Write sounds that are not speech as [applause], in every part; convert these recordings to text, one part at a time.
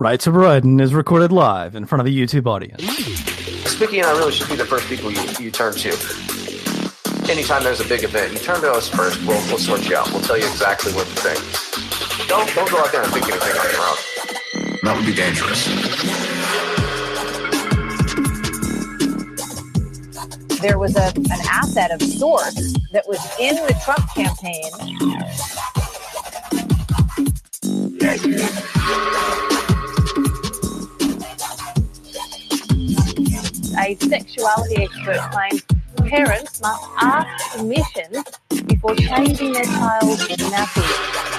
Right to Bryden is recorded live in front of a YouTube audience. Spicky and I really should be the first people you, you turn to. Anytime there's a big event, you turn to us first. We'll, we'll sort you out. We'll tell you exactly what to think. Don't, don't go out there and think anything on your own. That would be dangerous. There was a, an asset of sorts that was in the Trump campaign. A sexuality expert claims parents must ask permission before changing their child's nappy.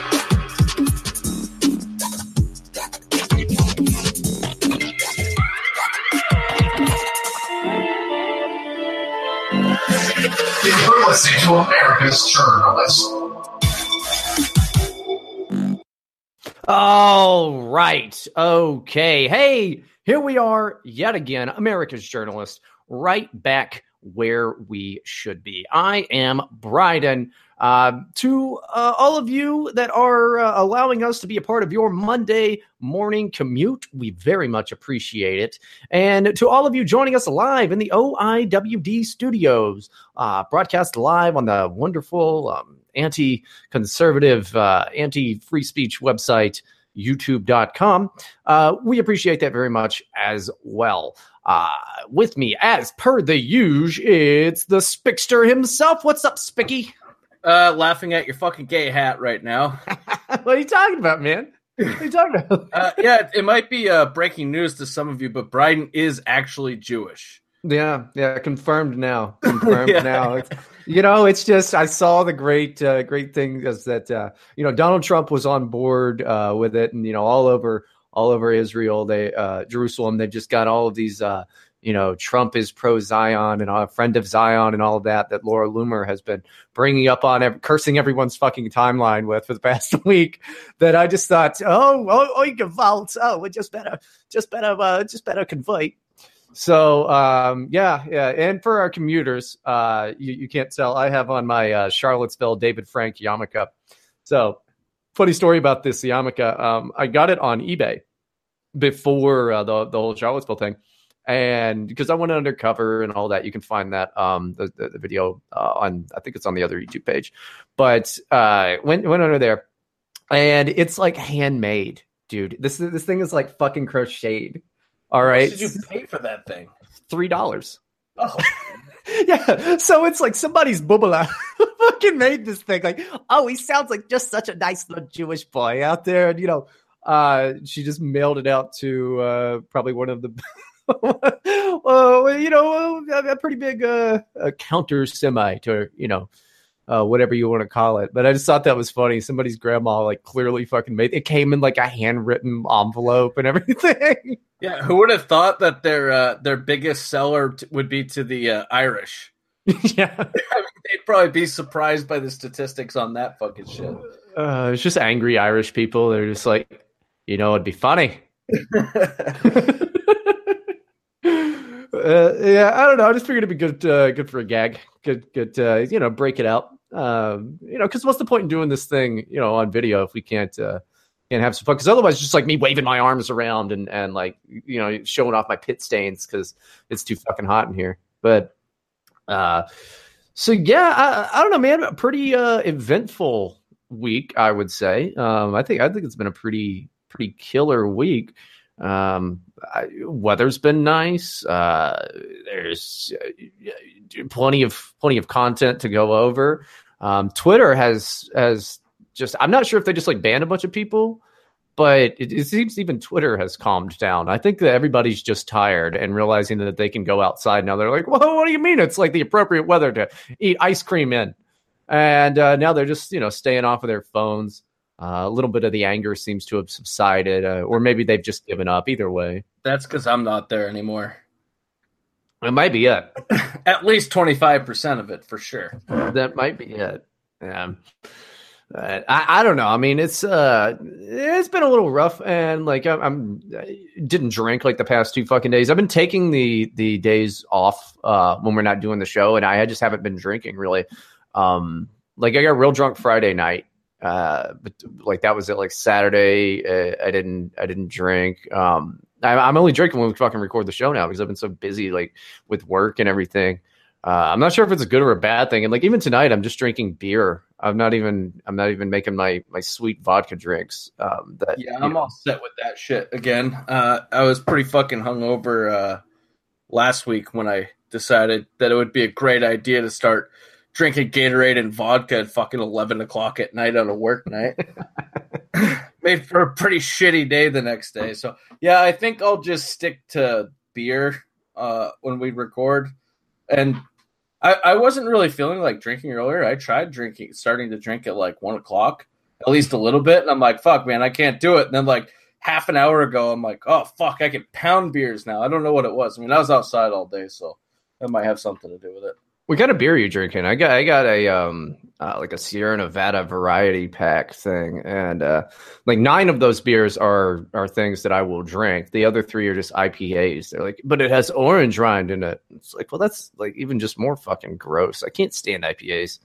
You're listening to America's Journalist. All right. Okay. Hey, here we are yet again, America's Journalist, right back where we should be. I am Bryden. Uh, to uh, all of you that are uh, allowing us to be a part of your Monday morning commute, we very much appreciate it. And to all of you joining us live in the OIWD studios, uh, broadcast live on the wonderful um, anti conservative, uh, anti free speech website, youtube.com. Uh, we appreciate that very much as well. Uh, with me, as per the usual, it's the Spickster himself. What's up, Spicky? Uh, laughing at your fucking gay hat right now. [laughs] what are you talking about, man? What are you talking about? [laughs] Uh, yeah, it might be uh, breaking news to some of you, but Bryden is actually Jewish. Yeah, yeah, confirmed now. Confirmed [laughs] Yeah. now. It's, you know, it's just I saw the great, uh, great thing is that uh, you know Donald Trump was on board uh, with it, and you know all over all over Israel, they uh, Jerusalem, they've just got all of these. Uh, you know, Trump is pro Zion and a friend of Zion and all of that that Laura Loomer has been bringing up on, cursing everyone's fucking timeline with for the past [laughs] week. That I just thought, oh, oh, oh, vote. Oh, we just better, just better, uh, just better convert. So um, yeah, yeah, and for our commuters, uh, you, you can't tell. I have on my uh, Charlottesville David Frank yarmulke. So funny story about this yarmulke. Um, I got it on eBay before uh, the the whole Charlottesville thing, and because I went undercover and all that, you can find that um the the, the video uh, on I think it's on the other YouTube page, but uh went went under there, and it's like handmade, dude. This this thing is like fucking crocheted. All right, Did you pay for that thing? three dollars. Oh, [laughs] yeah, so it's like somebody's bubala [laughs] fucking made this thing. Like, oh, he sounds like just such a nice little Jewish boy out there, and you know, uh, she just mailed it out to uh, probably one of the, [laughs] uh, you know, a, a pretty big uh, counter semi to you know. Uh, whatever you want to call it, but I just thought that was funny. Somebody's grandma like clearly fucking made it. Came in like a handwritten envelope and [laughs] everything. yeah. Who would have thought that their uh, their biggest seller t- would be to the uh, Irish? [laughs] yeah, [laughs] I mean, they'd probably be surprised by the statistics on that fucking shit. uh, it's just angry Irish people. They're just like, you know, it'd be funny. uh, yeah, I don't know. I just figured it'd be good, uh, good for a gag. Good, good. Uh, you know, break it out. Um, you know, because what's the point in doing this thing, you know, on video if we can't uh, can't have some fun? Because otherwise, it's just like me waving my arms around and and like you know showing off my pit stains because it's too fucking hot in here. But uh, so yeah, I, I don't know, man. A pretty uh, eventful week, I would say. Um, I think I think it's been a pretty pretty killer week. Um, I, weather's been nice. Uh, there's uh, plenty of plenty of content to go over. Um, Twitter has has just I'm not sure if they just like banned a bunch of people, but it, it seems even Twitter has calmed down. I think that everybody's just tired and realizing that they can go outside now. They're like, well, what do you mean? It's like the appropriate weather to eat ice cream in, and uh, now they're just you know staying off of their phones. Uh, a little bit of the anger seems to have subsided, uh, or maybe they've just given up. Either way, That's because I'm not there anymore. it might be it. [laughs] At least twenty five percent of it for sure. that might be it. Yeah. Uh, I, I don't know. I mean, it's uh, it's been a little rough, and like I'm, I'm I didn't drink like the past two fucking days. I've been taking the the days off uh when we're not doing the show, and I just haven't been drinking really. Um, like I got real drunk Friday night, Uh, but like that was it. Like Saturday, uh, I didn't I didn't drink. Um, I, I'm only drinking when we fucking record the show now because I've been so busy like with work and everything. Uh, I'm not sure if it's a good or a bad thing. And like even tonight, I'm just drinking beer. I'm not even I'm not even making my my sweet vodka drinks. Um, that Yeah, I'm know. all set with that shit again. Uh, I was pretty fucking hungover uh, last week when I decided that it would be a great idea to start drinking Gatorade and vodka at fucking 11 o'clock at night on a work night. [laughs] Made for a pretty shitty day the next day. So, yeah, I think I'll just stick to beer uh, when we record. And I, I wasn't really feeling like drinking earlier. I tried drinking, starting to drink at like one o'clock, at least a little bit. And I'm like, fuck, man, I can't do it. And then, like, half an hour ago, I'm like, oh, fuck, I can pound beers now. I don't know what it was. I mean, I was outside all day, so that might have something to do with it. What kind of beer are you drinking? I got I got a um uh, like a Sierra Nevada variety pack thing, and uh, like nine of those beers are are things that I will drink. The other three are just IPAs. They're like, but it has orange rind in it. It's like, well, that's like even just more fucking gross. I can't stand IPAs.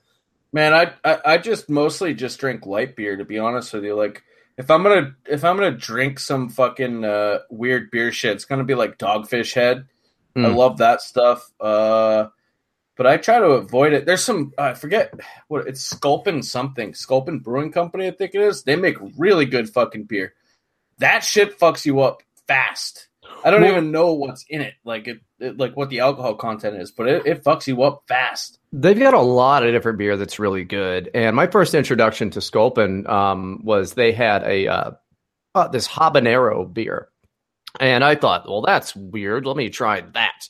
Man, I, I I just mostly just drink light beer to be honest with you. Like if I'm gonna if I'm gonna drink some fucking uh, weird beer shit, it's gonna be like Dogfish Head. I Hmm. love that stuff. Uh, but I try to avoid it. There's some I forget what it's Sculpin something Sculpin Brewing Company I think it is. They make really good fucking beer. That shit fucks you up fast. I don't Well- even know what's in it, like it, it like what the alcohol content is, but it, it fucks you up fast. They've got a lot of different beer that's really good. And my first introduction to Sculpin um, was they had a uh, uh, this habanero beer, and I thought, well, that's weird. Let me try that.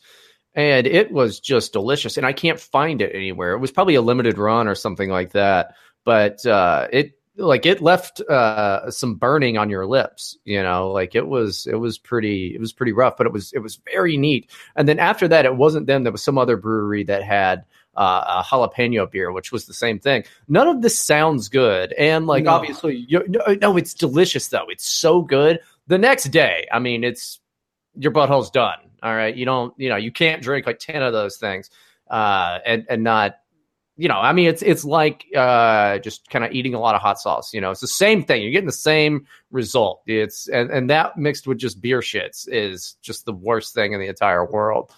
And it was just delicious, and I can't find it anywhere. It was probably a limited run or something like that, but uh, it like it left uh, some burning on your lips. You know, like it was it was pretty it was pretty rough, but it was it was very neat. And then after that, it wasn't them. There was some other brewery that had uh, a jalapeno beer, which was the same thing. None of this sounds good, and like No. obviously, no, no, it's delicious though. It's so good. The next day, I mean, it's your butthole's done. All right, you don't, you know, you can't drink like ten of those things, uh, and and not, you know, I mean, it's it's like uh, just kind of eating a lot of hot sauce. You know, it's the same thing. You're getting the same result. It's and and that mixed with just beer shits is just the worst thing in the entire world.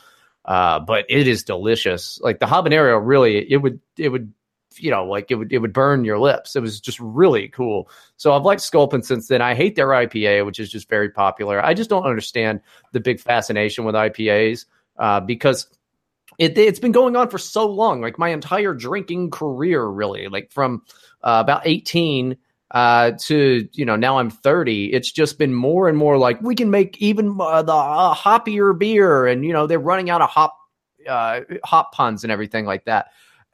Uh, but it is delicious. Like the habanero, really, it would it would you know like it would it would burn your lips. It was just really cool. So I've liked Sculpin since then. I hate their IPA, which is just very popular. I just don't understand the big fascination with IPAs uh, because it, it's been going on for so long, like my entire drinking career, really, like from uh, about 18 uh, to, you know, now I'm 30. It's just been more and more like we can make even uh, the uh, hoppier beer and, you know, they're running out of hop, uh, hop puns and everything like that.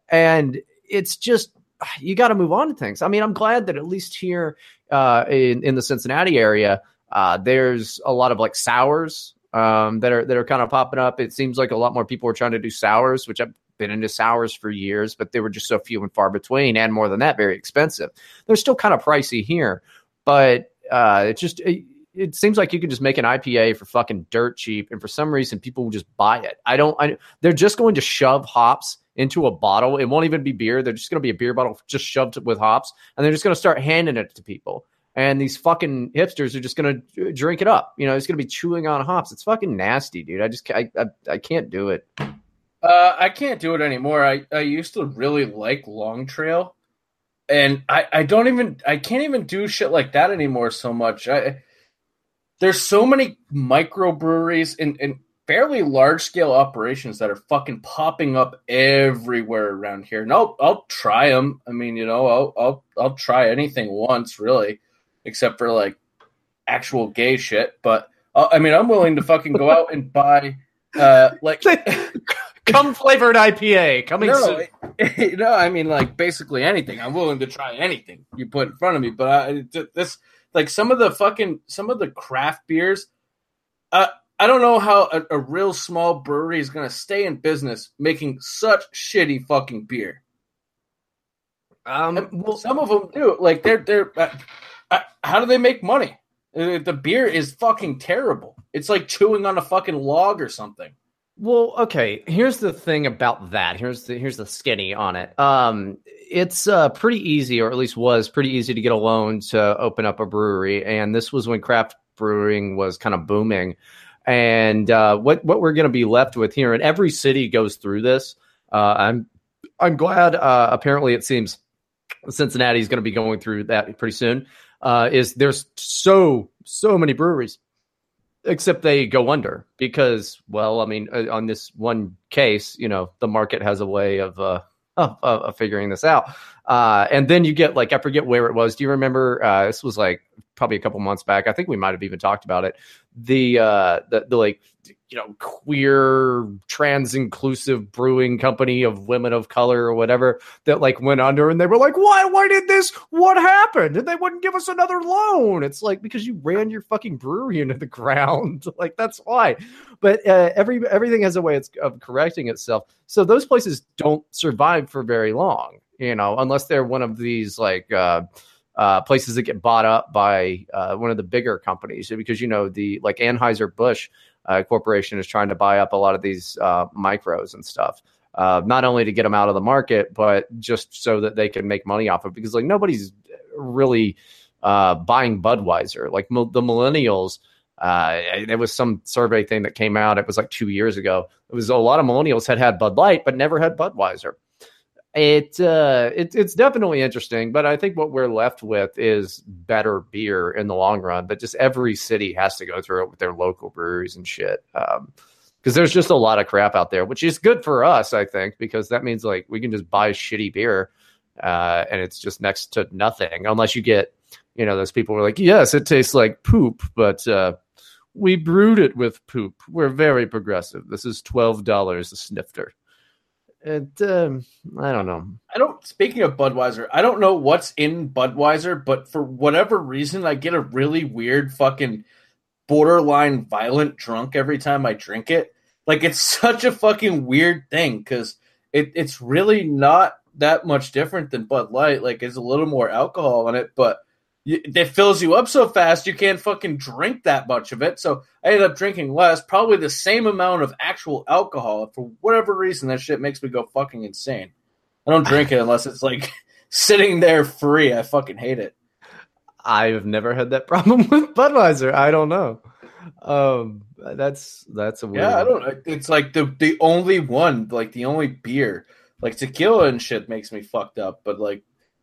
And it's just, you got to move on to things. I mean, I'm glad that at least here uh, in, in the Cincinnati area, uh, there's a lot of like sours um, that are that are kind of popping up. It seems like a lot more people are trying to do sours, which I've been into sours for years, but they were just so few and far between, and more than that, very expensive. They're still kind of pricey here, but uh, it just it, it seems like you can just make an IPA for fucking dirt cheap, and for some reason, people will just buy it. I don't. I, they're just going to shove hops into a bottle. It won't even be beer. They're just going to be a beer bottle just shoved with hops, and they're just going to start handing it to people and these fucking hipsters are just gonna drink it up. You know, it's gonna be chewing on hops. It's fucking nasty, dude. I just I I, I can't do it. Uh, I can't do it anymore. I, I used to really like Long Trail, and I, I don't even I can't even do shit like that anymore so much. I there's so many microbreweries and, and fairly large scale operations that are fucking popping up everywhere around here. And I'll I'll try them. I mean, you know, I'll I'll I'll try anything once, really, except for like actual gay shit. But uh, I mean, I'm willing to fucking go out and buy uh like [laughs] Cum flavored IPA coming soon. [laughs] no, no, I mean like basically anything. I'm willing to try anything you put in front of me. But I, this like some of the fucking some of the craft beers. Uh, I don't know how a, a real small brewery is going to stay in business making such shitty fucking beer. Um, well, some of them do. Like they're they're. Uh, uh, how do they make money? Uh, The beer is fucking terrible. It's like chewing on a fucking log or something. Well, okay. Here's the thing about that. Here's the here's the skinny on it. Um, it's uh, pretty easy, or at least was pretty easy to get a loan to open up a brewery, and this was when craft brewing was kind of booming. And uh, what what we're going to be left with here, and every city goes through this. Uh, I'm I'm glad. Uh, apparently, it seems Cincinnati is going to be going through that pretty soon. Uh, is there's so so many breweries except they go under because well i mean uh, on this one case you know the market has a way of uh of, of, of figuring this out. Uh and then you get like i forget where it was. Do you remember? Uh this was like probably a couple months back. I think we might have even talked about it. The uh the, the like you know queer trans inclusive brewing company of women of color or whatever that like went under and they were like why why did this what happened? And they wouldn't give us another loan? It's like because you ran your fucking brewery into the [laughs] ground. [laughs] Like that's why. But uh, every everything has a way of correcting itself. So those places don't survive for very long you know unless they're one of these like uh uh, places that get bought up by uh, one of the bigger companies. Because you know the like Anheuser Busch uh, corporation is trying to buy up a lot of these uh, micros and stuff. Uh, not only to get them out of the market, but just so that they can make money off of. Because like nobody's really uh, buying Budweiser. Like the millennials, uh, there was some survey thing that came out. It was like two years ago. It was a lot of millennials had had Bud Light, but never had Budweiser it, uh, it it's definitely interesting, but I think what we're left with is better beer in the long run. But just every city has to go through it with their local breweries and shit. Um, because there's just a lot of crap out there, which is good for us, I think, because that means like we can just buy shitty beer, uh, and it's just next to nothing, unless you get, you know, those people who are like, yes, it tastes like poop, but uh, we brewed it with poop. We're very progressive. This is twelve dollars a snifter. It, um, I don't know. I don't. Speaking of Budweiser, I don't know what's in Budweiser, but for whatever reason, I get a really weird, fucking borderline violent drunk every time I drink it. Like it's [laughs] such a fucking weird thing because it, it's really not that much different than Bud Light. Like it's a little more alcohol in it, but it fills you up so fast you can't fucking drink that much of it. So I ended up drinking less, probably the same amount of actual alcohol. For whatever reason, that shit makes me go fucking insane. I don't drink it unless it's like [laughs] sitting there free. I fucking hate it. I've never had that [laughs] problem with Budweiser. I don't know. Um, that's that's a weird. Yeah, I don't. It's like the the only one, like the only beer, like tequila and shit makes me fucked up. But like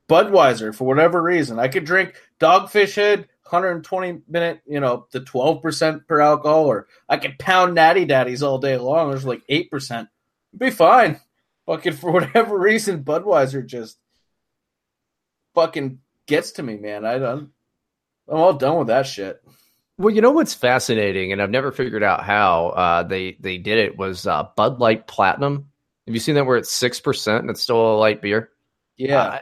Budweiser, for whatever reason, I could drink Dogfish Head, 120 minute, you know, the 12% per alcohol, or I could pound Natty Daddies all day long. There's like 8%. be fine. Fucking for [laughs] whatever reason, Budweiser just fucking gets to me, man. I don't. I'm all done with that shit. Well, you know what's fascinating, and I've never figured out how uh, they they did it was uh, Bud Light Platinum. Have you seen that where it's six percent and it's still a light beer? Yeah, uh,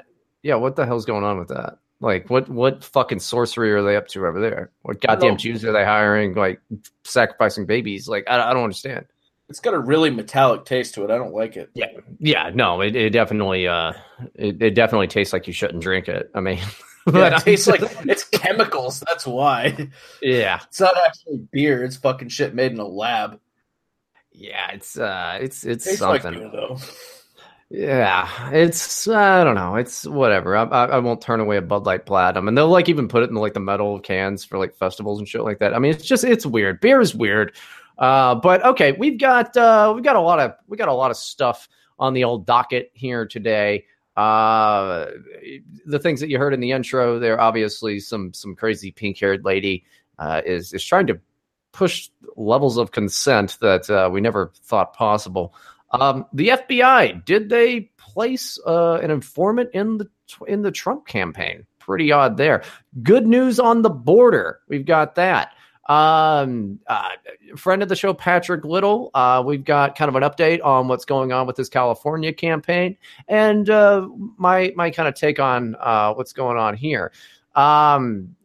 yeah. What the hell's going on with that? Like, what what fucking sorcery are they up to over there? What goddamn Jews are they hiring? Like, sacrificing babies? Like, I, I don't understand. It's got a really metallic taste to it. I don't like it. Yeah, yeah. No, it, it definitely uh, it, it definitely tastes like you shouldn't drink it. I mean. [laughs] Yeah, it tastes like [laughs] it's chemicals. That's why. Yeah, it's not actually beer. It's fucking shit made in a lab. Yeah, it's uh, it's it's it something. Like beer, though. Yeah, it's I don't know. It's whatever. I, I, I won't turn away a Bud Light Platinum, and they'll like even put it in like the metal cans for like festivals and shit like that. I mean, it's just it's weird. Beer is weird. Uh, but okay, we've got uh, we've got a lot of we got a lot of stuff on the old docket here today. Uh, the things that you heard in the intro, there obviously some some crazy pink haired lady uh, is is trying to push levels of consent that uh, we never thought possible. Um, the FBI did they place uh, an informant in the in the Trump campaign? Pretty odd there. Good news on the border. We've got that. Um, uh, friend of the show, Patrick Little. Uh, we've got kind of an update on what's going on with his California campaign, and uh, my my kind of take on uh, what's going on here. Um,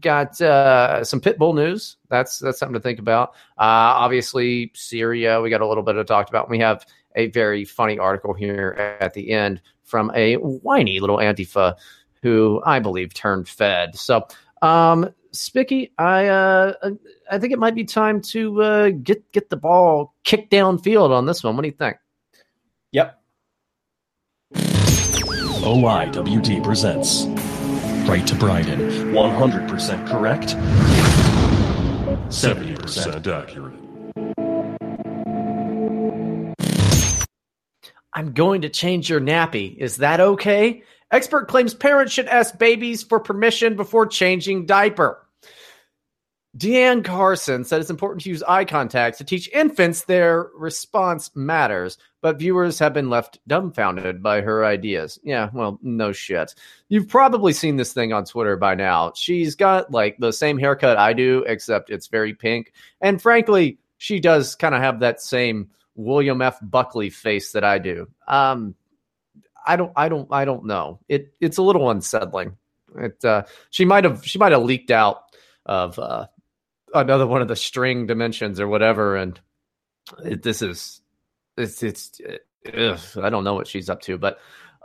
got uh, some pit bull news. That's that's something to think about. Uh, obviously, Syria. We got a little bit of talked about. We have a very funny article here at the end from a whiny little Antifa who I believe turned Fed. So, um, Spicky, I uh, I think it might be time to uh, get get the ball kicked downfield on this one. What do you think? Yep. OIWD presents Right to Bryden. 100% correct. 70% accurate. I'm going to change your nappy. Is that okay? Expert claims parents should ask babies for permission before changing diaper. Deanne Carson said it's important to use eye contact to teach infants their response matters, but viewers have been left dumbfounded by her ideas. Yeah, well, no shit. You've probably seen this thing on Twitter by now. She's got like the same haircut I do, except it's very pink. And frankly, she does kind of have that same William F. Buckley face that I do. Um, I don't, I don't, I don't know. It, it's a little unsettling. It, uh, she might have, she might have leaked out of uh, another one of the string dimensions or whatever, and it, this is, it's, it's, I don't know what she's up to, but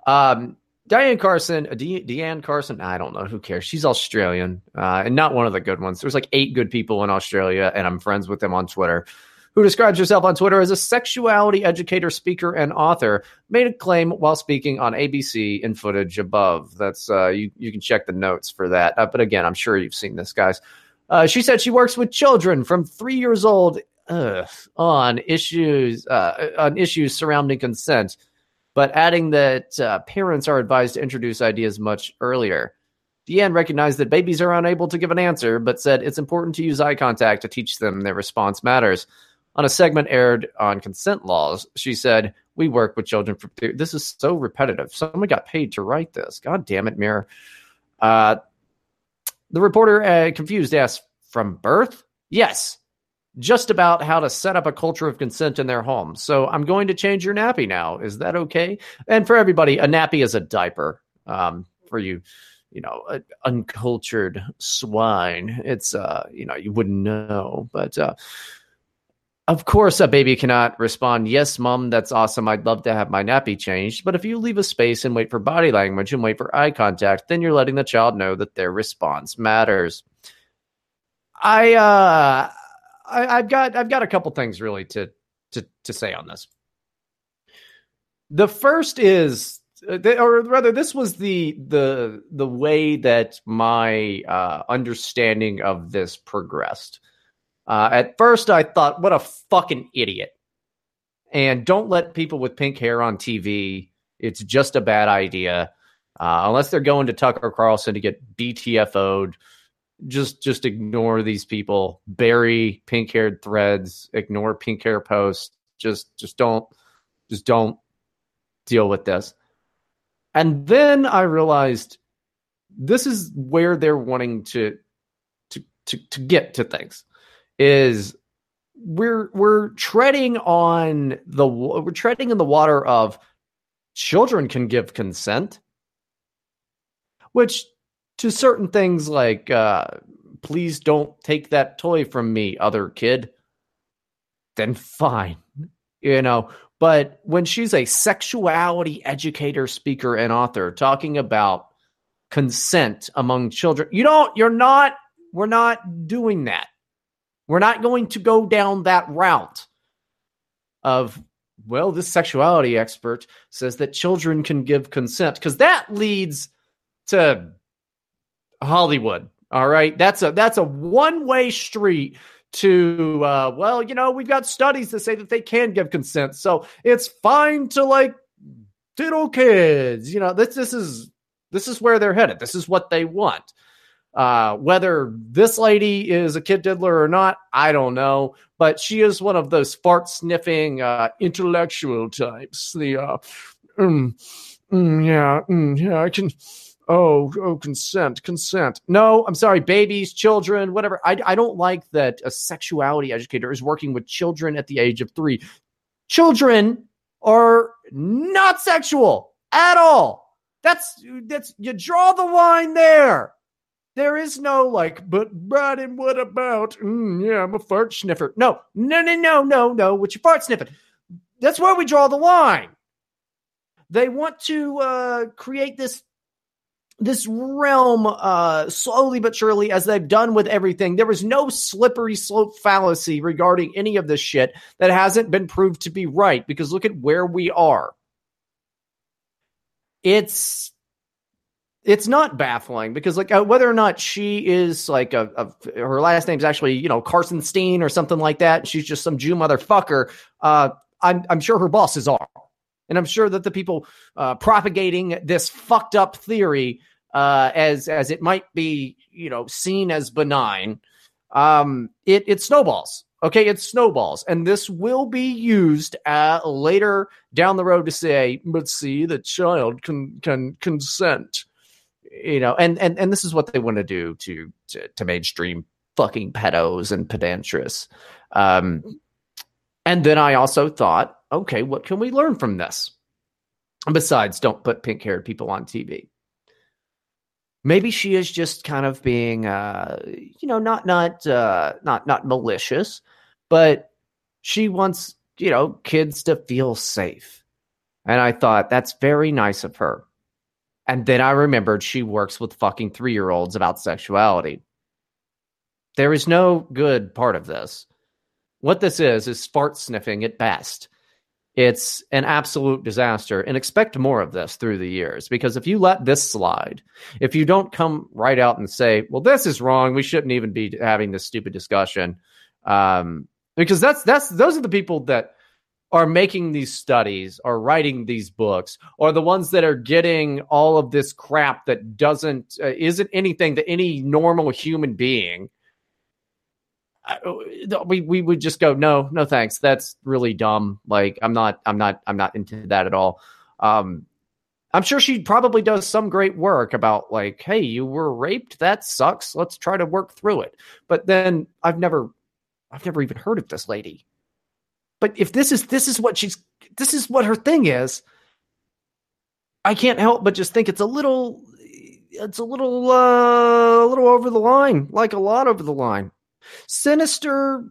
um, Diane Carson, uh, De- Deanne Carson, I don't know. Who cares? She's Australian uh, and not one of the good ones. There's like eight good people in Australia, and I'm friends with them on Twitter. Who describes herself on Twitter as a sexuality educator, speaker, and author, made a claim while speaking on ABC in footage above. That's uh, you. You can check the notes for that. Uh, but again, I'm sure you've seen this, guys. Uh, she said she works with children from three years old ugh, on issues uh, on issues surrounding consent but adding that uh, parents are advised to introduce ideas much earlier. Deanne recognized that babies are unable to give an answer, but said it's important to use eye contact to teach them their response matters. On a segment aired on consent laws, she said, We work with children. For, this is so repetitive. Someone got paid to write this. God damn it, Mirror. Uh, the reporter, uh, confused, asked, From birth? Yes just about how to set up a culture of consent in their home. So I'm going to change your nappy now. Is that okay? And for everybody, a nappy is a diaper. Um, for you, you know, uh, uncultured swine. It's uh, you know, you wouldn't know, but uh, of course, a baby cannot respond, Yes, mom, that's awesome. I'd love to have my nappy changed. But if you leave a space and wait for body language and wait for eye contact, then you're letting the child know that their response matters. I, uh, I, have got I've got a couple things really to to to say on this. The first is, or rather, this was the the the way that my uh, understanding of this progressed. Uh, at first, I thought, "What a fucking idiot!" And don't let people with pink hair on TV. It's just a bad idea, uh, unless they're going to Tucker Carlson to get BTFO'd just just ignore these people bury pink haired threads ignore pink hair posts just just don't just don't deal with this and then i realized this is where they're wanting to to to, to get to things is we're we're treading on the we're treading in the water of children can give consent which to certain things like uh, please don't take that toy from me other kid then fine you know. But when she's a sexuality educator speaker and author talking about consent among children you don't you're not we're not doing that we're not going to go down that route of well this sexuality expert says that children can give consent because that leads to Hollywood. All right, that's a that's a one way street to uh, well, you know, we've got studies that say that they can give consent, so it's fine to like diddle kids. You know, this this is this is where they're headed. This is what they want. Uh, whether this lady is a kid diddler or not, I don't know, but she is one of those fart sniffing uh, intellectual types. The uh, mm, mm, yeah, mm, yeah, I can oh, oh, consent, consent. No, I'm sorry, babies, children, whatever. I, I don't like that a sexuality educator is working with children at the age of three. Children are not sexual at all. That's that's you draw the line there. There is no like, but Brian, what about? Mm, yeah, I'm a fart sniffer. No, no, no, no, no, no. What you fart sniffing? That's where we draw the line. They want to uh, create this this realm uh, slowly but surely, as they've done with everything. There was no slippery slope fallacy regarding any of this shit that hasn't been proved to be right. Because look at where we are. It's it's not baffling because like uh, whether or not she is like a, a her last name's actually you know Carson Steen or something like that. She's just some Jew motherfucker. Uh, I'm I'm sure her bosses are, and I'm sure that the people uh, propagating this fucked up theory uh, as as it might be you know seen as benign, um, it it snowballs. Okay, it snowballs, and this will be used uh, later down the road to say, but see, the child can can consent you know, and and and this is what they want to do to to, to mainstream fucking pedos and pedantrous. Um, and then I also thought, okay, what can we learn from this? Besides, don't put pink haired people on TV. Maybe she is just kind of being, uh, you know, not not uh, not not malicious, but she wants you know kids to feel safe. And I thought that's very nice of her. And then I remembered she works with fucking three year olds about sexuality. There is no good part of this. What this is, is fart sniffing at best. It's an absolute disaster. And expect more of this through the years. Because if you let this slide, if you don't come right out and say, well, this is wrong, we shouldn't even be having this stupid discussion. Um, because that's that's those are the people that are making these studies or writing these books or the ones that are getting all of this crap that doesn't uh, isn't anything that any normal human being uh, we we would just go no no thanks. That's really dumb. Like i'm not i'm not i'm not into that at all. Um i'm sure she probably does some great work about like hey you were raped. That sucks. Let's try to work through it. But then i've never i've never even heard of this lady but if this is this is what she's this is what her thing is, I can't help but just think it's a little it's a little uh, a little over the line, like a lot over the line. Sinister,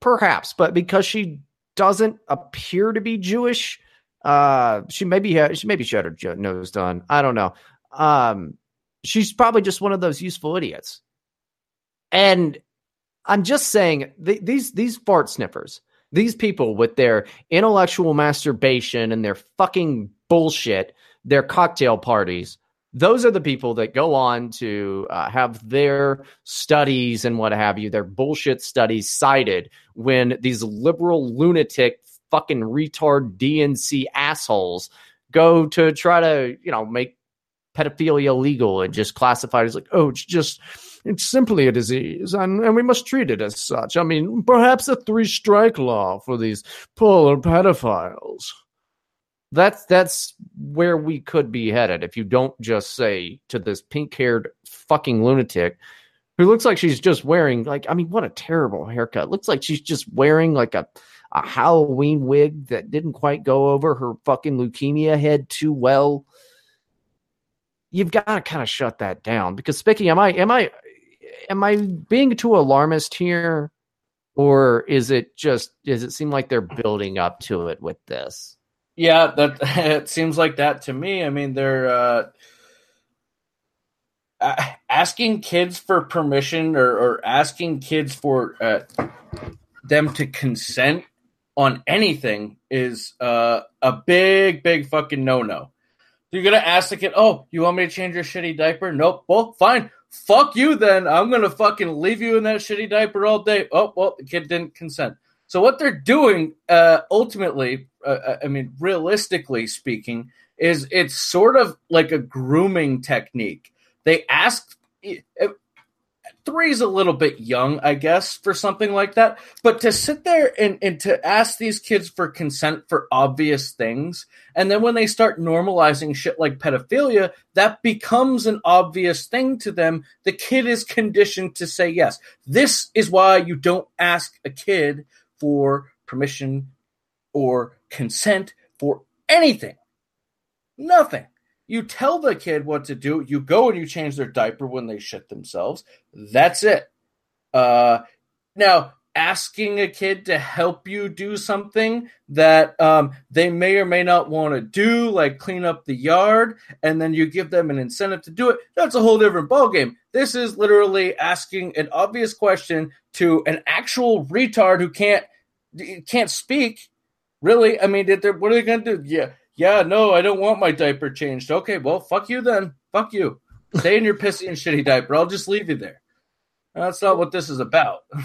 perhaps, but because she doesn't appear to be Jewish, uh, she maybe had, she maybe she had her nose done. I don't know. Um, she's probably just one of those useful idiots. And I'm just saying th- these these fart sniffers these people with their intellectual masturbation and their fucking bullshit, their cocktail parties, those are the people that go on to uh, have their studies and what have you, their bullshit studies cited when these liberal lunatic fucking retard DNC assholes go to try to, you know, make pedophilia legal and just classify it as like, oh, it's just it's simply a disease, and, and we must treat it as such. I mean, perhaps a three strike law for these polar pedophiles. That's that's where we could be headed if you don't just say to this pink haired fucking lunatic who looks like she's just wearing like I mean, what a terrible haircut. Looks like she's just wearing like a a Halloween wig that didn't quite go over her fucking leukemia head too well. You've got to kind of shut that down because speaking, am I am I am I being too alarmist here, or is it just does it seem like they're building up to it with this? Yeah, that [laughs] it seems like that to me. I mean, they're uh, asking kids for permission or, or asking kids for uh, them to consent on anything is uh, a big, big fucking no no. You're gonna ask the kid, "Oh, you want me to change your shitty diaper?" Nope. Well, fine fuck you then. I'm going to fucking leave you in that shitty diaper all day. Oh, well, the kid didn't consent. So what they're doing, uh, ultimately, uh, uh I mean, realistically speaking, is it's sort of like a grooming technique. They ask three's a little bit young, I guess, for something like that. But to sit there and, and to ask these kids for consent for obvious things, and then when they start normalizing shit like pedophilia, that becomes an obvious thing to them. The kid is conditioned to say yes. This is why you don't ask a kid for permission or consent for anything. Nothing. You tell the kid what to do. You go and you change their diaper when they shit themselves. That's it. Uh, now, asking a kid to help you do something that um, they may or may not want to do, like clean up the yard, and then you give them an incentive to do it, that's a whole different ballgame. This is literally asking an obvious question to an actual retard who can't can't speak. Really, I mean, what are they going to do? Yeah, yeah, no, I don't want my diaper changed. Okay, well, fuck you then. Fuck you. Stay in your pissy and shitty diaper. I'll just leave you there. That's not what this is about. [laughs]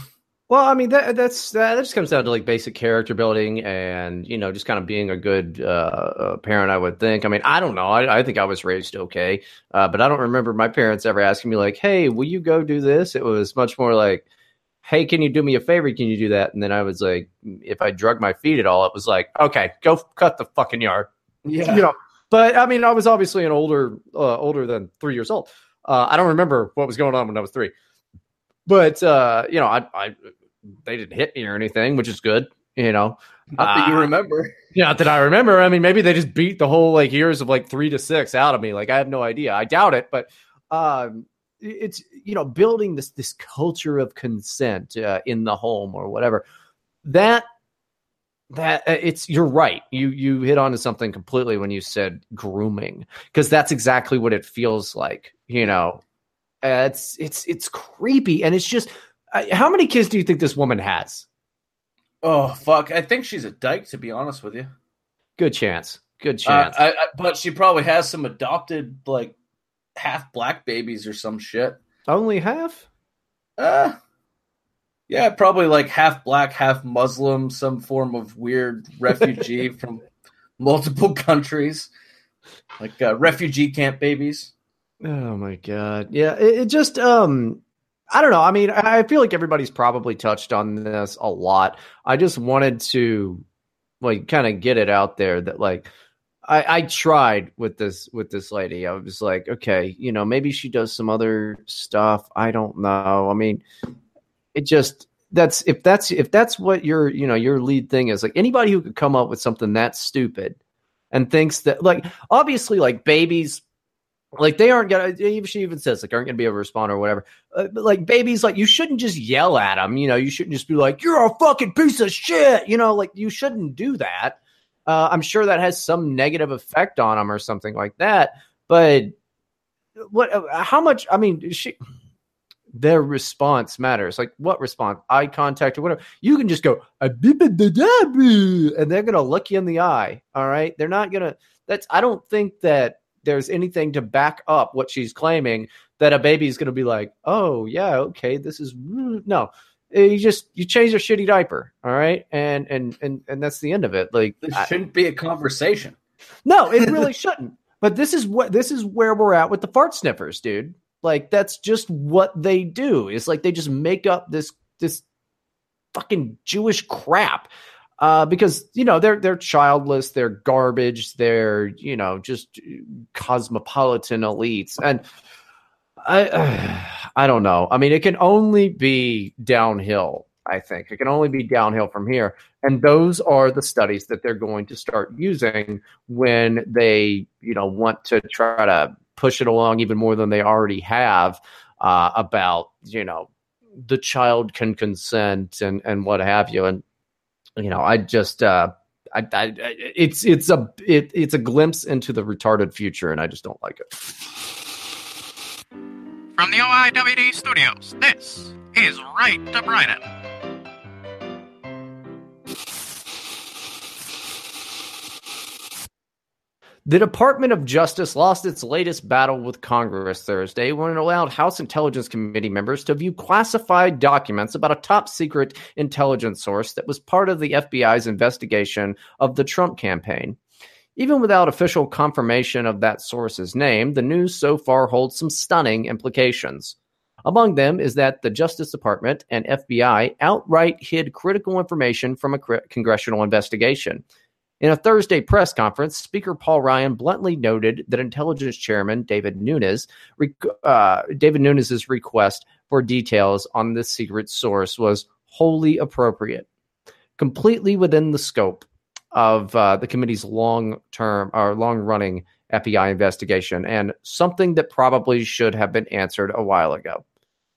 Well, I mean that that's that, just comes down to like basic character building and you know just kind of being a good uh, uh, parent. I would think. I mean, I don't know. I, I think I was raised okay, uh, but I don't remember my parents ever asking me like, "Hey, will you go do this?" It was much more like, "Hey, can you do me a favor? Can you do that?" And then I was like, if I drug my feet at all, it was like, "Okay, go cut the fucking yard." Yeah. You know. But I mean, I was obviously an older uh, older than three years old. Uh, I don't remember what was going on when I was three, but uh, you know, I, I they didn't hit me or anything, which is good. You know, Not that you Uh, remember. not that I remember. I mean, maybe they just beat the whole like years of like three to six out of me. Like I have no idea. I doubt it, but um, it's you know building this this culture of consent uh, in the home or whatever. That that uh, it's you're right. You you hit on to something completely when you said grooming because that's exactly what it feels like. You know, uh, it's it's it's creepy and it's just. Uh, how many kids do you think this woman has? Oh fuck! I think she's a dyke, to be honest with you. Good chance. Good Uh, chance. I, I, but she probably has some adopted, like half black babies or some shit. Only half. Uh, yeah, probably like half black, half Muslim, some form of weird [laughs] refugee from multiple countries, like uh, refugee camp babies. Oh my god. Yeah, it, it just um I don't know. I mean, I feel like everybody's probably touched on this a lot. I just wanted to like kind of get it out there that like I, I tried with this with this lady. I was like, okay, you know, maybe she does some other stuff. I don't know. I mean, it just that's if that's if that's what your you know your lead thing is like anybody who could come up with something that stupid and thinks that like obviously like babies like they aren't gonna she even says like aren't gonna be able to respond or whatever. Uh, like babies like you shouldn't just yell at them you know you shouldn't just be like you're a fucking piece of shit you know like you shouldn't do that. Uh, i'm sure that has some negative effect on them or something like that but what uh, how much i mean she their response matters like what response eye contact or whatever you can just go and they're gonna look you in the eye all right they're not gonna that's i don't think that there's anything to back up what she's claiming that a baby is going to be like, oh yeah, okay, this is no. Eh, You just you change your shitty diaper, all right, and and and and that's the end of it. Like, This shouldn't be a conversation. no, it [laughs] really shouldn't. But this is what this is where we're at with the fart sniffers, dude. Like that's just what they do. It's like they just make up this this fucking Jewish crap. Uh, because you know they're they're childless, they're garbage, they're you know just cosmopolitan elites, and I [sighs] I don't know. I mean, it can only be downhill. I think it can only be downhill from here, and those are the studies that they're going to start using when they you know want to try to push it along even more than they already have uh, about you know the child can consent and and what have you and you know i just uh I, I it's it's a it, it's a glimpse into the retarded future and i just don't like it From the OIWD studios, this is Right to Bryden. The Department of Justice lost its latest battle with Congress Thursday when it allowed House Intelligence Committee members to view classified documents about a top secret intelligence source that was part of the FBI's investigation of the Trump campaign. Even without official confirmation of that source's name, the news so far holds some stunning implications. Among them is that the Justice Department and FBI outright hid critical information from a congressional investigation. In a Thursday press conference, Speaker Paul Ryan bluntly noted that Intelligence Chairman David Nunes, uh, David Nunes' request for details on this secret source was wholly appropriate, completely within the scope of uh, the committee's long-term or long-running FBI investigation, and something that probably should have been answered a while ago.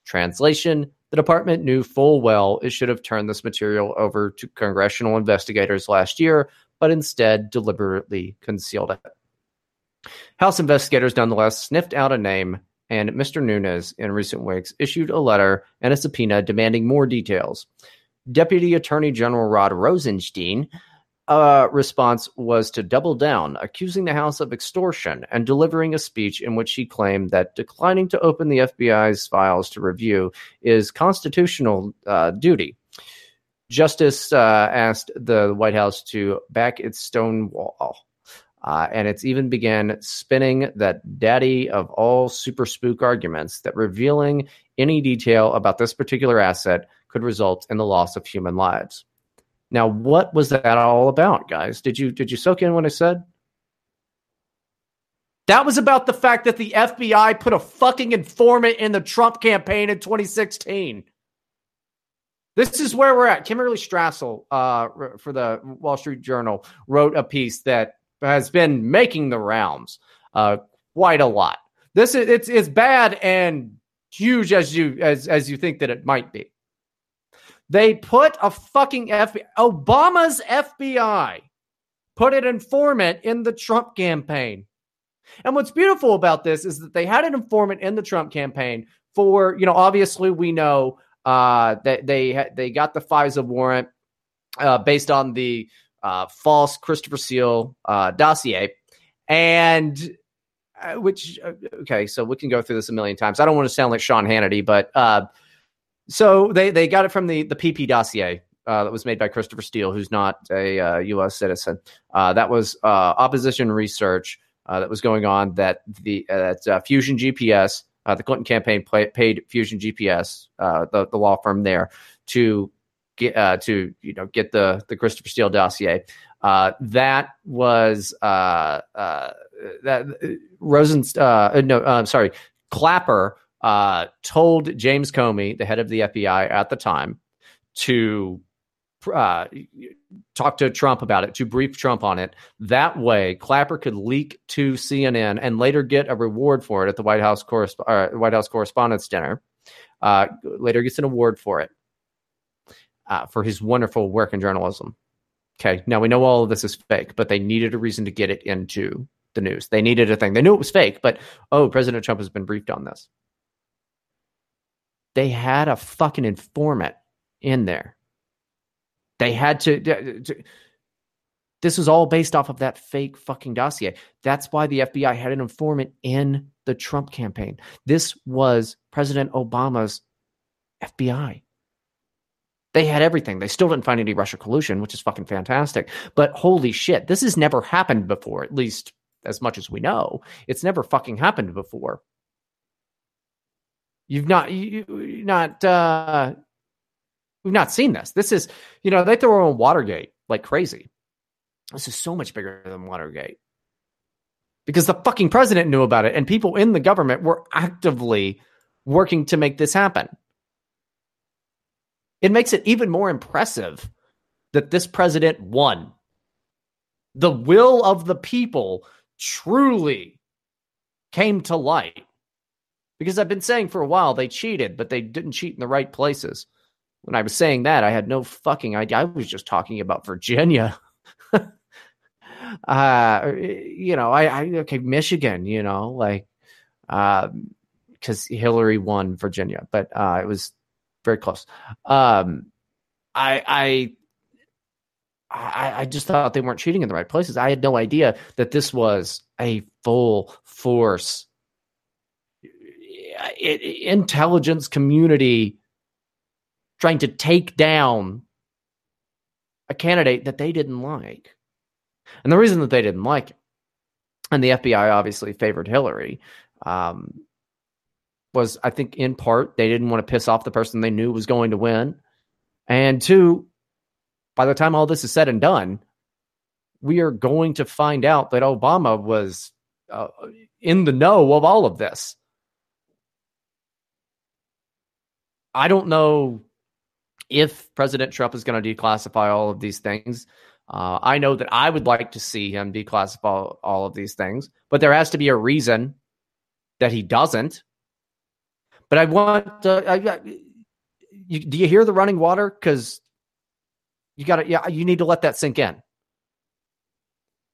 Translation: The department knew full well it should have turned this material over to congressional investigators last year, but instead deliberately concealed it. House investigators nonetheless sniffed out a name, and Mr. Nunes, in recent weeks, issued a letter and a subpoena demanding more details. Deputy Attorney General Rod Rosenstein uh, response was to double down, accusing the House of extortion and delivering a speech in which he claimed that declining to open the FBI's files to review is constitutional uh, duty. Justice uh, asked the White House to back its stonewall. Uh, and it's even began spinning that daddy of all super spook arguments that revealing any detail about this particular asset could result in the loss of human lives. Now, what was that all about, guys? Did you did you soak in what I said? That was about the fact that the FBI put a fucking informant in the Trump campaign in 2016. This is where we're at. Kimberly Strassel, uh, for the Wall Street Journal, wrote a piece that has been making the rounds uh, quite a lot. This is it's it's bad and huge as you as as you think that it might be. They put a fucking FBI, Obama's FBI, put an informant in the Trump campaign. And what's beautiful about this is that they had an informant in the Trump campaign for, you know, obviously we know uh, that they they got the FISA warrant uh, based on the uh, false Christopher Steele uh, dossier, and uh, which uh, okay, so we can go through this a million times. I don't want to sound like Sean Hannity, but uh, so they they got it from the the PP dossier. That was made by Christopher Steele, who's not a U.S. citizen. Uh, that was uh, opposition research that was going on. That the that Fusion GPS, Uh, the Clinton campaign play, paid Fusion GPS, uh, the the law firm there, to get uh, to you know get the the Christopher Steele dossier. that was that Rosen. no, I'm sorry, Clapper uh, told James Comey, the head of the FBI at the time, to uh, talk to Trump about it, to brief Trump on it. That way, Clapper could leak to CNN and later get a reward for it at the White House, Corresp- uh, White House Correspondents' Dinner. Uh, later gets an award for it uh, for his wonderful work in journalism. Okay, now we know all of this is fake, but they needed a reason to get it into the news. They needed a thing. They knew it was fake, but oh, President Trump has been briefed on this they had a fucking informant in there. They had to, This was all based off of that fake fucking dossier. That's why the FBI had an informant in the Trump campaign. This was President Obama's FBI. They had everything. They still didn't find any Russia collusion, which is fucking fantastic. But holy shit, this has never happened before, at least as much as we know. It's never fucking happened before. You've not you not uh we've not seen this. This is you know they throw on Watergate like crazy. This is so much bigger than Watergate because the fucking president knew about it and people in the government were actively working to make this happen. It makes it even more impressive that this president won. The will of the people truly came to light. Because I've been saying for a while they cheated, but they didn't cheat in the right places. When I was saying that, I had no fucking idea. I was just talking about Virginia. [laughs] uh, you know, I, I okay, Michigan, you know, like because um, Hillary won Virginia, but uh, it was very close. Um, I, I, I, I just thought they weren't cheating in the right places. I had no idea that this was a full force intelligence community trying to take down a candidate that they didn't like. And the reason that they didn't like it, and the FBI obviously favored Hillary, um, was I think in part they didn't want to piss off the person they knew was going to win. And two, by the time all this is said and done, we are going to find out that Obama was uh, in the know of all of this. I don't know if President Trump is going to declassify all of these things. Uh, I know that I would like to see him declassify all of these things, but there has to be a reason that he doesn't. But I want, uh, I, you, do you hear the running water? Because you got to, yeah, you need to let that sink in.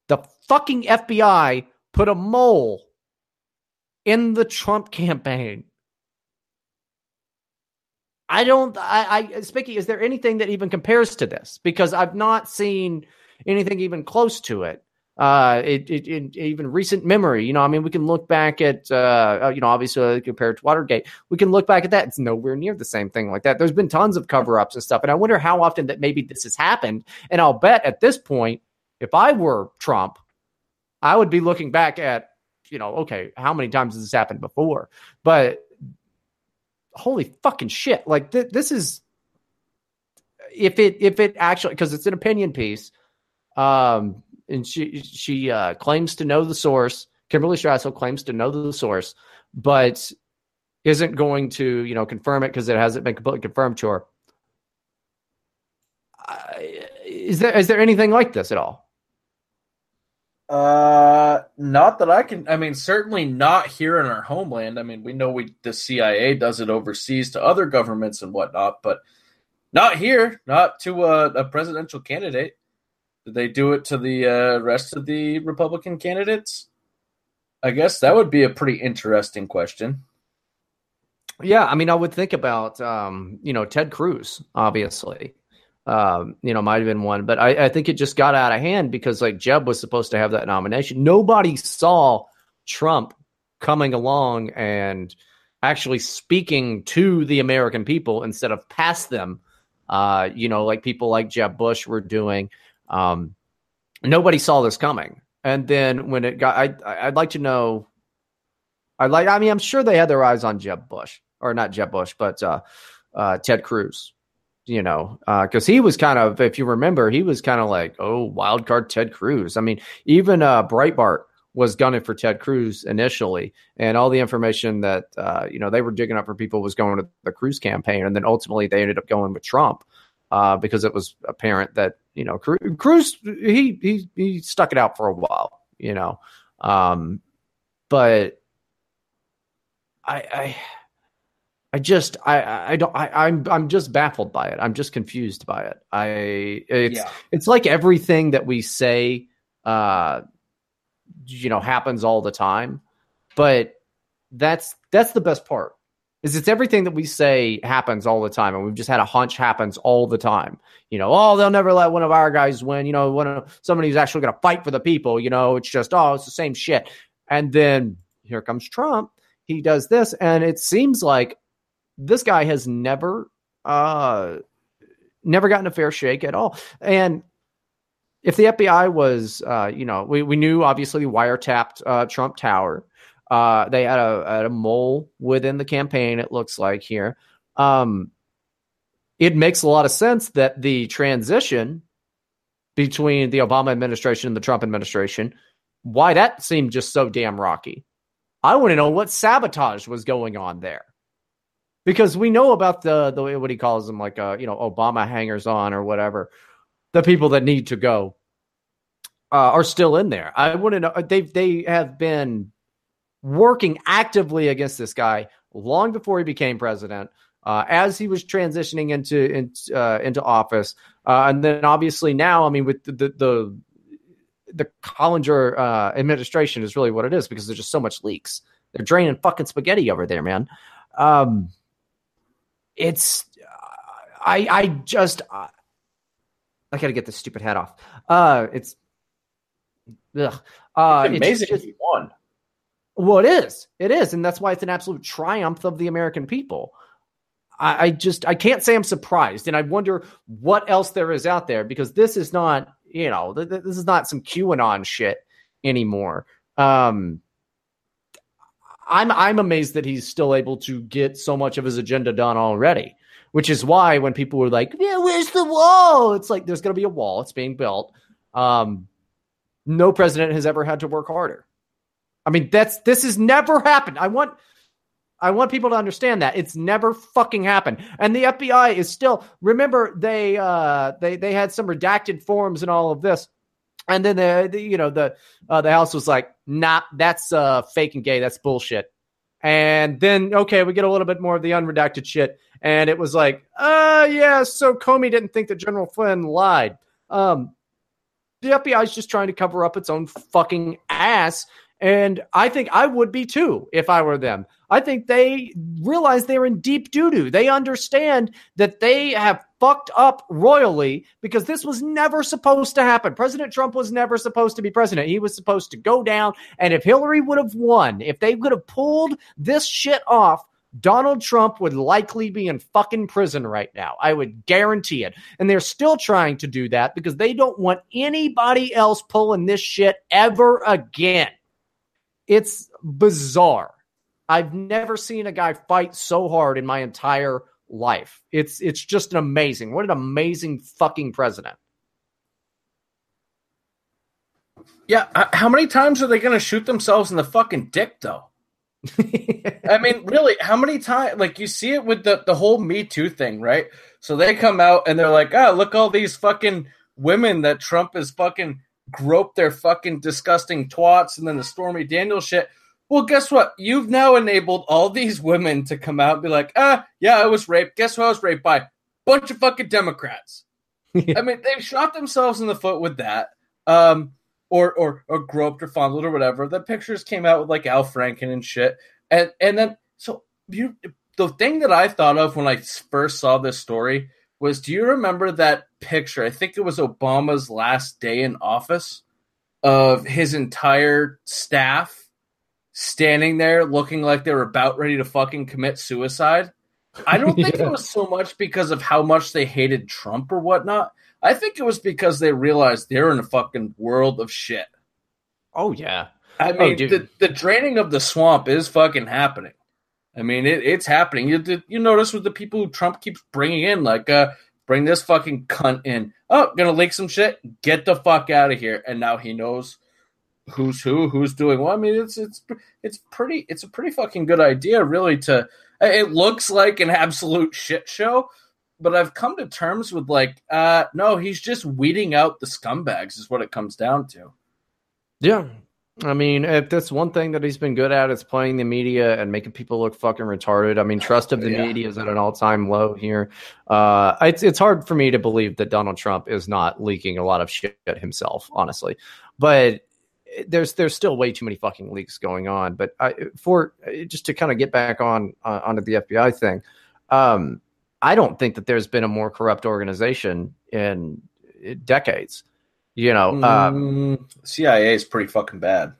The fucking FBI put a mole in the Trump campaign. I don't, I, I, Spicky, is there anything that even compares to this? Because I've not seen anything even close to it. Uh, it, it, in even recent memory, you know, I mean, we can look back at, uh, you know, obviously compared to Watergate, we can look back at that. It's nowhere near the same thing like that. There's been tons of cover ups and stuff. And I wonder how often that maybe this has happened. And I'll bet at this point, if I were Trump, I would be looking back at, you know, okay, how many times has this happened before? But holy fucking shit. Like th- this is, if it, if it actually, because it's an opinion piece, um, and she she uh, claims to know the source. Kimberly Strassel claims to know the source, but isn't going to you know confirm it because it hasn't been completely confirmed to her. Uh, is there is there anything like this at all? Uh, not that I can. I mean, certainly not here in our homeland. I mean, we know we the CIA does it overseas to other governments and whatnot, but not here. Not to a, a presidential candidate. Did they do it to the uh, rest of the Republican candidates? I guess that would be a pretty interesting question. Yeah, I mean, I would think about um, you know Ted Cruz, obviously. Um, you know, might have been one, but I, I think it just got out of hand because like Jeb was supposed to have that nomination. Nobody saw Trump coming along and actually speaking to the American people instead of past them. Uh, you know, like people like Jeb Bush were doing. Um, nobody saw this coming. And then when it got, I, I'd like to know. I'd like. I mean, I'm sure they had their eyes on Jeb Bush, or not Jeb Bush, but uh, uh, Ted Cruz. You know, because uh, he was kind of, if you remember, he was kind of like, oh, wild card Ted Cruz. I mean, even uh, Breitbart was gunning for Ted Cruz initially, and all the information that uh, you know they were digging up for people was going to the Cruz campaign, and then ultimately they ended up going with Trump uh, because it was apparent that you know Cruz he he he stuck it out for a while, you know, um, but I I. I just I I don't I I'm I'm just baffled by it. I'm just confused by it. I it's yeah. it's like everything that we say uh you know happens all the time. But that's that's the best part is it's everything that we say happens all the time and we've just had a hunch happens all the time you know oh they'll never let one of our guys win you know one of somebody who's actually going to fight for the people you know it's just oh it's the same shit and then here comes trump he does this and it seems like this guy has never uh never gotten a fair shake at all and if the FBI was, uh, you know, we, we knew obviously wiretapped uh, Trump Tower. Uh, they had a, had a mole within the campaign, it looks like here. Um, it makes a lot of sense that the transition between the Obama administration and the Trump administration, why that seemed just so damn rocky. I want to know what sabotage was going on there. Because we know about the the what he calls them like uh you know Obama hangers on or whatever, the people that need to go uh, are still in there. I want to know they they have been working actively against this guy long before he became president. Uh, as he was transitioning into in, uh, into office, uh, and then obviously now, I mean, with the the the, the Collinger uh, administration is really what it is because there's just so much leaks. They're draining fucking spaghetti over there, man. Um, it's I I just I, I got to get this stupid hat off. Uh, it's ugh. Uh, it's amazing it's just, he won. Well, it is. It is. And that's why it's an absolute triumph of the American people. I, I, just I can't say I'm surprised. And I wonder what else there is out there because this is not, you know, th- th- this is not some QAnon shit anymore. Um I'm I'm amazed that he's still able to get so much of his agenda done already. Which is why when people were like, Yeah, where's the wall? It's like there's gonna be a wall, it's being built. Um no president has ever had to work harder. I mean, that's this has never happened. I want I want people to understand that it's never fucking happened. And the FBI is still remember they uh they they had some redacted forms and all of this. And then the, the you know the uh, the house was like, "Nah, that's uh fake and gay. That's bullshit." And then, okay, we get a little bit more of the unredacted shit. And it was like, uh, yeah, so Comey didn't think that General Flynn lied. Um, the FBI is just trying to cover up its own fucking ass. And I think I would be too if I were them. I think they realize they're in deep doo doo. They understand that they have fucked up royally because this was never supposed to happen. President Trump was never supposed to be president. He was supposed to go down. And if Hillary would have won, if they could have pulled this shit off, Donald Trump would likely be in fucking prison right now. I would guarantee it. And they're still trying to do that because they don't want anybody else pulling this shit ever again. It's bizarre. I've never seen a guy fight so hard in my entire life. It's it's just an amazing. What an amazing fucking president. Yeah, how many times are they going to shoot themselves in the fucking dick, though? [laughs] I mean, really, how many times? Like, you see it with the, the whole Me Too thing, right? So they come out and they're like, oh, look, all these fucking women that Trump is fucking groped their fucking disgusting twats and then the Stormy Daniels shit. Well, guess what? You've now enabled all these women to come out and be like, ah, yeah, I was raped. Guess who I was raped by? Bunch of fucking Democrats. [laughs] I mean, they've shot themselves in the foot with that. Um, or or or groped or fondled or whatever. The pictures came out with like Al Franken and shit. And and then so you the thing that I thought of when I first saw this story was do you remember that picture? I think it was Obama's last day in office of his entire staff standing there looking like they were about ready to fucking commit suicide. I don't think [laughs] Yeah. it was so much because of how much they hated Trump or whatnot. I think it was because they realized they're in a fucking world of shit. Oh yeah. I Oh, mean, dude. the, the draining of the swamp is fucking happening. I mean, it, it's happening. You you notice with the people who Trump keeps bringing in, like, uh, bring this fucking cunt in. Oh, gonna leak some shit. Get the fuck out of here. And now he knows who's who, who's doing what. I mean, it's it's it's pretty. It's a pretty fucking good idea, really. To it looks like an absolute shit show, but I've come to terms with like, uh, no, he's just weeding out the scumbags. Is what it comes down to. Yeah. I mean, if that's one thing that he's been good at, it's playing the media and making people look fucking retarded. I mean, trust of the Yeah. media is at an all time low here. Uh, it's it's hard for me to believe that Donald Trump is not leaking a lot of shit himself, honestly. But there's there's still way too many fucking leaks going on. But I, for just to kind of get back on uh, onto the FBI thing, um, I don't think that there's been a more corrupt organization in decades. You know, uh, Mm, CIA is pretty fucking bad.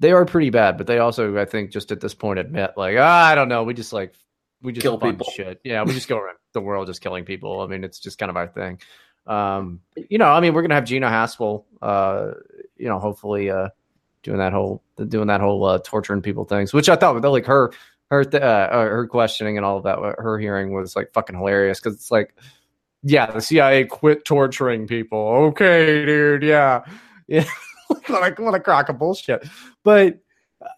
they are pretty bad, but they also, I think, just at this point admit, like, ah, I don't know, we just like we just Kill people. shit. Yeah, we just go around the world just killing people. I mean, it's just kind of our thing. Um, [laughs] you know, I mean, we're gonna have Gina Haspel, uh, you know, hopefully, uh, doing that whole doing that whole uh, torturing people things, which I thought like her her th- uh, her questioning and all of that, her hearing was like fucking hilarious because it's like, yeah, the CIA quit torturing people. Okay, dude, yeah, [laughs] yeah, what a what a crock of bullshit. But uh,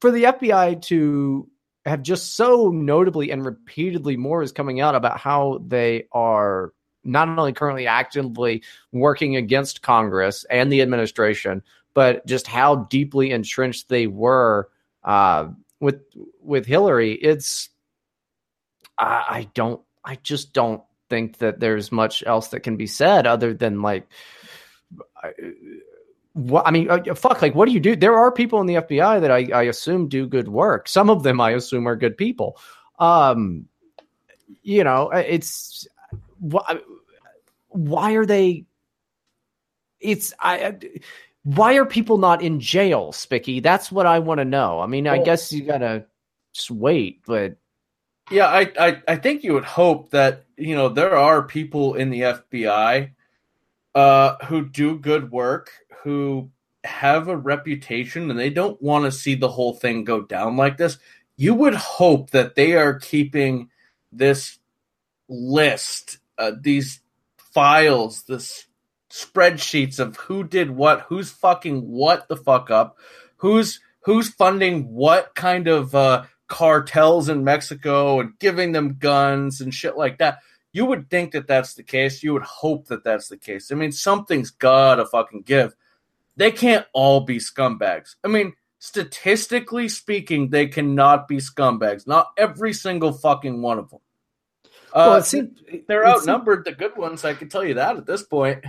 for the FBI to have just so notably and repeatedly more is coming out about how they are not only currently actively working against Congress and the administration, but just how deeply entrenched they were uh, with with Hillary. It's I, I don't I just don't think that there's much else that can be said other than like I- what I mean, uh, fuck. Like, what do you do? There are people in the FBI that I, I assume do good work. Some of them I assume are good people. Um, you know, uh, it's why why are they? It's I. I- Why are people not in jail, Spicky? That's what I want to know. I mean, I Well- guess you gotta just wait, but Yeah, I, I I think you would hope that you know there are people in the FBI uh, who do good work, who have a reputation, and they don't want to see the whole thing go down like this. You would hope that they are keeping this list, uh, these files, this spreadsheets of who did what, who's fucking what the fuck up, who's who's funding what kind of uh, cartels in Mexico and giving them guns and shit like that. You would think that that's the case. You would hope that that's the case. I mean, something's gotta fucking give. They can't all be scumbags. I mean, statistically speaking, they cannot be scumbags. Not every single fucking one of them. Uh, well, it seems they're outnumbered. the good ones, I can tell you that at this point.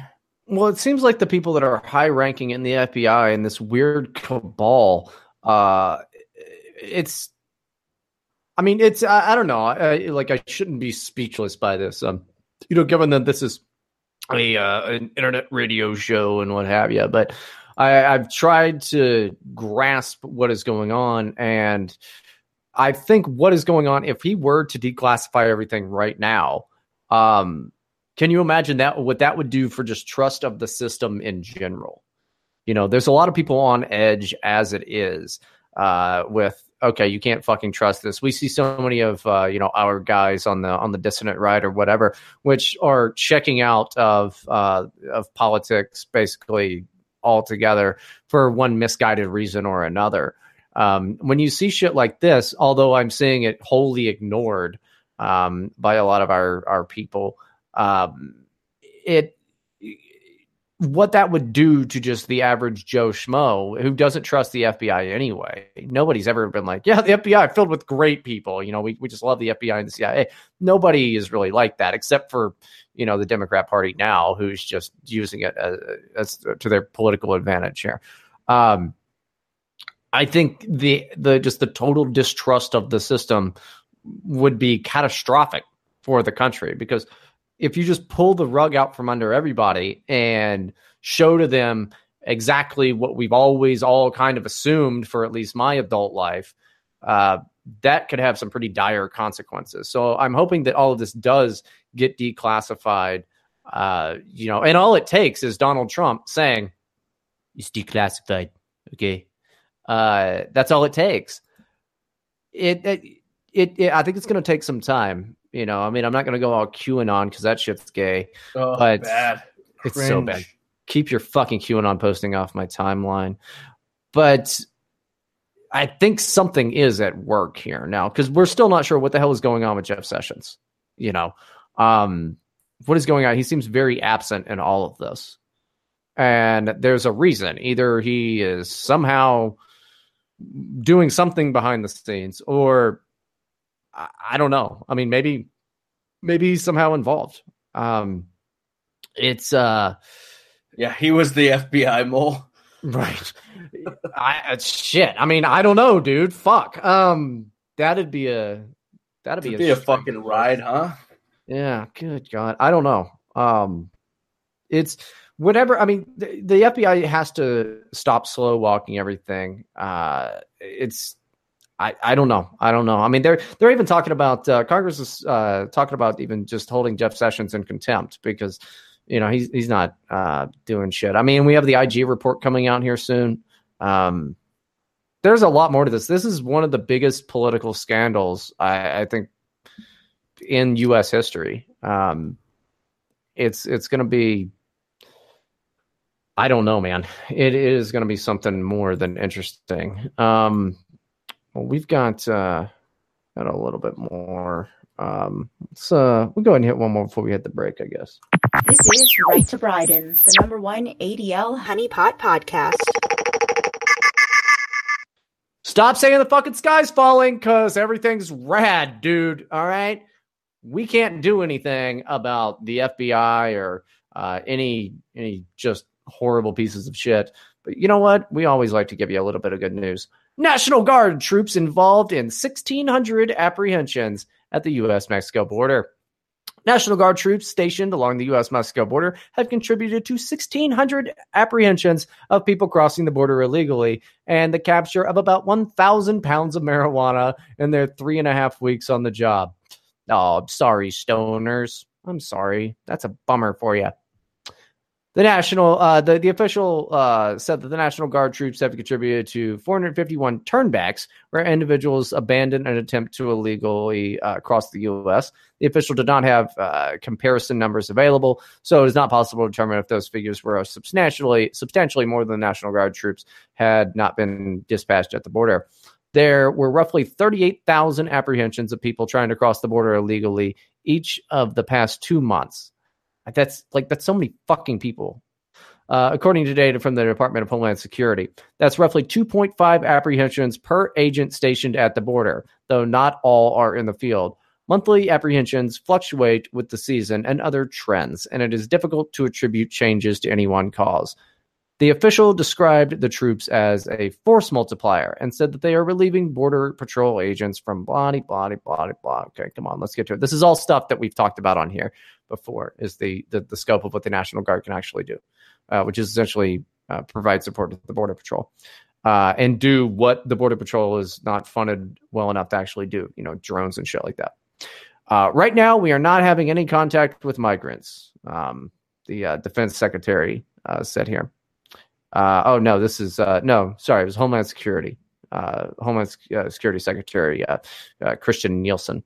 Well, it seems like the people that are high ranking in the FBI and this weird cabal, uh, it's, I mean, it's, I, I don't know. I, like, I shouldn't be speechless by this. Um, you know, given that this is a, uh, an internet radio show and what have you, but I, I've tried to grasp what is going on. And I think what is going on, if he were to declassify everything right now, um, can you imagine that what that would do for just trust of the system in general? You know, there's a lot of people on edge as it is uh, with okay, you can't fucking trust this. We see so many of uh, you know our guys on the on the dissident right or whatever, which are checking out of uh, of politics basically altogether for one misguided reason or another. Um, when you see shit like this, although I'm seeing it wholly ignored um, by a lot of our our people, um, it what that would do to just the average Joe Schmo who doesn't trust the FBI anyway. Nobody's ever been like, yeah, the FBI filled with great people. You know, we, we just love the FBI and the CIA. Nobody is really like that except for, you know, the Democrat Party now who's just using it as, as to their political advantage here. Um, I think the the just the total distrust of the system would be catastrophic for the country because if you just pull the rug out from under everybody and show to them exactly what we've always all kind of assumed for at least my adult life, uh, that could have some pretty dire consequences. So I'm hoping that all of this does get declassified. Uh, you know, and all it takes is Donald Trump saying it's declassified. Okay, uh, that's all it takes. It, it, it, it I think it's going to take some time. You know, I mean, I'm not going to go all QAnon because that shit's gay. Oh, But bad. It's so bad. Keep your fucking QAnon posting off my timeline. But I think something is at work here now because we're still not sure what the hell is going on with Jeff Sessions. You know, um, what is going on? He seems very absent in all of this. And there's a reason. Either he is somehow doing something behind the scenes, or I, I don't know. I mean, maybe maybe he's somehow involved. Um, it's uh, Yeah, he was the FBI mole. Right. I uh, shit. I mean, I don't know, dude. Fuck. Um, that'd be a that'd be be a fucking ride, huh? Yeah. Good God. I don't know. Um, it's whatever. I mean, the, the FBI has to stop slow walking everything. Uh, it's. I, I don't know. I don't know. I mean, they're they're even talking about uh, Congress is uh, talking about even just holding Jeff Sessions in contempt because you know he's he's not uh, doing shit. I mean, we have the IG report coming out here soon. Um, there's a lot more to this. This is one of the biggest political scandals I, I think in U.S. history. Um, it's it's going to be. I don't know, man. It is going to be something more than interesting. Um, well, we've got uh, got a little bit more. Um, let's uh, we'll go ahead and hit one more before we hit the break, I guess. This is Right to Bryden, the number one ADL honeypot podcast. Stop saying the fucking sky's falling because everything's rad, dude. All right. We can't do anything about the FBI or uh, any any just horrible pieces of shit. But you know what? We always like to give you a little bit of good news. National Guard troops involved in 1,600 apprehensions at the U.S. Mexico border. National Guard troops stationed along the U.S. Mexico border have contributed to 1,600 apprehensions of people crossing the border illegally and the capture of about 1,000 pounds of marijuana in their three and a half weeks on the job. Oh, I'm sorry, stoners. I'm sorry. That's a bummer for you. The national, uh, the the official uh, said that the National Guard troops have contributed to 451 turnbacks, where individuals abandoned an attempt to illegally uh, cross the U.S. The official did not have uh, comparison numbers available, so it is not possible to determine if those figures were substantially substantially more than the National Guard troops had not been dispatched at the border. There were roughly 38,000 apprehensions of people trying to cross the border illegally each of the past two months. That's like that's so many fucking people. uh, according to data from the Department of Homeland Security. That's roughly 2.5 apprehensions per agent stationed at the border, though not all are in the field. Monthly apprehensions fluctuate with the season and other trends, and it is difficult to attribute changes to any one cause. The official described the troops as a force multiplier and said that they are relieving Border Patrol agents from blah, blah, blah, blah. Okay, come on, let's get to it. This is all stuff that we've talked about on here before, is the, the, the scope of what the National Guard can actually do, uh, which is essentially uh, provide support to the Border Patrol. Uh, and do what the Border Patrol is not funded well enough to actually do, you know, drones and shit like that. Uh, right now, we are not having any contact with migrants. Um, the uh, Defense Secretary uh, said here. Uh, oh no, this is uh, no, sorry, it was Homeland Security, uh, Homeland uh, Security Secretary uh, uh, Christian Nielsen.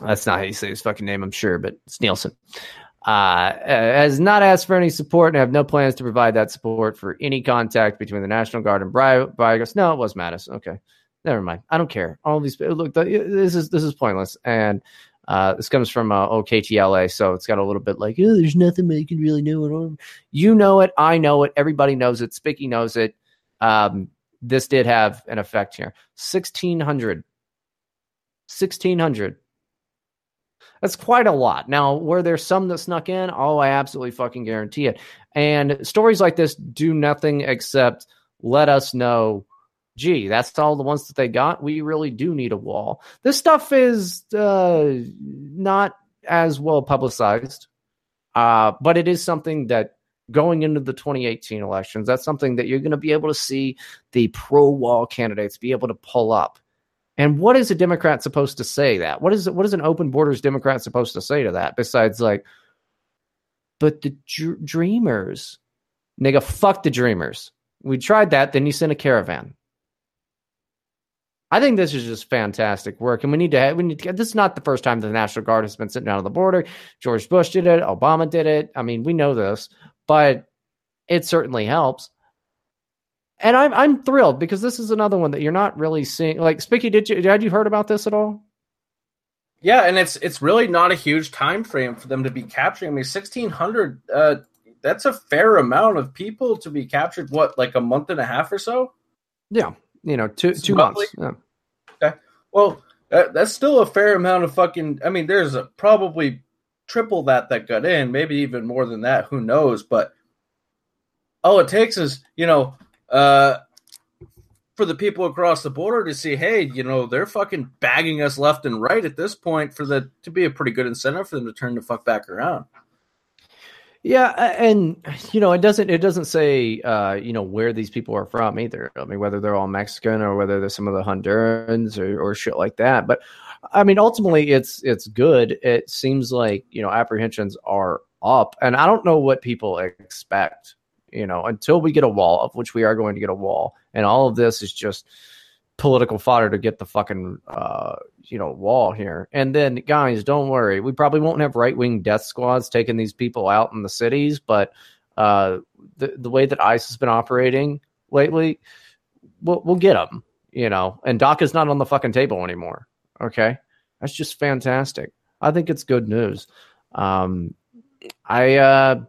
That's not how you say his fucking name, I'm sure, but it's Nielsen. Has not asked for any support and have no plans to provide that support for any contact between the National Guard and Briagos. No, it was Mattis. Okay, never mind. I don't care. All these look, this is this is pointless and. Uh, this comes from uh, OKTLA, so it's got a little bit like, oh, there's nothing you can really know. You know it. I know it. Everybody knows it. Spicky knows it. Um, this did have an effect here. 1600. 1600. That's quite a lot. Now, were there some that snuck in? Oh, I absolutely fucking guarantee it. And stories like this do nothing except let us know gee, that's all the ones that they got. We really do need a wall. This stuff is uh, not as well publicized, uh, but it is something that going into the 2018 elections, that's something that you're going to be able to see the pro wall candidates be able to pull up. And what is a Democrat supposed to say that? What is what is an open borders Democrat supposed to say to that besides like, but the dr- dreamers, nigga, fuck the dreamers. We tried that. Then you sent a caravan. I think this is just fantastic work, and we need to. Have, we need to. This is not the first time the National Guard has been sitting down on the border. George Bush did it. Obama did it. I mean, we know this, but it certainly helps. And I'm I'm thrilled because this is another one that you're not really seeing. Like, Spicky, did you had you heard about this at all? Yeah, and it's it's really not a huge time frame for them to be capturing. I mean, sixteen hundred. Uh, that's a fair amount of people to be captured. What, like a month and a half or so? Yeah, you know, two two months. Yeah. Okay. Well, that, that's still a fair amount of fucking. I mean, there's a, probably triple that that got in, maybe even more than that. Who knows? But all it takes is, you know, uh, for the people across the border to see, hey, you know, they're fucking bagging us left and right at this point for the to be a pretty good incentive for them to turn the fuck back around. Yeah, and you know, it doesn't it doesn't say uh, you know where these people are from either. I mean, whether they're all Mexican or whether they're some of the Hondurans or, or shit like that. But I mean, ultimately, it's it's good. It seems like you know apprehensions are up, and I don't know what people expect. You know, until we get a wall, of which we are going to get a wall, and all of this is just political fodder to get the fucking uh, you know wall here. And then guys, don't worry, we probably won't have right wing death squads taking these people out in the cities, but uh, the the way that ICE has been operating lately, we'll we'll get them. You know, and DACA's not on the fucking table anymore. Okay, that's just fantastic. I think it's good news. Um, I uh,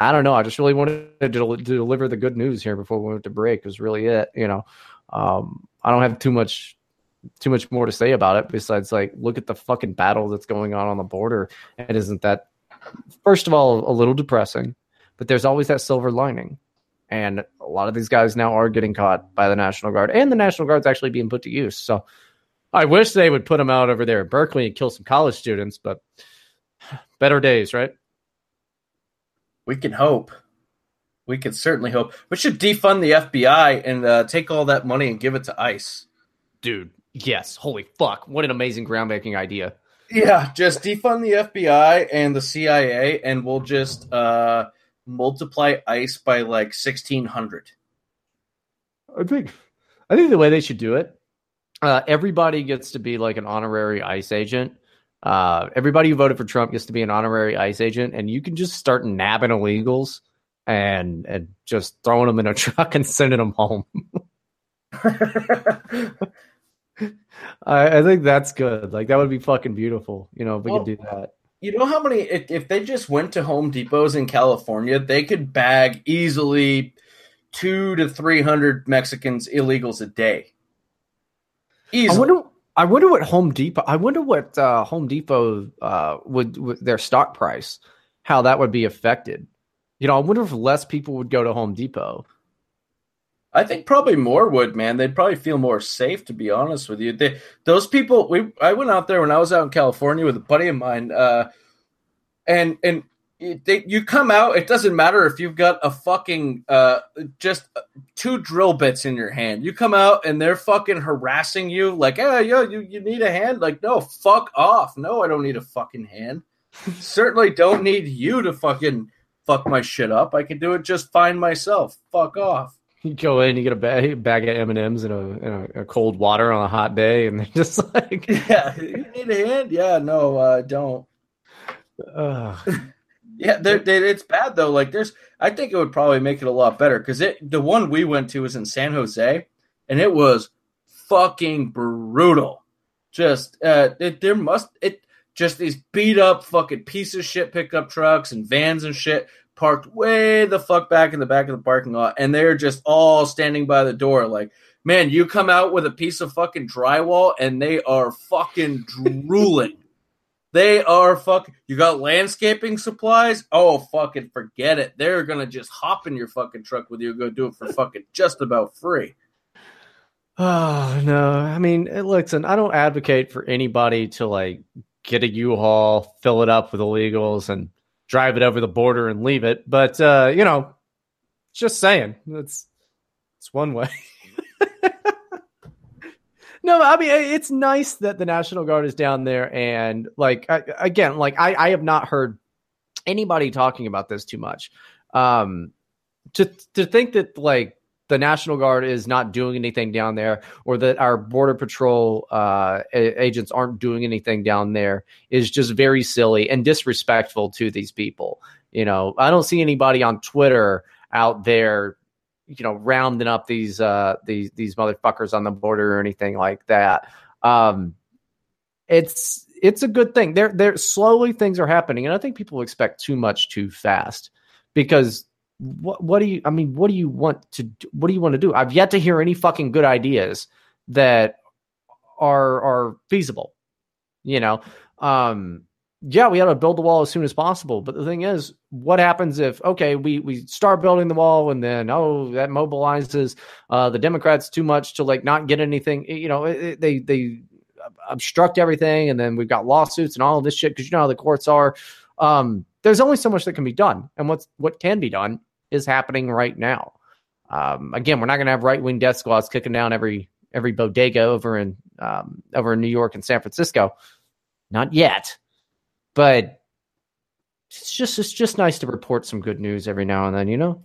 I don't know. I just really wanted to, to deliver the good news here before we went to break. Was really it. You know, um, I don't have too much too much more to say about it besides like look at the fucking battle that's going on on the border. And isn't that first of all a little depressing but there's always that silver lining. And a lot of these guys now are getting caught by the national guard and the national guard's actually being put to use. So i wish they would put them out over there in berkeley and kill some college students but [sighs] better days right? We can hope. We can certainly hope. We should defund the FBI and uh, take all that money and give it to ICE. Dude, yes. Holy fuck. What an amazing groundbreaking idea. Yeah, just defund the FBI and the CIA, and we'll just uh, multiply ICE by like 1600. I think, I think the way they should do it, uh, everybody gets to be like an honorary ICE agent. Uh, everybody who voted for Trump gets to be an honorary ICE agent, and you can just start nabbing illegals and and just throwing them in a [laughs] truck and sending them home. [laughs] [laughs] [laughs] I, I, think that's good. Like that would be fucking beautiful. You know, if we well, could do that. You know how many? If, if they just went to Home Depots in California, they could bag easily two to three hundred Mexicans illegals a day. I wonder. I wonder what Home Depot. I wonder what uh, Home Depot uh, would with their stock price, how that would be affected. You know, I wonder if less people would go to Home Depot. I think probably more would, man. They'd probably feel more safe, to be honest with you. They, those people, we I went out there when I was out in California with a buddy of mine, uh, and and they, you come out. It doesn't matter if you've got a fucking uh, just two drill bits in your hand. You come out and they're fucking harassing you, like, "Yeah, yo, you you need a hand?" Like, no, fuck off. No, I don't need a fucking hand. [laughs] Certainly don't need you to fucking fuck my shit up. I can do it just fine myself. Fuck off. You [laughs] go in, you get a bag, bag of M and M's and a, and a, a cold water on a hot day, and they're [laughs] just like, [laughs] Yeah, you need a hand? Yeah, no, uh, don't. Ugh. Yeah, they it's bad though. Like, there's, I think it would probably make it a lot better because it, the one we went to was in San Jose, and it was fucking brutal. Just, uh, it, there must it just these beat up fucking piece of shit pickup trucks and vans and shit parked way the fuck back in the back of the parking lot, and they're just all standing by the door like. Man, you come out with a piece of fucking drywall and they are fucking drooling. [laughs] They are fucking. You got landscaping supplies? Oh, fucking forget it. They're gonna just hop in your fucking truck with you and go do it for fucking just about free. Oh [sighs] no! I mean, eh, listen, I don't advocate for anybody to like get a U-Haul, fill it up with illegals, and drive it over the border and leave it. But uh, you know, just saying, it's it's one way. [laughs] no, I mean it's nice that the National Guard is down there, and like I, again, like I, I have not heard anybody talking about this too much. Um, to to think that like the National Guard is not doing anything down there, or that our Border Patrol uh, agents aren't doing anything down there, is just very silly and disrespectful to these people. You know, I don't see anybody on Twitter out there, you know, rounding up these uh, these these motherfuckers on the border or anything like that. Um, it's it's a good thing. There, there slowly things are happening, and I think people expect too much too fast because what what do you I mean what do you want to do, what do you want to do? I've yet to hear any fucking good ideas that are are feasible. You know, um yeah, we got to build the wall as soon as possible, but the thing is, what happens if okay, we we start building the wall and then oh, that mobilizes uh the Democrats too much to like not get anything, you know, it- they they obstruct everything and then we've got lawsuits and all of this shit because you know how the courts are um, there's only so much that can be done, and what's what can be done is happening right now. Um, again, we're not going to have right wing death squads kicking down every every bodega over in um, over in New York and San Francisco, not yet. But it's just it's just nice to report some good news every now and then, you know.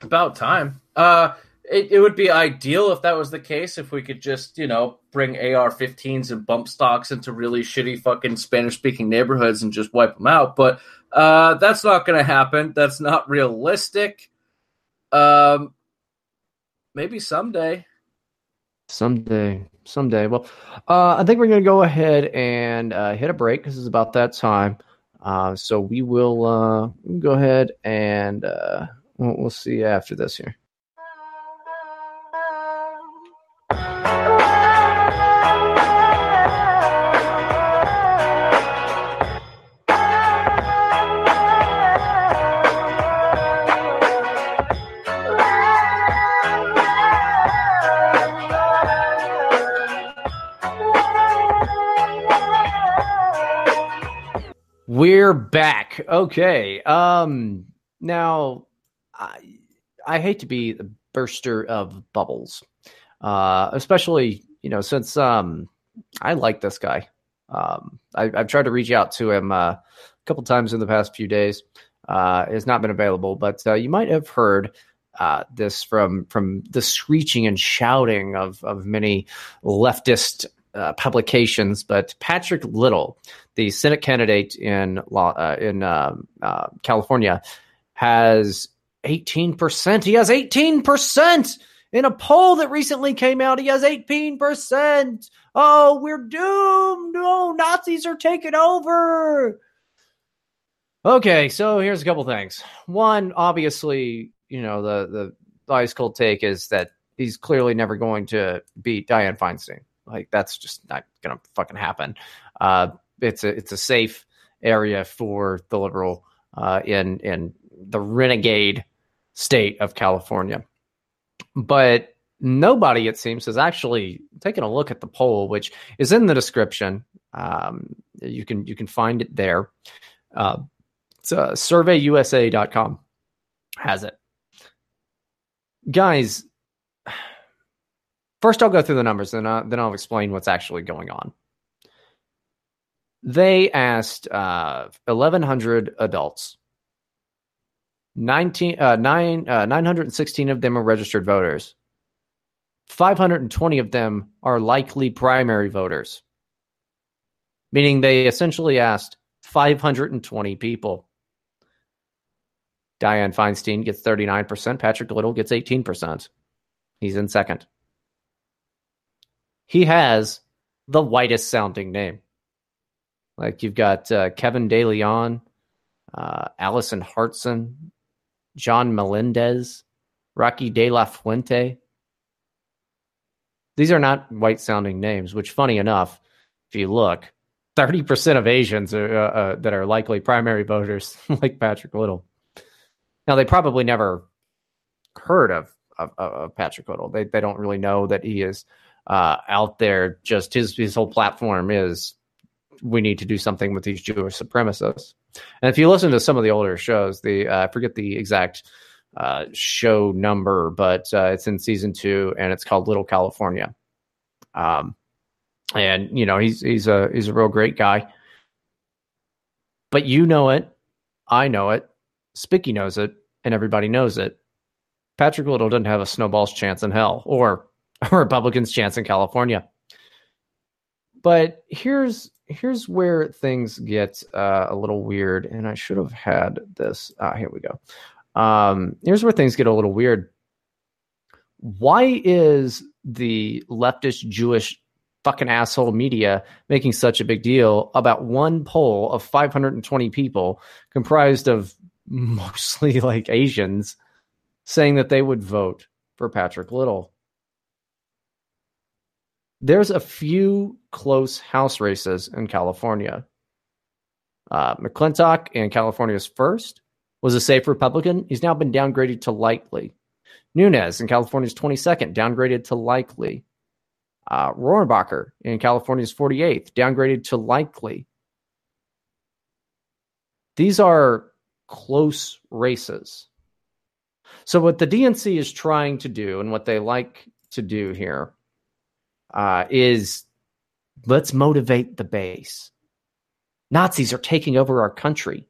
About time. Uh, it, it would be ideal if that was the case. If we could just, you know, bring AR-15s and bump stocks into really shitty fucking Spanish-speaking neighborhoods and just wipe them out. But uh, that's not going to happen. That's not realistic. Um, maybe someday. Someday, someday. Well, uh, I think we're going to go ahead and uh, hit a break because it's about that time. Uh, so we will uh, go ahead and uh, we'll, we'll see you after this here. We're back. Okay. Um now I I hate to be the burster of bubbles. Uh especially, you know, since um I like this guy. Um I, I've tried to reach out to him uh, a couple times in the past few days. Uh has not been available, but uh, you might have heard uh, this from from the screeching and shouting of of many leftist uh, publications, but Patrick Little, the Senate candidate in law uh, in um, uh, California, has eighteen percent. He has eighteen percent In a poll that recently came out, he has 18%. Oh, we're doomed. No, Nazis are taking over. Okay, so here's a couple things. One, obviously, you know, the the ice cold take is that he's clearly never going to beat Dianne Feinstein. Like that's just not gonna fucking happen. Uh, it's a it's a safe area for the liberal uh, in in the renegade state of California. But nobody, it seems, has actually taken a look at the poll, which is in the description. Um, you can you can find it there. Uh, it's uh, surveyusa.com has it. Guys, first I'll go through the numbers, then uh, then I'll explain what's actually going on. They asked uh, 1,100 adults. 19, uh, nine, uh, 916 of them are registered voters. 520 of them are likely primary voters, meaning they essentially asked 520 people. Dianne Feinstein gets 39%. Patrick Little gets 18%. He's in second. He has the whitest sounding name. Like you've got uh, Kevin DeLeon, uh, Alison Hartson, John Melendez, Rocky De La Fuente. These are not white sounding names, which, funny enough, if you look, 30% of Asians are, uh, uh, that are likely primary voters, [laughs] like Patrick Little. Now, they probably never heard of, of, of Patrick Little. They, they don't really know that he is uh, out there. Just his, his whole platform is we need to do something with these Jewish supremacists. And if you listen to some of the older shows, the uh, I forget the exact uh, show number, but uh, it's in season two, and it's called Little California. Um, and you know he's he's a he's a real great guy, but you know it, I know it, Spicky knows it, and everybody knows it. Patrick Little doesn't have a snowball's chance in hell, or [laughs] Republican's chance in California. But here's here's where things get uh, a little weird, and I should have had this. Ah, here we go. Um, here's where things get a little weird. Why is the leftist Jewish fucking asshole media making such a big deal about one poll of 520 people comprised of [laughs] mostly like Asians saying that they would vote for Patrick Little? There's a few close House races in California. Uh, McClintock in California's first was a safe Republican. He's now been downgraded to likely. Nunes in California's 22nd, downgraded to likely. Uh, in California's 48th, downgraded to likely. These are close races. So, what the DNC is trying to do and what they like to do here uh, is let's motivate the base. Nazis are taking over our country.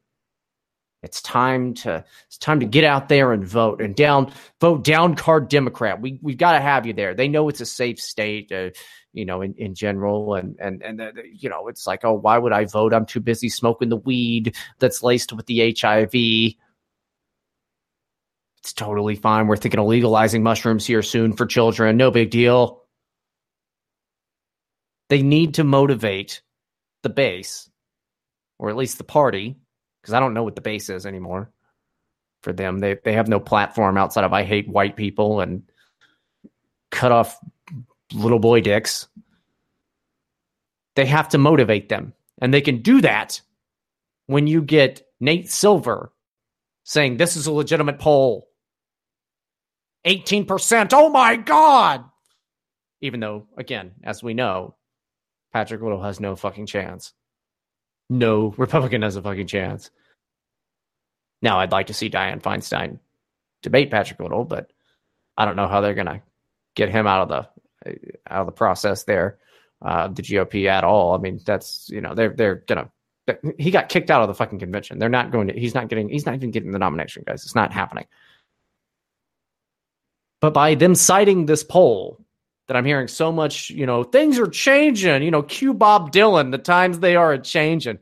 It's time to it's time to get out there and vote and down vote down card Democrat. We we've got to have you there. They know it's a safe state, uh, you know, in, in general, and and and uh, you know, it's like, oh, why would I vote? I'm too busy smoking the weed that's laced with the HIV. It's totally fine. We're thinking of legalizing mushrooms here soon for children. No big deal. They need to motivate the base, or at least the party, because I don't know what the base is anymore for them. They they have no platform outside of I hate white people and cut off little boy dicks. They have to motivate them. And they can do that when you get Nate Silver saying this is a legitimate poll. 18%. Oh my God. Even though, again, as we know, Patrick Little has no fucking chance. No Republican has a fucking chance. Now, I'd like to see Dianne Feinstein debate Patrick Little, but I don't know how they're gonna get him out of the out of the process there. Uh, the GOP at all. I mean, that's you know they're they're gonna. He got kicked out of the fucking convention. They're not going to. He's not getting. He's not even getting the nomination, guys. It's not happening. But by them citing this poll that I'm hearing so much, you know, things are changing, you know, cue Bob Dylan, the times they are a changing.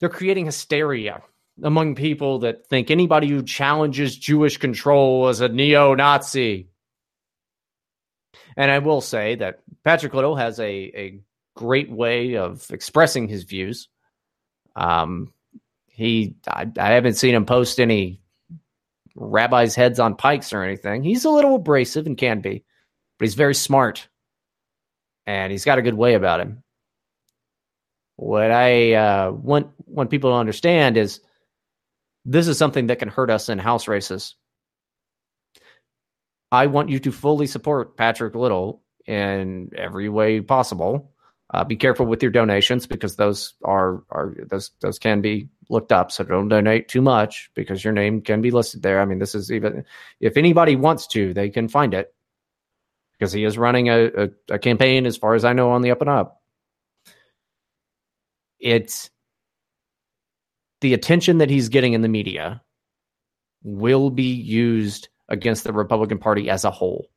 They're creating hysteria among people that think anybody who challenges Jewish control is a neo Nazi. And I will say that Patrick Little has a, a great way of expressing his views. Um, he, I, I haven't seen him post any rabbis' heads on pikes or anything. He's a little abrasive and can be, but he's very smart and he's got a good way about him. What I uh, want want people to understand is this is something that can hurt us in house races. I want you to fully support Patrick Little in every way possible. Uh, be careful with your donations because those are are those those can be looked up. So don't donate too much because your name can be listed there. I mean, this is even if anybody wants to, they can find it because he is running a, a, a campaign, as far as I know, on the up and up. It's the attention that he's getting in the media will be used against the Republican Party as a whole,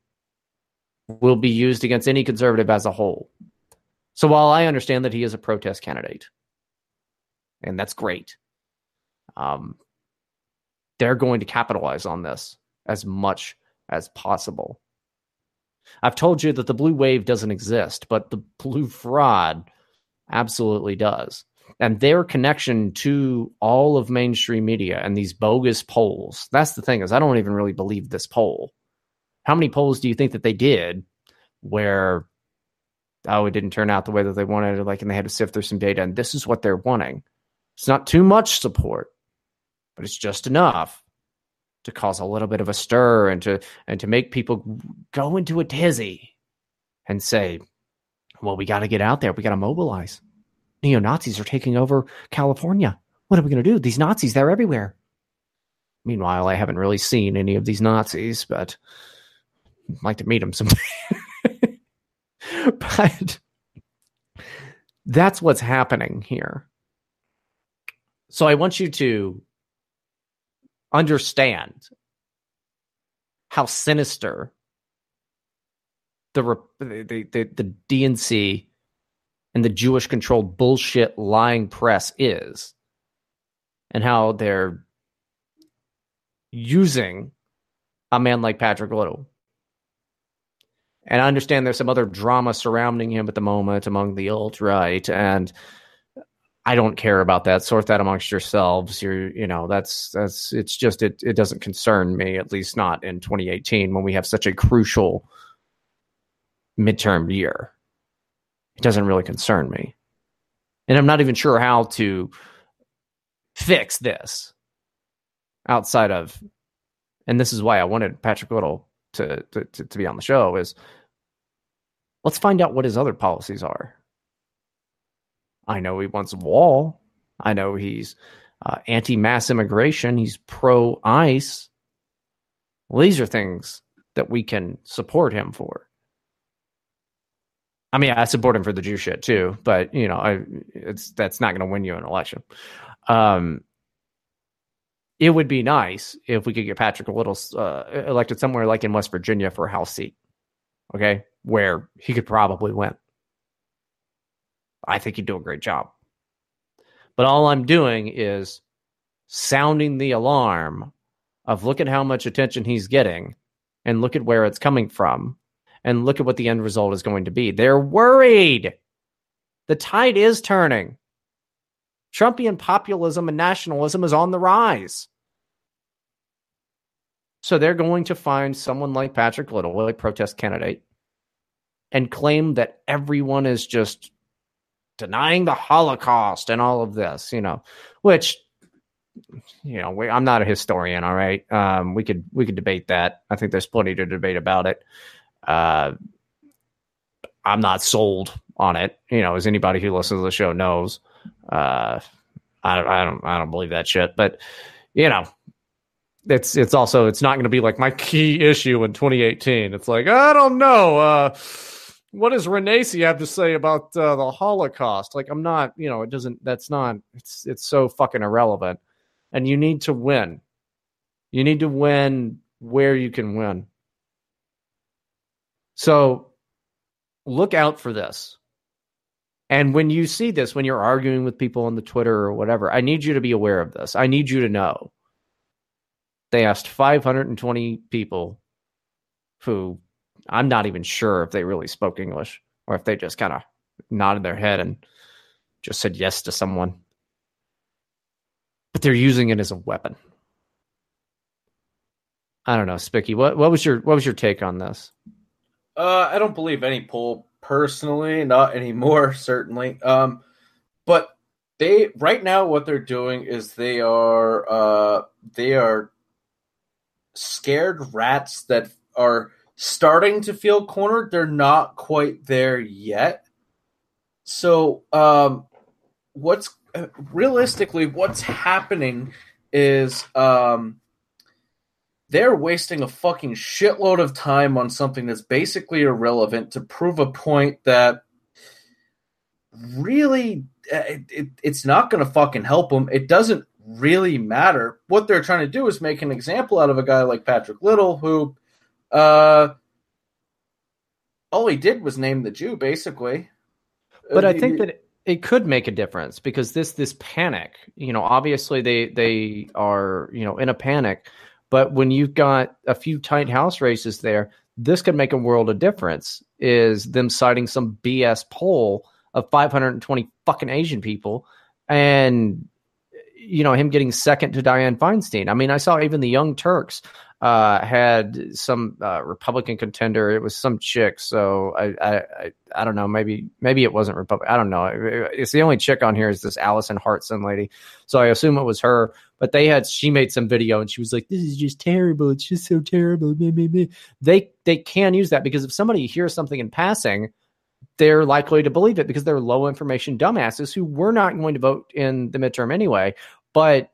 will be used against any conservative as a whole. So while I understand that he is a protest candidate, and that's great, um, they're going to capitalize on this as much as possible. I've told you that the blue wave doesn't exist, but the [laughs] blue fraud absolutely does. And their connection to all of mainstream media and these bogus polls. That's the thing is I don't even really believe this poll. How many polls do you think that they did where oh, it didn't turn out the way that they wanted, like, and they had to sift through some data, and this is what they're wanting. It's not too much support, but it's just enough to cause a little bit of a stir and to and to make people go into a tizzy and say, "Well, we got to get out there. We got to mobilize. Neo Nazis are taking over California. What are we going to do? These Nazis, they're everywhere." Meanwhile, I haven't really seen any of these Nazis, but I'd like to meet them someday. [laughs] but that's what's happening here. So I want you to understand how sinister the the the, the DNC and the Jewish controlled bullshit lying press is and how they're using a man like Patrick Little. And I understand there's some other drama surrounding him at the moment among the alt right, and I don't care about that. Sort that amongst yourselves. You're, you know, that's that's it's just it it doesn't concern me, at least not in 2018 when we have such a crucial midterm year. It doesn't really concern me. And I'm not even sure how to fix this outside of and this is why I wanted Patrick Little to, to, to be on the show is let's find out what his other policies are. I know he wants a wall. I know he's uh, anti mass immigration. He's pro ICE. Well, these are things that we can support him for. I mean, I support him for the Jew shit too, but you know, I, it's that's not going to win you an election. Um, it would be nice if we could get Patrick Little uh, elected somewhere like in West Virginia for a House seat, okay, where he could probably win. I think he'd do a great job. But all I'm doing is sounding the alarm of look at how much attention he's getting and look at where it's coming from and look at what the end result is going to be. They're worried. The tide is turning. Trumpian populism and nationalism is on the rise. So they're going to find someone like Patrick Little, a protest candidate, and claim that everyone is just denying the Holocaust and all of this, you know, which you know, we, I'm not a historian, all right. Um, we could we could debate that. I think there's plenty to debate about it. Uh, I'm not sold on it. You know, as anybody who listens to the show knows, uh, I, I don't I don't believe that shit. But you know, it's it's also it's not going to be like my key issue in 2018. It's like I don't know. Uh, what does Renacy have to say about uh, the Holocaust? Like I'm not, you know, it doesn't. That's not. It's it's so fucking irrelevant. And you need to win. You need to win where you can win. So look out for this. And when you see this, when you're arguing with people on the Twitter or whatever, I need you to be aware of this. I need you to know. They asked 520 people who I'm not even sure if they really spoke English or if they just kind of nodded their head and just said yes to someone. But they're using it as a weapon. I don't know, Spicky. What what was your what was your take on this? Uh, I don't believe any poll personally, not anymore, [laughs] certainly. Um, but they right now what they're doing is they are uh they are scared rats that are starting to feel cornered. They're not quite there yet. So, um, what's realistically what's happening is um they're wasting a fucking shitload of time on something that's basically irrelevant to prove a point that really uh, it, it, it's not going to fucking help them. It doesn't really matter. What they're trying to do is make an example out of a guy like Patrick Little, who, uh, all he did was name the Jew, basically. But Uh, I think you- that it, it could make a difference because this this panic, you know, obviously they they are you know in a panic, but when you've got a few tight house races there, this could make a world of difference. Is them citing some BS poll of 520 fucking Asian people, and you know him getting second to Dianne Feinstein. I mean, I saw even the Young Turks uh, had some uh, Republican contender. It was some chick. So I, I, I, I don't know. Maybe, maybe it wasn't Republican. I don't know. It's the only chick on here is this Alison Hartson lady. So I assume it was her. But they had she made some video and she was like, "This is just terrible. It's just so terrible." They they can use that because if somebody hears something in passing, they're likely to believe it because they're low information dumbasses who were not going to vote in the midterm anyway. But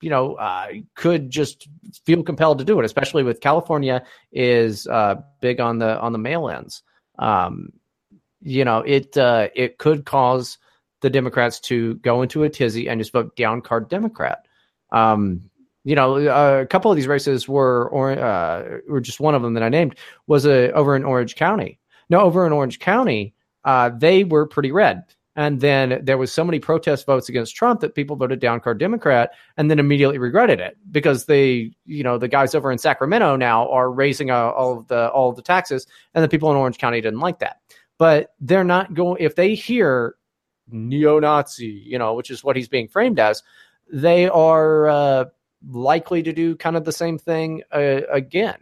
you know, uh, could just feel compelled to do it, especially with California is uh, big on the on the mail ins. Um, you know, it uh, it could cause the Democrats to go into a tizzy and just vote down card Democrat. Um, you know, a couple of these races were or uh, or just one of them that I named was a, over in Orange County. No, over in Orange County, uh, they were pretty red. And then there was so many protest votes against Trump that people voted down card Democrat and then immediately regretted it because they, you know, the guys over in Sacramento now are raising uh, all of the all of the taxes, and the people in Orange County didn't like that. But they're not going if they hear neo-Nazi, you know, which is what he's being framed as, they are uh, likely to do kind of the same thing uh, again,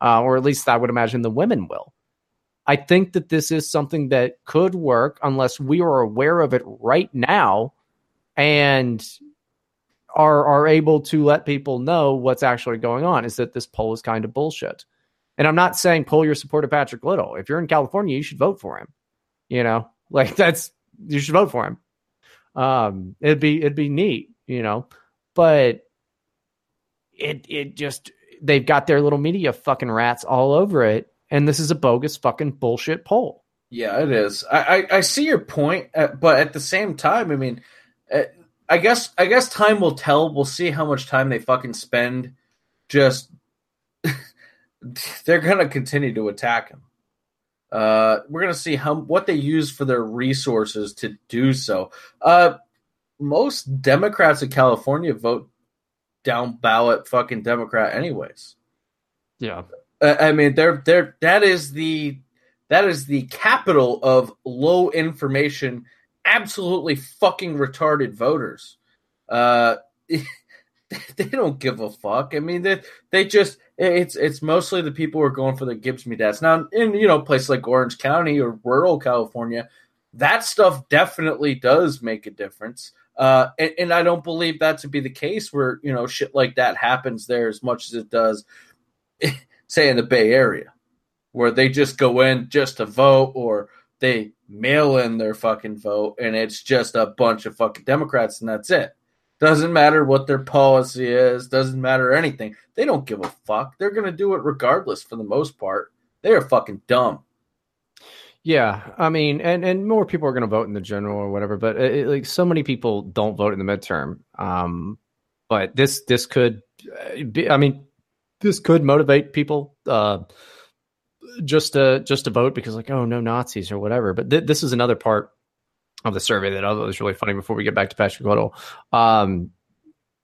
uh, or at least I would imagine the women will. I think that this is something that could work unless we are aware of it right now and are are able to let people know what's actually going on is that this poll is kind of bullshit. And I'm not saying pull your support of Patrick Little. If you're in California, you should vote for him. You know, [laughs] like that's you should vote for him. Um, it'd be it'd be neat, you know, but it it just they've got their little media fucking rats all over it, and this is a bogus fucking bullshit poll. Yeah, it is. I, I, I see your point, uh, but at the same time, I mean, uh, I guess I guess time will tell. We'll see how much time they fucking spend. Just [laughs] they're gonna continue to attack him. Uh, we're gonna see how what they use for their resources to do so. Uh, most Democrats in California vote down ballot fucking Democrat, anyways. Yeah. Uh, I mean, they're they're that is the that is the capital of low information, absolutely fucking retarded voters. Uh, [laughs] they don't give a fuck. I mean, they they just it's it's mostly the people who are going for the Gibbs me dads. Now, in you know places like Orange County or rural California, that stuff definitely does make a difference. Uh, and, and I don't believe that to be the case where you know shit like that happens there as much as it does, [laughs] say in the Bay Area, where they just go in just to vote or they mail in their fucking vote and it's just a bunch of fucking Democrats and that's it. Doesn't matter what their policy is, doesn't matter anything. They don't give a fuck. They're going to do it regardless for the most part. They are fucking dumb. Yeah, I mean, and and more people are going to vote in the general or whatever, but it, it- like so many people don't vote in the midterm. Um, but this this could, uh, be, I mean, this could motivate people uh, just to just to vote because like, oh no Nazis or whatever. But th- this is another part of the survey that I thought was really funny before we get back to Patrick Little. Um,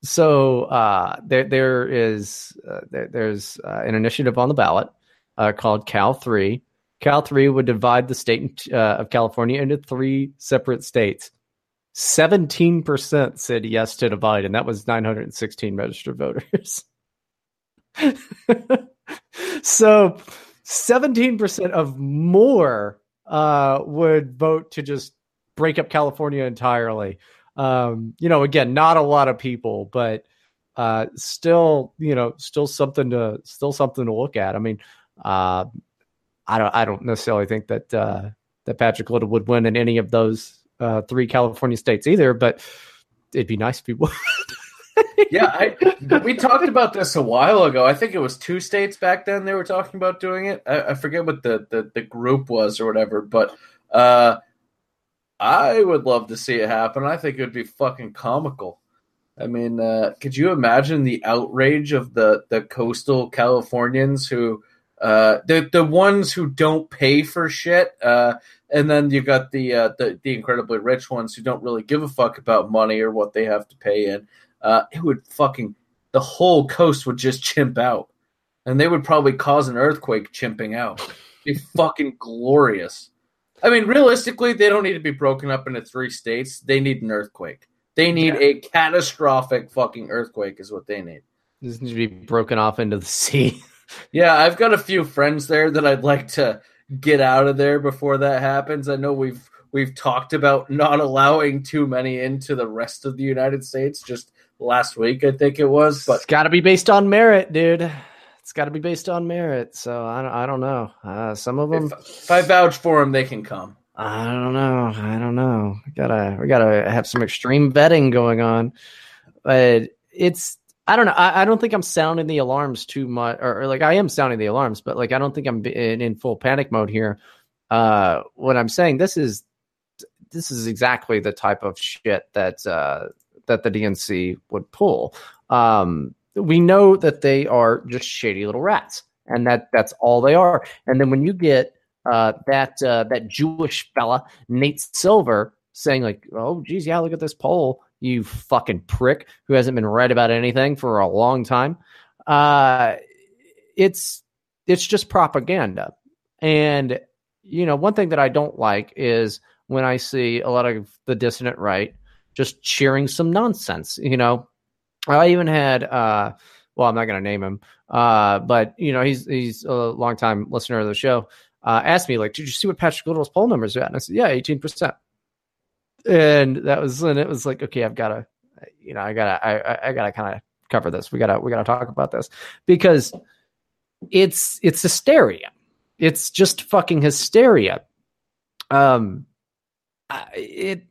so uh, there there is uh, there, there's uh, an initiative on the ballot uh, called Cal Three. Cal Three would divide the state uh, of California into three separate states. Seventeen percent said yes to divide, and that was 916 registered voters. [laughs] [laughs] so, 17 percent of more uh, would vote to just break up California entirely. Um, you know, again, not a lot of people, but uh, still, you know, still something to still something to look at. I mean, uh, I don't I don't necessarily think that uh, that Patrick Little would win in any of those uh, three California states either, but it'd be nice if he would. [laughs] yeah, I, we talked about this a while ago. I think it was two states back then they were talking about doing it. I, I forget what the, the, the group was or whatever, but uh, I would love to see it happen. I think it would be fucking comical. I mean, uh, could you imagine the outrage of the, the coastal Californians who uh, the the ones who don't pay for shit, uh, and then you got the, uh, the the incredibly rich ones who don't really give a fuck about money or what they have to pay in. Uh, it would fucking the whole coast would just chimp out, and they would probably cause an earthquake chimping out. It'd be fucking glorious. I mean, realistically, they don't need to be broken up into three states. They need an earthquake. They need Yeah. a catastrophic fucking earthquake, is what they need. This needs to be broken off into the sea. [laughs] Yeah, I've got a few friends there that I'd like to get out of there before that happens. I know we've we've talked about not allowing too many into the rest of the United States just last week, I think it was, but it's got to be based on merit, dude. It's got to be based on merit. So I don't, I don't know. Uh, some of them, if I vouch for them, they can come. I don't know. I don't know. We gotta, we gotta have some extreme vetting going on. But it's, I don't know. I, I don't think I'm sounding the alarms too much, or, or like I am sounding the alarms, but like I don't think I'm in, in full panic mode here. Uh, what I'm saying, this is, this is exactly the type of shit that uh, that the DNC would pull. Um, we know that they are just shady little rats, and that that's all they are. And then when you get uh, that uh, that Jewish fella Nate Silver saying like, "Oh, geez, yeah, look at this poll, you fucking prick who hasn't been right about anything for a long time," uh, it's it's just propaganda. And you know, one thing that I don't like is when I see a lot of the dissident right just cheering some nonsense. You know, I even had uh well, I'm not going to name him, uh, but you know, he's he's a longtime listener of the show. Uh, asked me like, "Did you see what Patrick Little's poll numbers are at?" And I said, "Yeah, 18 percent." And that was and it was like, okay, I've got to, you know, I gotta, I, I- gotta kind of cover this. We gotta, we gotta talk about this because it's it's hysteria. It's just fucking hysteria. Um, it,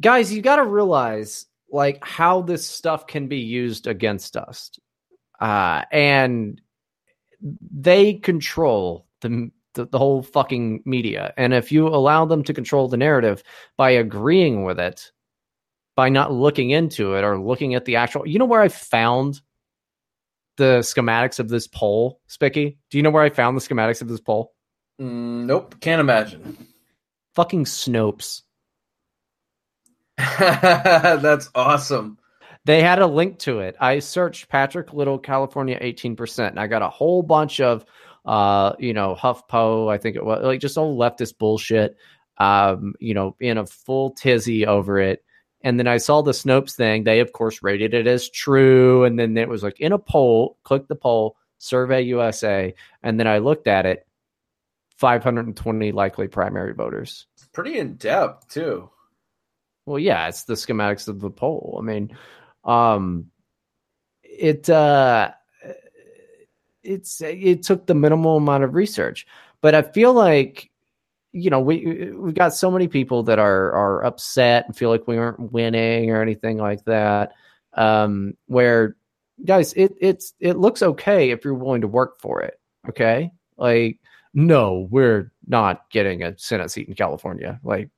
guys, you got to realize like how this stuff can be used against us, uh, and they control the, the the whole fucking media. And if you allow them to control the narrative by agreeing with it, by not looking into it or looking at the actual, you know where I found the schematics of this poll, Spicky? Do you know where I found the schematics of this poll? Mm, nope, can't imagine. Fucking Snopes. [laughs] That's awesome. They had a link to it. I searched Patrick Little, California, 18%, and I got a whole bunch of, uh, you know, HuffPo, I think it was, like just all leftist bullshit, um, you know, in a full tizzy over it. And then I saw the Snopes thing. They, of course, rated it as true. And then it was like in a poll, click the poll, Survey USA. And then I looked at it 520 likely primary voters. Pretty in depth too. Well, yeah, it's the schematics of the poll. I mean, um, it uh, it's it took the minimal amount of research, but I feel like you know we we've got so many people that are are upset and feel like we aren't winning or anything like that. Um, where guys, it it's it looks okay if you're willing to work for it. Okay, like no, we're not getting a Senate seat in California. Like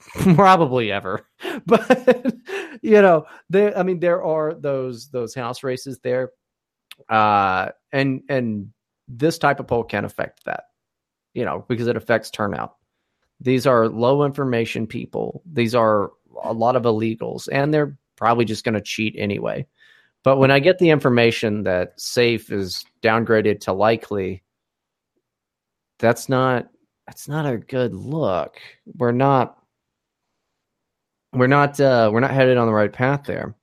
[laughs] probably ever [laughs] but you know there i mean there are those those house races there uh and and this type of poll can affect that you know because it affects turnout These are low information people. These are a lot of illegals, and they're probably just going to cheat anyway. But when I get the information that safe is downgraded to likely, that's not that's not a good look. We're not we're not uh, we're not headed on the right path there.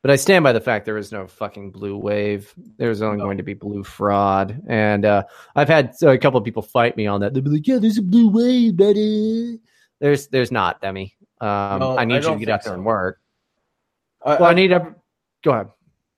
But I stand by the fact there is no fucking blue wave. There's only going to be blue fraud, and uh, I've had a couple of people fight me on that. They'll be like, "Yeah, there's a blue wave, buddy." There's there's not, Demi. Um, No, I need I you to get out there so. and work. I, Well, I need to go ahead.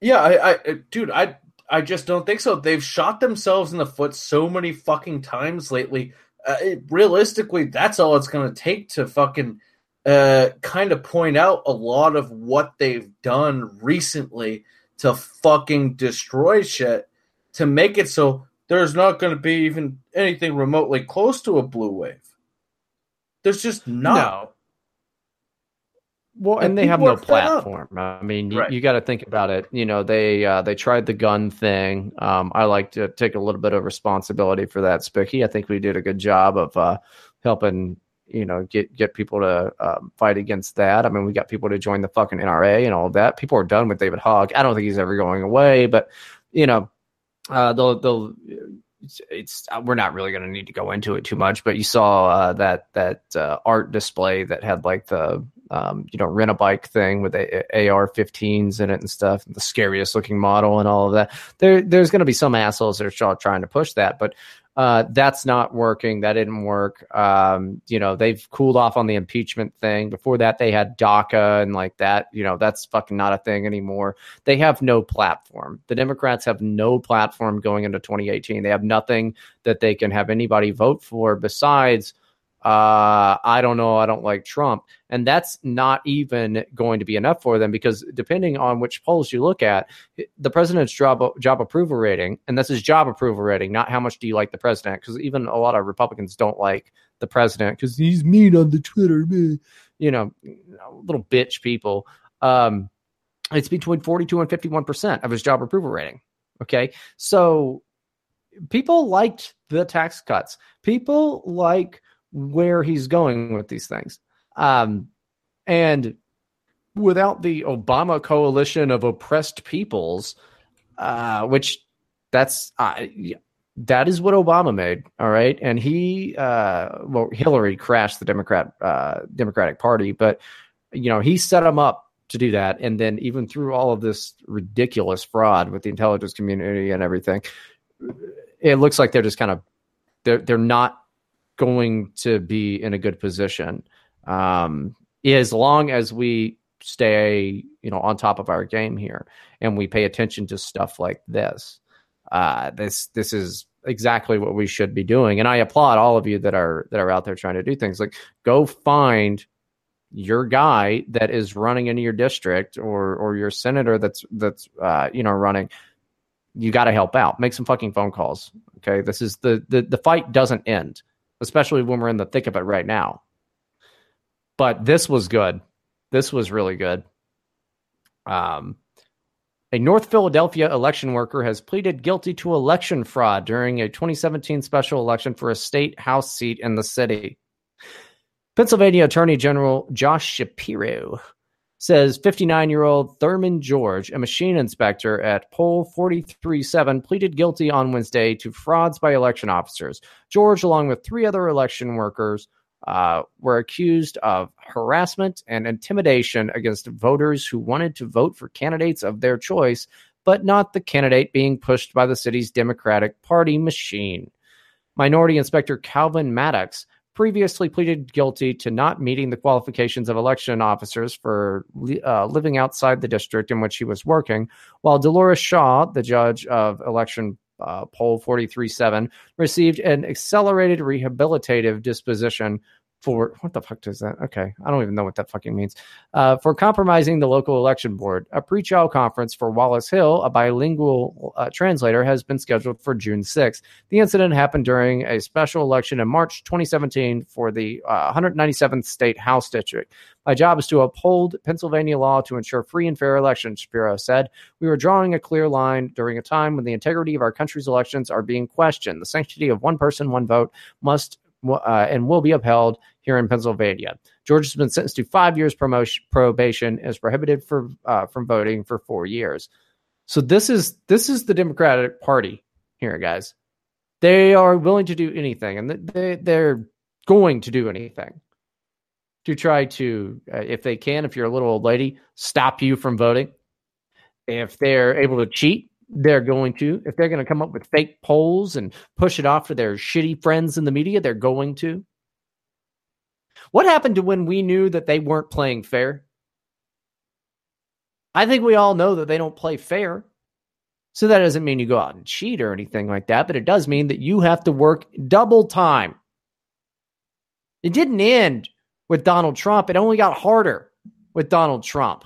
Yeah, I, I, dude, I, I just don't think so. They've shot themselves in the foot so many fucking times lately. Uh, it, realistically, that's all it's going to take to fucking, uh, kind of point out a lot of what they've done recently to fucking destroy shit to make it so there's not going to be even anything remotely close to a blue wave. There's just not. No. Well, and, And they have no are fed up. platform. I mean, Right. you, you got to think about it. You know, they uh, they tried the gun thing. Um, I like to take a little bit of responsibility for that, Spicky. I think we did a good job of uh, helping. You know, get get people to um, fight against that. I mean, we got people to join the fucking NRA and all of that. People are done with David Hogg. I don't think he's ever going away, but you know, uh, they'll they'll. It's, it's we're not really going to need to go into it too much, but you saw uh, that that uh, art display that had like the um, you know rent a bike thing with the AR-15s in it and stuff, the scariest looking model and all of that. There there's going to be some assholes that are trying to push that, but uh, that's not working. That didn't work. Um, you know they've cooled off on the impeachment thing. Before that, they had DACA and like that. You know that's fucking not a thing anymore they have no platform. The Democrats have no platform going into 2018. They have nothing that they can have anybody vote for besides, uh, I don't know, I don't like Trump. And that's not even going to be enough for them because depending on which polls you look at, the president's job job approval rating, and this is job approval rating, not how much do you like the president, because even a lot of Republicans don't like the president because he's mean on the Twitter, you know, little bitch people. Um, it's between 42 and 51% of his job approval rating. Okay. So people liked the tax cuts. People like where he's going with these things. Um, and without the Obama coalition of oppressed peoples, uh, which that's uh, that is what Obama made. All right, and he, uh, well, Hillary crashed the Democrat uh, Democratic Party, but you know he set him up to do that, and then even through all of this ridiculous fraud with the intelligence community and everything, it looks like they're just kind of they're they're not going to be in a good position. Um, as long as we stay you know on top of our game here and we pay attention to stuff like this uh, this this is exactly what we should be doing. And i applaud all of you that are that are out there trying to do things. Like go find your guy that is running into your district or or your senator that's that's uh, you know running. You got to help out. Make some fucking phone calls okay? This is the, the the fight doesn't end especially when we're in the thick of it right now. But this was good. This was really good. Um a North Philadelphia election worker has pleaded guilty to election fraud during a 2017 special election for a state house seat in the city. Pennsylvania Attorney General Josh Shapiro says 59 year old Thurman George, a machine inspector at poll 437, pleaded guilty on Wednesday to frauds by election officers. George, along with three other election workers, uh, were accused of harassment and intimidation against voters who wanted to vote for candidates of their choice, but not the candidate being pushed by the city's Democratic Party machine. Minority Inspector Calvin Maddox previously pleaded guilty to not meeting the qualifications of election officers for uh, living outside the district in which he was working, while Dolores Shaw, the judge of election uh, poll 437, received an accelerated rehabilitative disposition for what the fuck does that? Okay, I don't even know what that fucking means. Uh, for compromising the local election board, a pretrial conference for Wallace Hill, a bilingual uh, translator, has been scheduled for June 6th. The incident happened during a special election in March 2017 for the uh, 197th state House district. My job is to uphold Pennsylvania law to ensure free and fair elections, Shapiro said. We were drawing a clear line during a time when the integrity of our country's elections are being questioned. The sanctity of one person, one vote must uh, and will be upheld here in Pennsylvania. George has been sentenced to five years promotion, probation and is prohibited for, uh, from voting for four years. So this is this is the Democratic Party here, guys. They are willing to do anything, and they they're going to do anything to try to, uh, if they can, if you're a little old lady, stop you from voting. If they're able to cheat, they're going to. If they're going to come up with fake polls and push it off to their shitty friends in the media, they're going to. What happened to when we knew that they weren't playing fair? I think we all know that they don't play fair. So that doesn't mean you go out and cheat or anything like that, but it does mean that you have to work double time. It didn't end with Donald Trump, it only got harder with Donald Trump.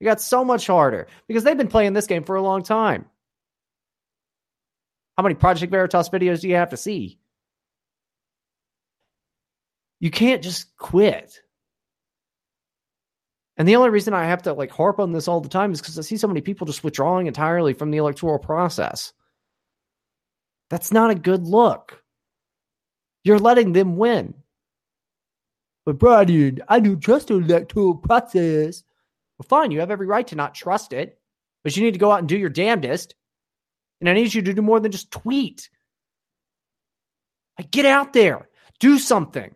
It got so much harder because they've been playing this game for a long time. How many Project Veritas videos do you have to see? You can't just quit. And the only reason I have to like harp on this all the time is because I see so many people just withdrawing entirely from the electoral process. That's not a good look. You're letting them win. But Brian, I don't trust the electoral process. Well, fine, you have every right to not trust it, but you need to go out and do your damnedest. And I need you to do more than just tweet. Like, get out there, do something.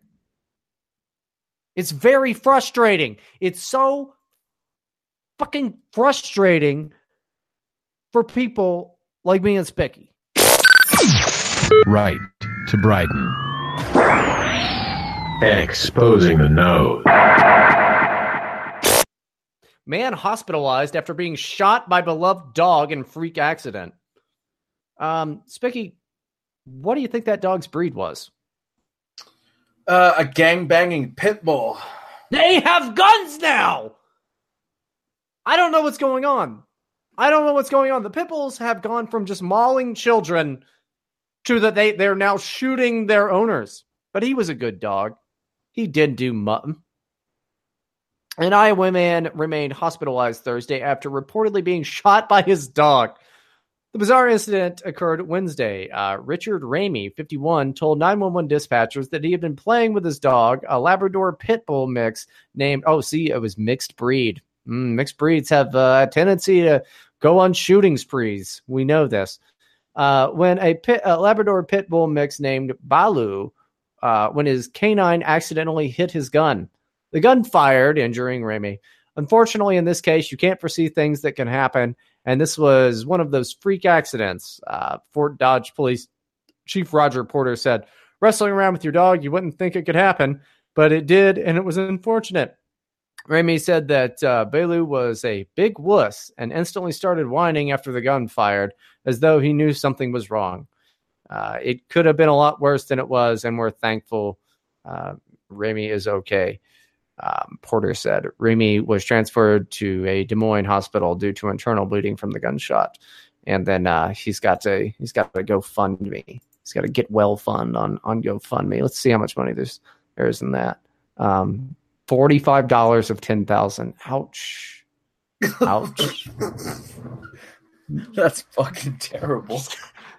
It's very frustrating. It's so fucking frustrating for people like me and Spicky. Right to Bryden. Exposing the nose. Man hospitalized after being shot by beloved dog in freak accident. Um, Spicky, what do you think that dog's breed was? Uh, a gang banging pit bull. They have guns now. I don't know what's going on. I don't know what's going on. The pit bulls have gone from just mauling children to that they they're now shooting their owners. But he was a good dog. He did do mutton. An Iowa man remained hospitalized Thursday after reportedly being shot by his dog. The bizarre incident occurred Wednesday. Uh, Richard Ramey, 51, told 911 dispatchers that he had been playing with his dog, a Labrador Pit Bull mix named, oh, see, it was mixed breed. Mm, mixed breeds have uh, a tendency to go on shooting sprees. We know this. Uh, when a, pit, a Labrador Pit Bull mix named Balu, uh, when his canine accidentally hit his gun. The gun fired, injuring Remy. Unfortunately, in this case, you can't foresee things that can happen, and this was one of those freak accidents. Uh, Fort Dodge Police Chief Roger Porter said, Wrestling around with your dog, you wouldn't think it could happen, but it did, and it was unfortunate. Remy said that uh, Balu was a big wuss and instantly started whining after the gun fired, as though he knew something was wrong. Uh, it could have been a lot worse than it was, and we're thankful uh, Ramey is okay. Um, Porter said Ramey was transferred to a Des Moines hospital due to internal bleeding from the gunshot, and then uh, he's got to he's got to GoFundMe. He's got to get well fund on on GoFundMe. Let's see how much money there's there is in that. Um, Forty five dollars of ten thousand. Ouch. Ouch. [laughs] That's fucking terrible.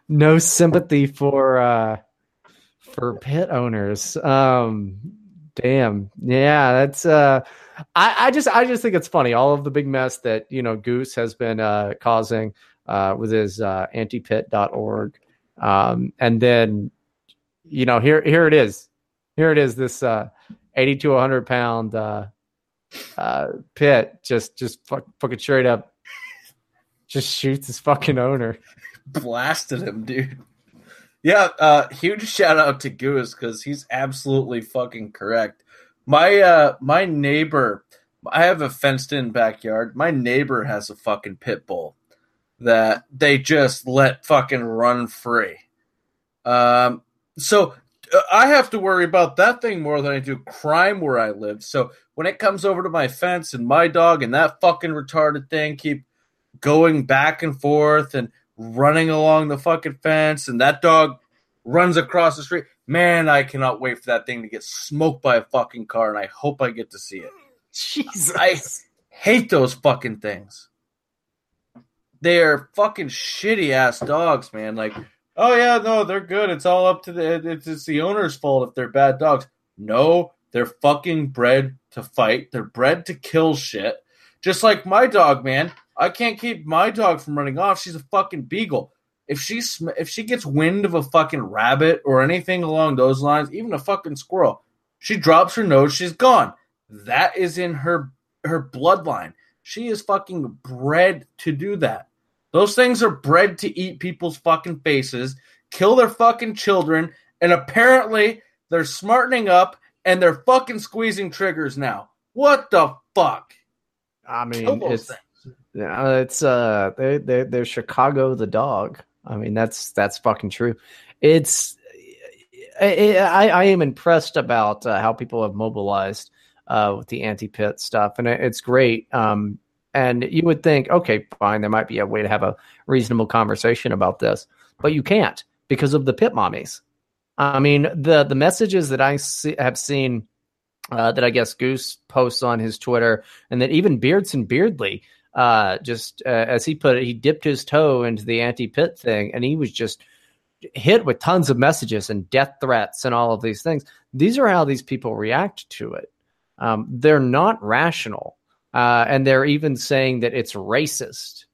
no sympathy for uh for pit owners. Um damn. Yeah, that's uh I, I just I just think it's funny all of the big mess that you know Goose has been uh causing uh with his uh antipit.org. Um and then you know here here it is. Here it is this uh 80 to 100 pound uh uh pit just just fuck, fucking straight up just shoots his fucking owner [laughs] blasted him, dude. Yeah, uh, huge shout out to Goose because he's absolutely fucking correct. My uh, my neighbor, I have a fenced in backyard. My neighbor has a fucking pit bull that they just let fucking run free. Um, so uh, I have to worry about that thing more than I do crime where I live. So when it comes over to my fence and my dog and that fucking retarded thing keep going back and forth and running along the fucking fence and that dog runs across the street. Man, I cannot wait for that thing to get smoked by a fucking car and I hope I get to see it. Jesus. I hate those fucking things. They are fucking shitty ass dogs, man. Like, oh yeah, no, they're good. It's all up to the it's, it's the owner's fault if they're bad dogs. No, they're fucking bred to fight. They're bred to kill shit. Just like my dog, man. I can't keep my dog from running off. She's a fucking beagle. If she sm- if she gets wind of a fucking rabbit or anything along those lines, even a fucking squirrel, she drops her nose. She's gone. That is in her her bloodline. She is fucking bred to do that. Those things are bred to eat people's fucking faces, kill their fucking children, and apparently they're smartening up and they're fucking squeezing triggers now. What the fuck? I mean, those it's yeah, it's uh, they they they're Chicago the dog. I mean, that's that's fucking true. It's I I, am impressed about uh, how people have mobilized uh, with the anti-pit stuff, and it, it's great. Um, and you would think, okay, fine, there might be a way to have a reasonable conversation about this, but you can't because of the pit mommies. I mean, the the messages that I see, have seen uh, that I guess Goose posts on his Twitter, and that even Beardson Beardley, uh, just uh, as he put it, he dipped his toe into the anti-pit thing, and he was just hit with tons of messages and death threats and all of these things. These are how these people react to it. Um, they're not rational, uh, and they're even saying that it's racist.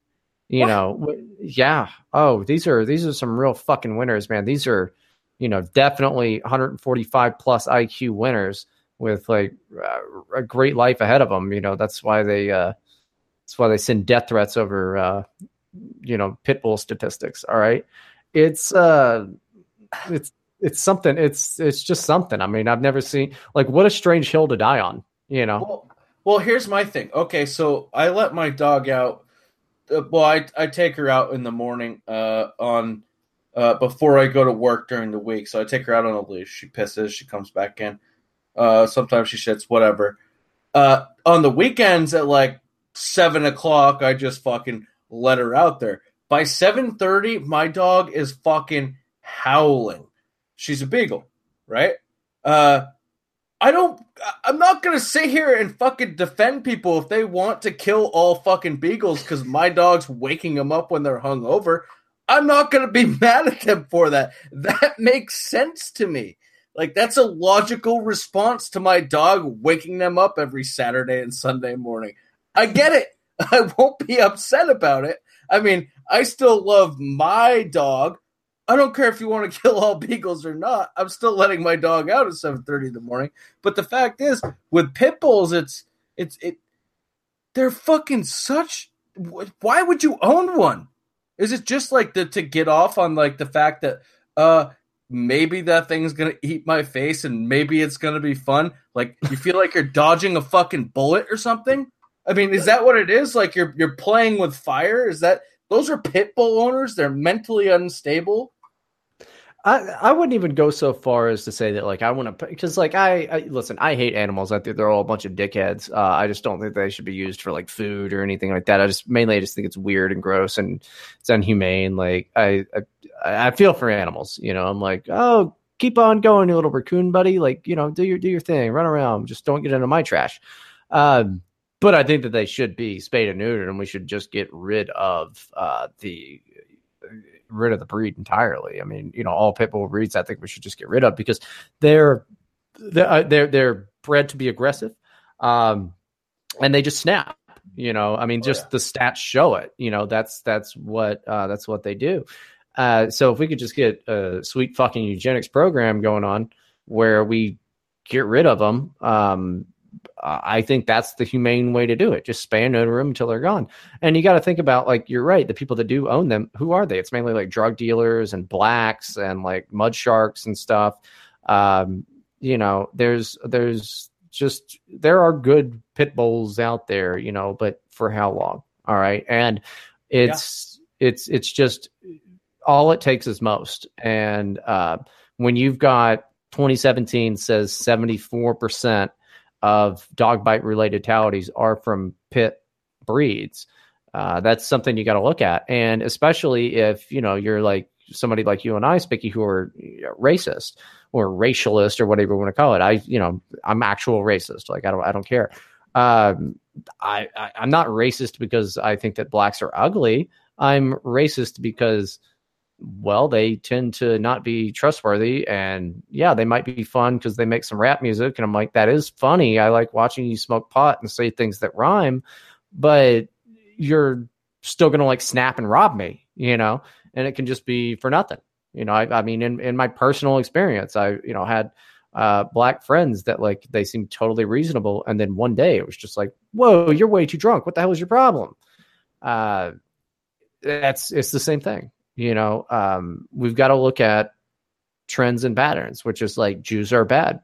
You know, yeah. Oh, these are these are some real fucking winners, man. These are, you know, definitely 145 plus IQ winners with like uh, a great life ahead of them. You know, that's why they uh, that's why they send death threats over uh, you know pit bull statistics. All right, it's uh, it's it's something. It's it's just something. I mean, I've never seen like what a strange hill to die on. You know, Well, well, here's my thing. Okay, so I let my dog out. Uh, well, I I take her out in the morning. Uh, on uh before I go to work during the week. So I take her out on a leash. She pisses. She comes back in. Uh, sometimes she shits. Whatever. Uh, on the weekends at like seven o'clock, I just fucking let her out there. By seven thirty, my dog is fucking howling. She's a beagle, right? Uh, I don't. I'm not gonna sit here and fucking defend people if they want to kill all fucking beagles because my dog's waking them up when they're hungover. I'm not gonna be [laughs] mad at them for that. That makes sense to me. Like that's a logical response to my dog waking them up every Saturday and Sunday morning. I get it. [laughs] I won't be upset about it. I mean, I still love my dog. I don't care if you want to [laughs] kill all beagles or not. I'm still letting my dog out at 7:30 in the morning. But the fact is, with pit bulls, it's it's it. They're fucking such. Why would you own one? Is it just like the to get off on like the fact that uh maybe that thing's gonna eat my face and maybe it's gonna be fun? Like you feel like you're dodging a fucking bullet or something? I mean, is that what it is? Like you're you're playing with fire? Is that those are pit bull owners? They're mentally unstable. I, I wouldn't even go so far as to say that like I want to because like I, I listen I hate animals. I think they're all a bunch of dickheads. Uh, I just don't think they should be used for like food or anything like that. I just mainly I just think it's weird and gross and it's inhumane. Like I I, I feel for animals you know? I'm like oh keep on going you little raccoon buddy. Like you know do your do your thing. Run around. Just don't get into my trash. Um, but I think that they should be spayed and neutered and we should just get rid of uh, the rid of the breed entirely. I mean, you know, all pit bull breeds I think we should just get rid of because they're they're uh, they're, they're bred to be aggressive, um, and they just snap. You know, I mean, just the stats show it. You know, that's that's what uh, that's what they do. Uh, so if we could just get a sweet fucking eugenics program going on where we get rid of them, um, I think that's the humane way to do it. Just and neuter them until they're gone. And you got to think about like you're right. The people that do own them, who are they? It's mainly like drug dealers and blacks and like mud sharks and stuff. Um, you know, there's there's just there are good pit bulls out there, you know, but for how long? All right, and it's it's it's just all it takes is most. And uh, when you've got 2017 says 74 percent of dog bite related fatalities are from pit breeds. Uh, that's something you got to look at, and especially if you know you're like somebody like you and I, Spicky, who are racist or racialist or whatever you want to call it. I, you know, I'm actual racist. Like I don't, I don't care. Um, I, I, I'm not racist because I think that blacks are ugly. I'm racist because well, they tend to not be trustworthy. And yeah, they might be fun because they make some rap music. And I'm like, that is funny. I like watching you smoke pot and say things that rhyme, but you're still going to like snap and rob me, you know? And it can just be for nothing. You know, I, I mean, in, in my personal experience, I, you know, had uh, black friends that like they seemed totally reasonable. And then one day it was just like, whoa, you're way too drunk. What the hell is your problem? Uh, that's it's the same thing. You know, um, we've got to look at trends and patterns, which is like Jews are bad,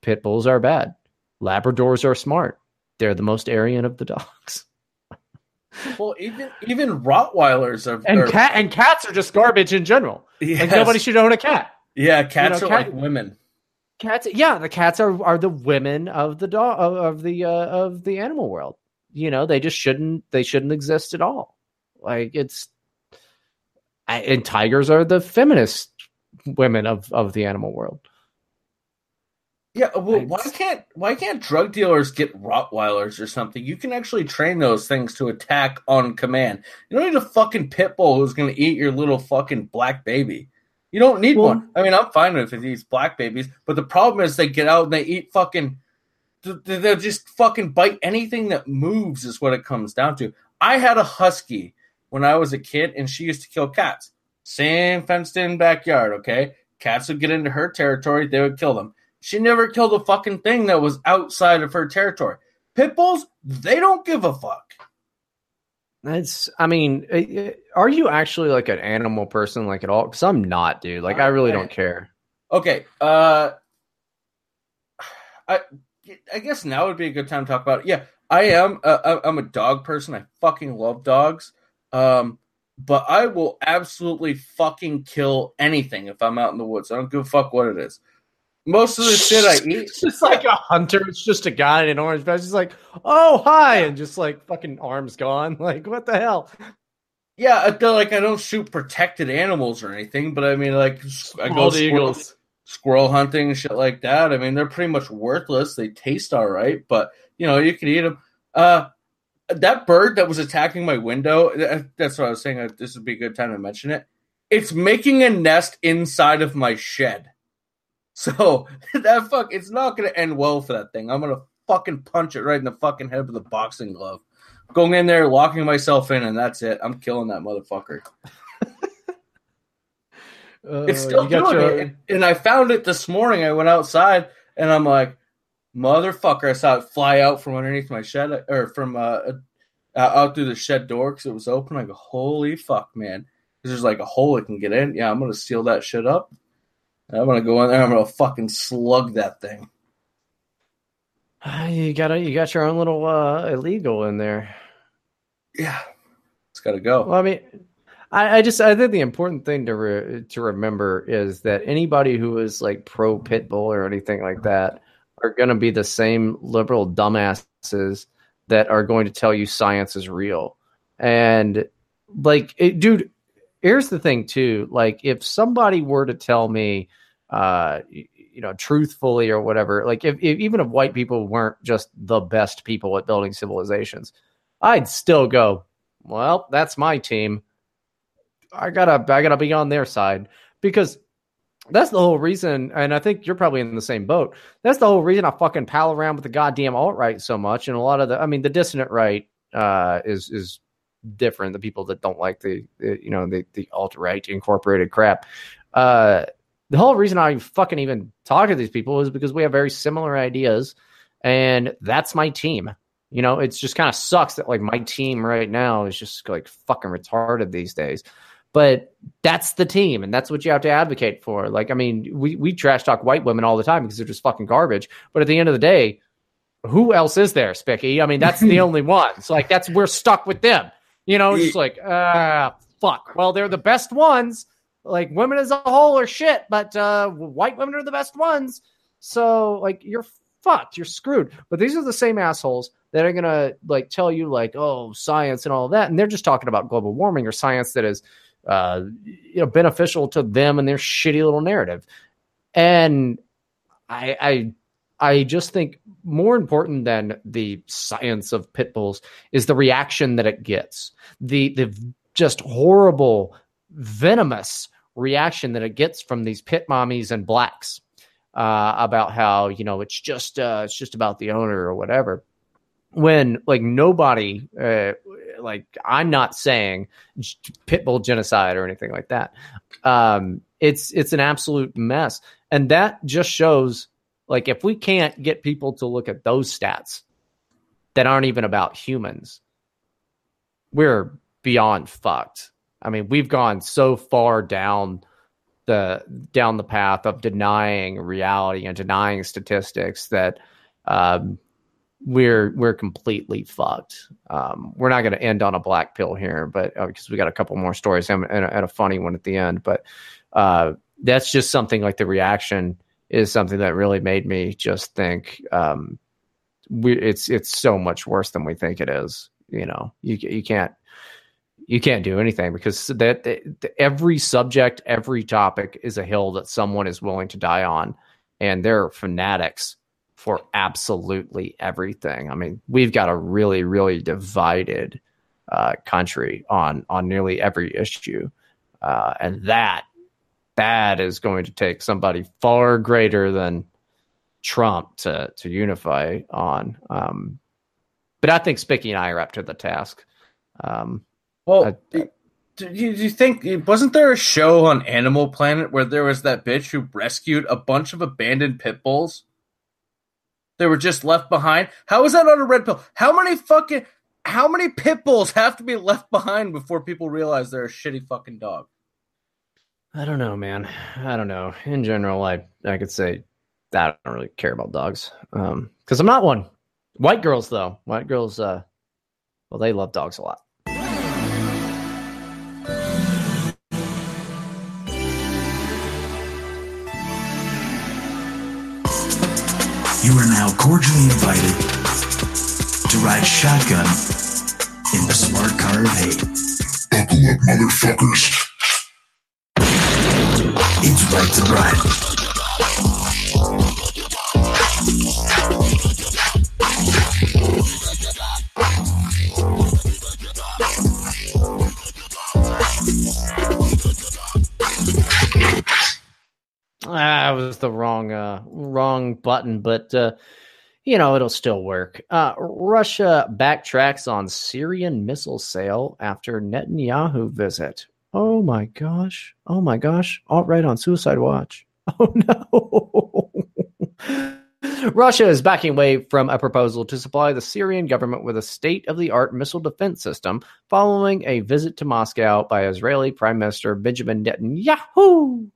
pit bulls are bad, Labradors are smart. They're the most Aryan of the dogs. [laughs] Well, even even Rottweilers are And are- cat and cats are just garbage in general. Like nobody should own a cat. Yeah, cats You know, are cat- like women. Cats, yeah, the cats are are the women of the dog of, of the uh, of the animal world. You know, they just shouldn't they shouldn't exist at all. Like it's, and tigers are the feminist women of of the animal world. Yeah, uh, well, why can't why can't drug dealers get Rottweilers or something? You can actually train those things to attack on command. You don't need a fucking pit bull who's going to eat your little fucking black baby. You don't need Well- one. I mean, I'm fine with these black babies, but the problem is they get out and they eat fucking. th- th- They'll just fucking bite anything that moves. Is what it comes down to. I had a husky when I was a kid, and she used to kill cats. Same fenced in backyard. Okay, cats would get into her territory, they would kill them. She never killed a fucking thing that was outside of her territory. Pit bulls, they don't give a fuck. That's, I mean, eh, eh, are you actually like an animal person, like at all? Because I'm not, dude. Like I really don't care. Okay, uh, I I guess now would be a good time to talk about it. Yeah, I am. Uh, I- I'm a dog person. I fucking love dogs. Um, but I will absolutely fucking kill anything if I'm out in the woods. I don't give a fuck what it is. Most of the shit I [laughs] eat, It's just like a hunter. It's just a guy in an orange vest. Just like, oh hi, and just like fucking arms gone. [laughs] Like what the hell? Yeah, I feel like I don't shoot protected animals or anything, but I mean, like I go squirrel, eagles. squirrel hunting and shit like that. I mean, they're pretty much worthless. They taste all right, but you know, you can eat them. Uh, that bird that was attacking my window, that's what I was saying. uh, This would be a good time to mention it. It's making a nest inside of my shed. So [laughs] that fuck, it's not gonna end well for that thing. I'm gonna fucking punch it right in the fucking head with a boxing glove. Going in there, locking myself in, and that's it. I'm killing that motherfucker. [laughs] Uh, It's still you got doing your- it. And, and I found it this morning. I went outside and I'm like, motherfucker! I saw it fly out from underneath my shed or from uh, uh out through the shed door because it was open. I go, holy fuck, man. there's like a hole it can get in. Yeah, I'm gonna seal that shit up. I'm gonna go in there. I'm gonna fucking slug that thing. You got you got your own little uh, illegal in there. Yeah, it's gotta go. Well, I mean, I, I just I think the important thing to re- to remember is that anybody who is like pro pit bull or anything like that are going to be the same liberal dumbasses that are going to tell you science is real. And like, it, dude, here's the thing too. Like, if somebody were to tell me, uh, you know, truthfully or whatever, like if, if even if white people weren't just the best people at building civilizations, I'd still go, well, that's my team. I gotta I gotta be on their side because that's the whole reason, and I think you're probably in the same boat. That's the whole reason I fucking pal around with the goddamn alt right so much, and a lot of the I mean the dissident right uh, is is different. The people that don't like the, the you know the the alt right incorporated crap. Uh, the whole reason I fucking even talk to these people is because we have very similar ideas, and that's my team. You know, it's just kind of sucks that like my team right now is just like fucking retarded these days. But that's the team, and that's what you have to advocate for. Like, I mean, we we trash talk white women all the time because they're just fucking garbage. But at the end of the day, who else is there, Spicky? I mean, that's the [laughs] only ones. Like, that's we're stuck with them. You know, it's like ah, fuck. Well, they're the best ones. Like, women as a whole are shit, but uh, white women are the best ones. So like, you're fucked. You're screwed. But these are the same assholes that are gonna like tell you like, oh, science and all that, and they're just talking about global warming or science that is, uh, you know, beneficial to them and their shitty little narrative. And I, I, I just think more important than the science of pit bulls is the reaction that it gets. The the just horrible venomous reaction that it gets from these pit mommies and blacks uh, about how you know it's just uh, it's just about the owner or whatever. When like nobody, uh, like I'm not saying j- pit bull genocide or anything like that. Um, it's it's an absolute mess, and that just shows like if we can't get people to look at those stats that aren't even about humans, we're beyond fucked. I mean, we've gone so far down the down the path of denying reality and denying statistics that um, we're we're completely fucked. Um, we're not going to end on a black pill here, but because we got a couple more stories and, and, a, funny one at the end. But uh, that's just something like the reaction is something that really made me just think um, we, it's it's so much worse than we think it is. You know, you you can't you can't do anything because that, that every subject, every topic is a hill that someone is willing to die on, and they're fanatics for absolutely everything. I mean, we've got a really, really divided uh, country on on nearly every issue, uh, and that that is going to take somebody far greater than Trump to to unify on. Um, but I think Spicky and I are up to the task. Um, well, I, do you, do you think wasn't there a show on Animal Planet where there was that bitch who rescued a bunch of abandoned pit bulls? They were just left behind. How is that on a red pill? How many fucking how many pit bulls have to be left behind before people realize they're a shitty fucking dog? I don't know, man. I don't know. In general, I I could say that I don't really care about dogs. Um, because I'm not one. White girls though, white girls, uh, well, they love dogs a lot. You are now cordially invited to ride shotgun in the smart car of hate. Buckle up, motherfuckers. It's right to ride. Ah, was the wrong uh, wrong button, but uh, you know it'll still work. Uh, Russia backtracks on Syrian missile sale after Netanyahu visit. Oh my gosh. Oh my gosh. All right on suicide watch. [laughs] Oh no. Russia is backing away from a proposal to supply the Syrian government with a state of the art missile defense system following a visit to Moscow by Israeli Prime Minister Benjamin Netanyahu,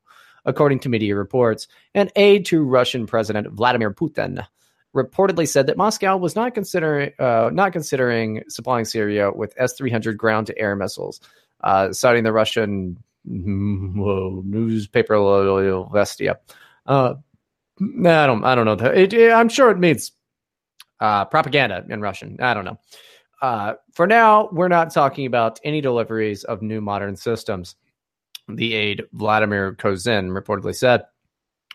according to media reports. An aide to Russian President Vladimir Putin reportedly said that Moscow was not considering uh, not considering supplying Syria with S three hundred ground to air missiles uh, citing the Russian [laughs] newspaper Vestia. Uh, I don't, I don't know. It, it, I'm sure it means uh, propaganda in Russian. I don't know. Uh, for now, we're not talking about any deliveries of new modern systems. The aide Vladimir Kozhin reportedly said.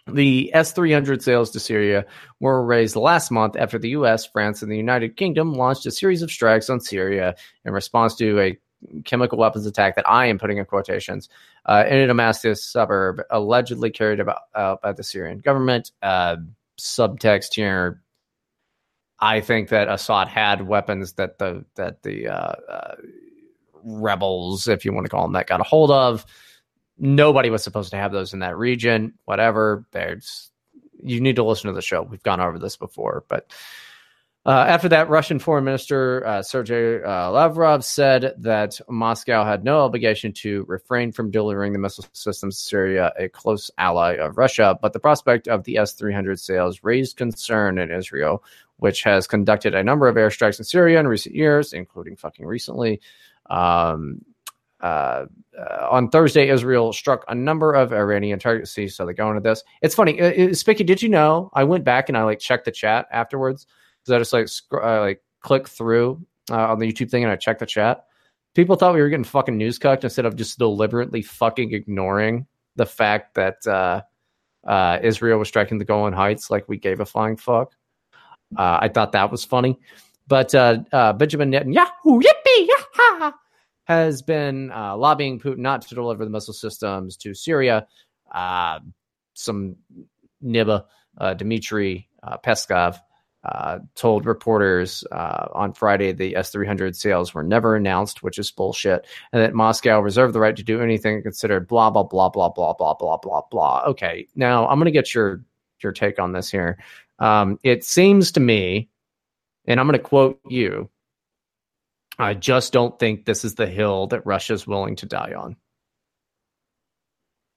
The S 300 sales to Syria were raised last month after the US, France, and the United Kingdom launched a series of strikes on Syria in response to a chemical weapons attack that I am putting in quotations uh, in a Damascus suburb, allegedly carried out by the Syrian government. Uh, subtext here: I think that Assad had weapons that the that the uh, uh, rebels, if you want to call them that, got a hold of. Nobody was supposed to have those in that region. Whatever. There's you need to listen to the show. We've gone over this before, but uh, after that, Russian Foreign Minister uh, Sergei uh, Lavrov said that Moscow had no obligation to refrain from delivering the missile systems to Syria, a close ally of Russia. But the prospect of the S 300 sales raised concern in Israel, which has conducted a number of airstrikes in Syria in recent years, including fucking recently. Um, uh, uh, on Thursday, Israel struck a number of Iranian targets. See, so they go into this. It's funny. Uh, Spicky, did you know? I went back and I like checked the chat afterwards because I just like sc- uh, like click through uh, on the YouTube thing and I checked the chat. People thought we were getting fucking news cucked instead of just deliberately fucking ignoring the fact that uh, uh, Israel was striking the Golan Heights like we gave a flying fuck. Uh, I thought that was funny. But uh, uh, Benjamin Netanyahu, yippee, yaha, has been uh, lobbying Putin not to deliver the missile systems to Syria. Uh, some Nibba, uh, Dmitry uh, Peskov, uh, told reporters uh, on Friday the S 300 sales were never announced, which is bullshit, and that Moscow reserved the right to do anything considered blah, blah, blah, blah, blah, blah, blah, blah, blah. Okay, now I'm going to get your, your take on this here. Um, it seems to me, and I'm going to quote you I just don't think this is the hill that Russia's willing to die on.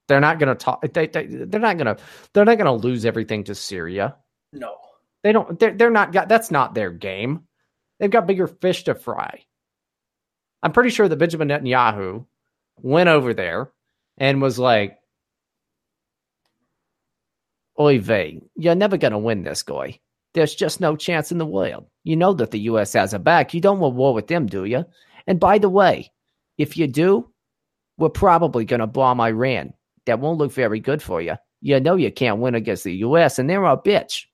They're not going to talk. They, they, they're not going to. They're not going to lose everything to Syria. No, they don't. They're, they're not. Got, that's not their game. They've got bigger fish to fry. I'm pretty sure that Benjamin Netanyahu went over there and was like, "Oy vey, you're never going to win this, guy. There's just no chance in the world. You know that the U.S. has a back. You don't want war with them, do you? And by the way, if you do, we're probably going to bomb Iran. That won't look very good for you. You know you can't win against the U.S., and they're a bitch.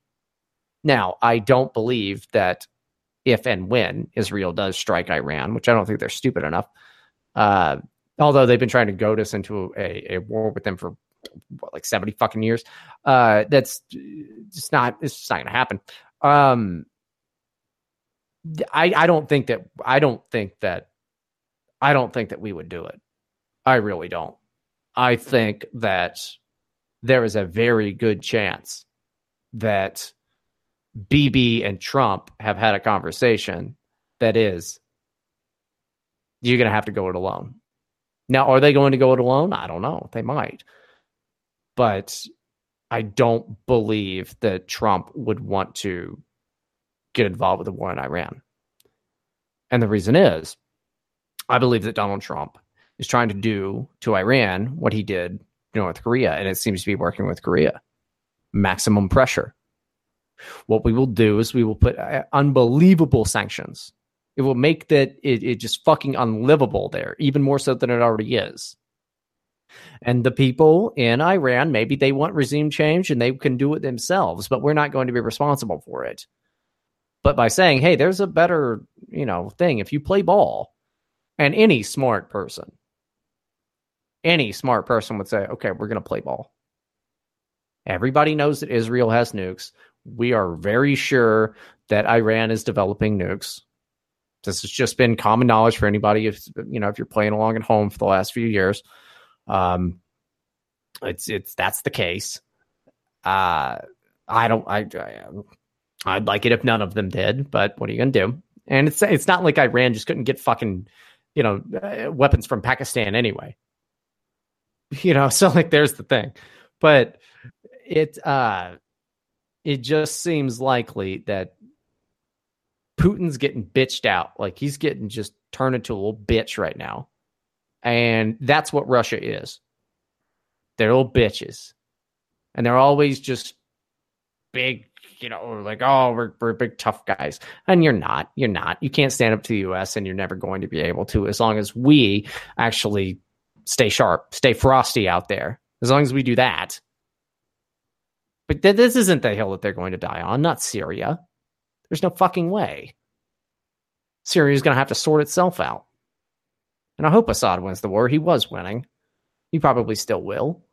Now, I don't believe that if and when Israel does strike Iran, which I don't think they're stupid enough, uh, although they've been trying to goad us into a, a war with them for what, like 70 fucking years. Uh, that's just not, it's just not going to happen. Um, I, I don't think that, I don't think that, I don't think that we would do it. I really don't. I think that there is a very good chance that Bibi and Trump have had a conversation that is, you're going to have to go it alone. Now, are they going to go it alone? I don't know. They might but I don't believe that Trump would want to get involved with the war in Iran. And the reason is, I believe that Donald Trump is trying to do to Iran what he did to North Korea, and it seems to be working with Korea maximum pressure. What we will do is we will put uh, unbelievable sanctions. It will make that it, it just fucking unlivable there, even more so than it already is. And the people in Iran, maybe they want regime change and they can do it themselves, but we're not going to be responsible for it. But by saying, hey, there's a better, you know, thing if you play ball, and any smart person, any smart person would say, okay, we're going to play ball. Everybody knows that Israel has nukes. We are very sure that Iran is developing nukes. This has just been common knowledge for anybody if you know if you're playing along at home for the last few years. Um, it's it's that's the case. Uh, I don't. I, I I'd like it if none of them did, but what are you gonna do? And it's it's not like Iran just couldn't get fucking you know uh, weapons from Pakistan anyway. You know, [laughs] so like there's the thing, but it uh it just seems likely that Putin's getting bitched out. Like he's getting just turned into a little bitch right now. And that's what Russia is. They're little bitches. And they're always just big, you know, like, oh, we're, we're big tough guys. And you're not. You're not. You can't stand up to the US and you're never going to be able to as long as we actually stay sharp, stay frosty out there. As long as we do that. But th- this isn't the hill that they're going to die on, not Syria. There's no fucking way. Syria's going to have to sort itself out. And I hope Assad wins the war. He was winning. He probably still will.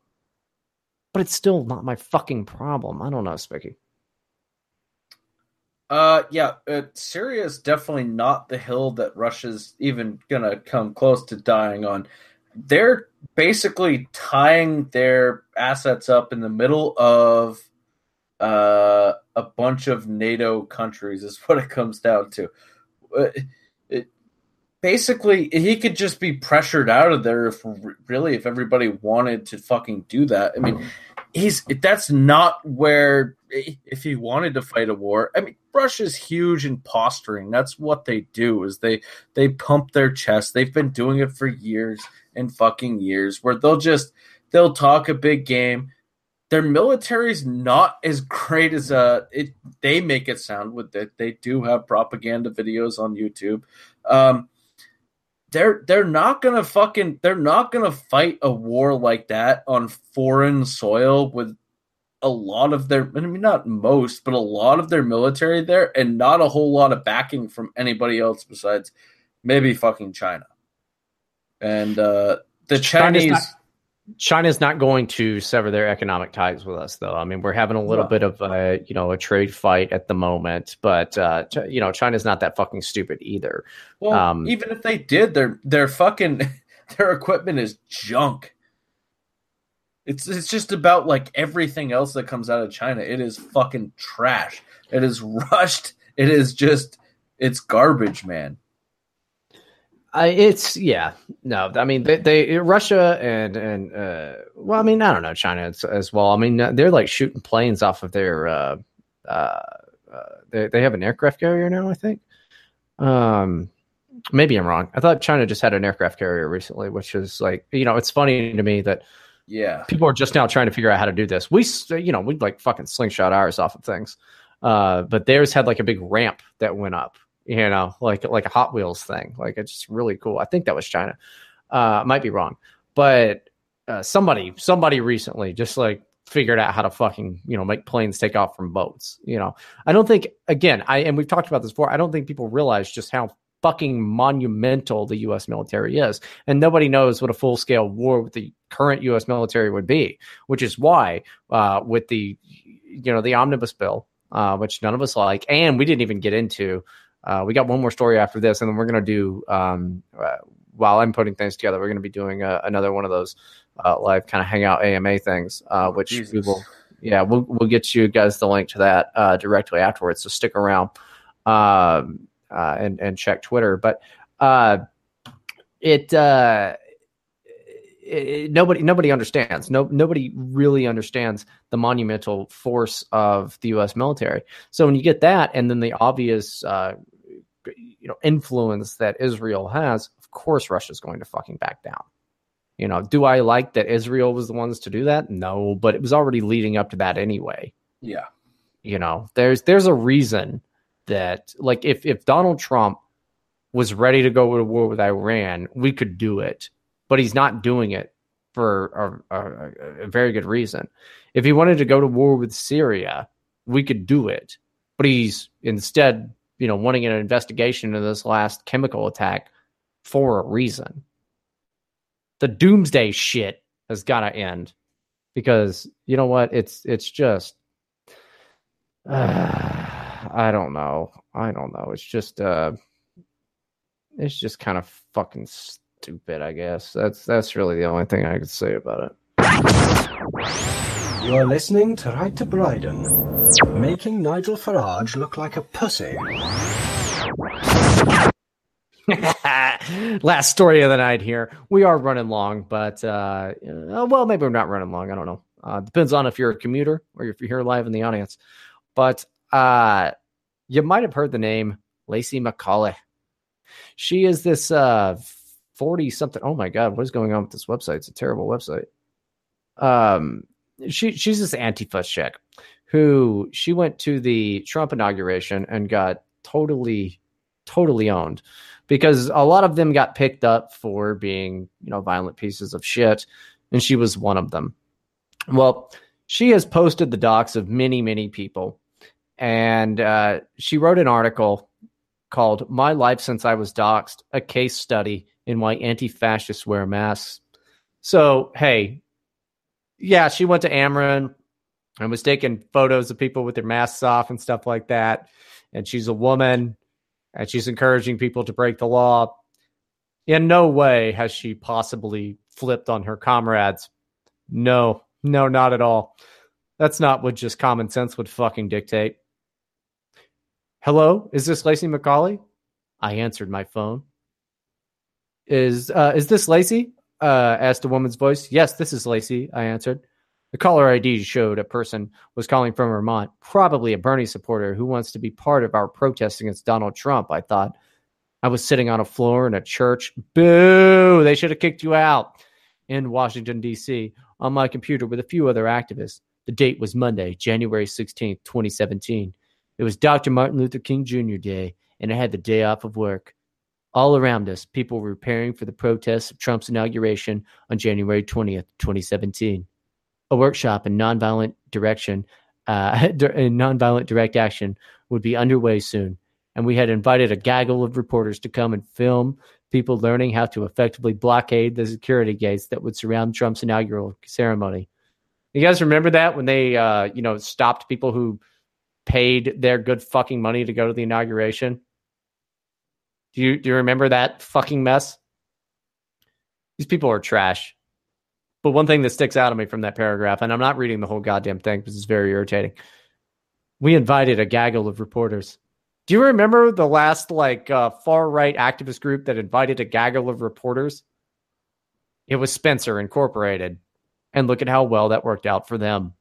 But it's still not my fucking problem. I don't know, Spicky. Uh, yeah, uh, Syria is definitely not the hill that Russia's even gonna come close to dying on. They're basically tying their assets up in the middle of uh, a bunch of NATO countries, is [laughs] what it comes down to. Uh, basically he could just be pressured out of there if really if everybody wanted to fucking do that. I mean, he's that's not where if he wanted to fight a war. I mean, Russia's huge in posturing. That's what they do is they they pump their chest. They've been doing it for years and fucking years where they'll just they'll talk a big game. Their military's not as great as uh it they make it sound with it. They do have propaganda videos on YouTube. Um they're they're not gonna fucking they're not gonna fight a war like that on foreign soil with a lot of their I mean not most, but a lot of their military there and not a whole lot of backing from anybody else besides maybe fucking China. and uh, the China's Chinese. not, China's not going to sever their economic ties with us, though. I mean, we're having a little bit of a you know a trade fight at the moment, but uh, Ch- you know China's not that fucking stupid either. Well, um, even if they did, their their fucking [laughs] their equipment is junk. It's it's just about like everything else that comes out of China. It is fucking trash. It is [laughs] rushed. It is just it's garbage, man. I, it's yeah no i mean they, they russia and and uh well i mean i don't know china as, as well. I mean they're like shooting planes off of their uh uh, uh they, they have an aircraft carrier now i think. Um maybe i'm wrong. I thought china just had an aircraft carrier recently which is like you know it's funny to me that Yeah. people are just now trying to figure out how to do this. We you know we like fucking slingshot ours off of things. Uh but theirs had like a big ramp that went up you know like like a hot wheels thing. Like it's just really cool. I think that was china. Uh might be wrong but uh, somebody somebody recently just like figured out how to fucking you know make planes take off from boats you know? I don't think again i and we've talked about this before i don't think people realize just how fucking monumental the us military is and nobody knows what a full scale war with the current us military would be which is why uh with the you know the omnibus bill uh which none of us like and we didn't even get into uh, we got one more story after this, and then we're going to do, um, uh, while I'm putting things together, we're going to be doing uh, another one of those uh, live kind of hangout AMA things, uh, which we will, yeah, we'll, we'll get you guys the link to that uh, directly afterwards. So stick around um, uh, and, and check Twitter. But uh, it, uh, it, it- nobody nobody understands. No nobody really understands the monumental force of the U.S. military. So when you get that, and then the obvious, uh, you know, influence that Israel has, of course, Russia's going to fucking back down. You know, do I like that Israel was the ones to do that? No, but it was already leading up to that anyway Yeah. you know there's there's a reason that like if if donald trump was ready to go to war with iran we could do it but he's not doing it for a, a, a very good reason if he wanted to go to war with syria we could do it but he's instead you know wanting an investigation into this last chemical attack for a reason the doomsday shit has got to end because you know what it's it's just [sighs] I don't know. I don't know. It's just uh it's just kind of fucking stupid, I guess. That's that's really the only thing I could say about it. You're listening to Right to Bryden, making Nigel Farage look like a pussy. [laughs] Last story of the night here. We are running long, but uh, uh, well, maybe we're not running long. I don't know. Uh, depends on if you're a commuter or if you're here live in the audience. But uh, you might have heard the name Lacy MacAuley. She is this uh, 40 something. Oh my God, what is going on with this website? It's a terrible website. Um, she she's this Antifa chick who she went to the Trump inauguration and got totally, totally owned because a lot of them got picked up for being, you know, violent pieces of shit, and she was one of them. Well, she has posted the docs of many, many people, and uh, she wrote an article called "My Life Since I Was Doxxed: A Case Study in Why Anti-Fascists Wear Masks." So, hey, yeah, she went to Ameren and was taking photos of people with their masks off and stuff like that. And she's a woman and she's encouraging people to break the law. In no way has she possibly flipped on her comrades. No, no, not at all. That's not what just common sense would fucking dictate. Hello, is this Lacy MacAuley? I answered my phone. Is uh, is this Lacy? Uh, asked a woman's voice. Yes, this is Lacy. I answered. The caller ID showed a person was calling from Vermont, probably a Bernie supporter who wants to be part of our protest against Donald Trump. I thought. I was sitting on a floor in a church. Boo! They should have kicked you out. In Washington, D.C., on my computer with a few other activists. The date was Monday, January 16th, 2017. It was Dr. Martin Luther King Jr. Day, and I had the day off of work. All around us, people were preparing for the protests of Trump's inauguration on January 20th, 2017. A workshop in nonviolent direction, uh, [laughs] in nonviolent direct action would be underway soon. and we had invited a gaggle of reporters to come and film people learning how to effectively blockade the security gates that would surround Trump's inaugural ceremony. You guys remember that when they, uh, you know, stopped people who paid their good fucking money to go to the inauguration? Do you do you remember that fucking mess? These people are trash. But one thing that sticks out of me from that paragraph, and I'm not reading the whole goddamn thing because it's very irritating. We invited a gaggle of reporters. Do you remember the last like uh, far right activist group that invited a gaggle of reporters? It was Spencer Incorporated. And look at how well that worked out for them.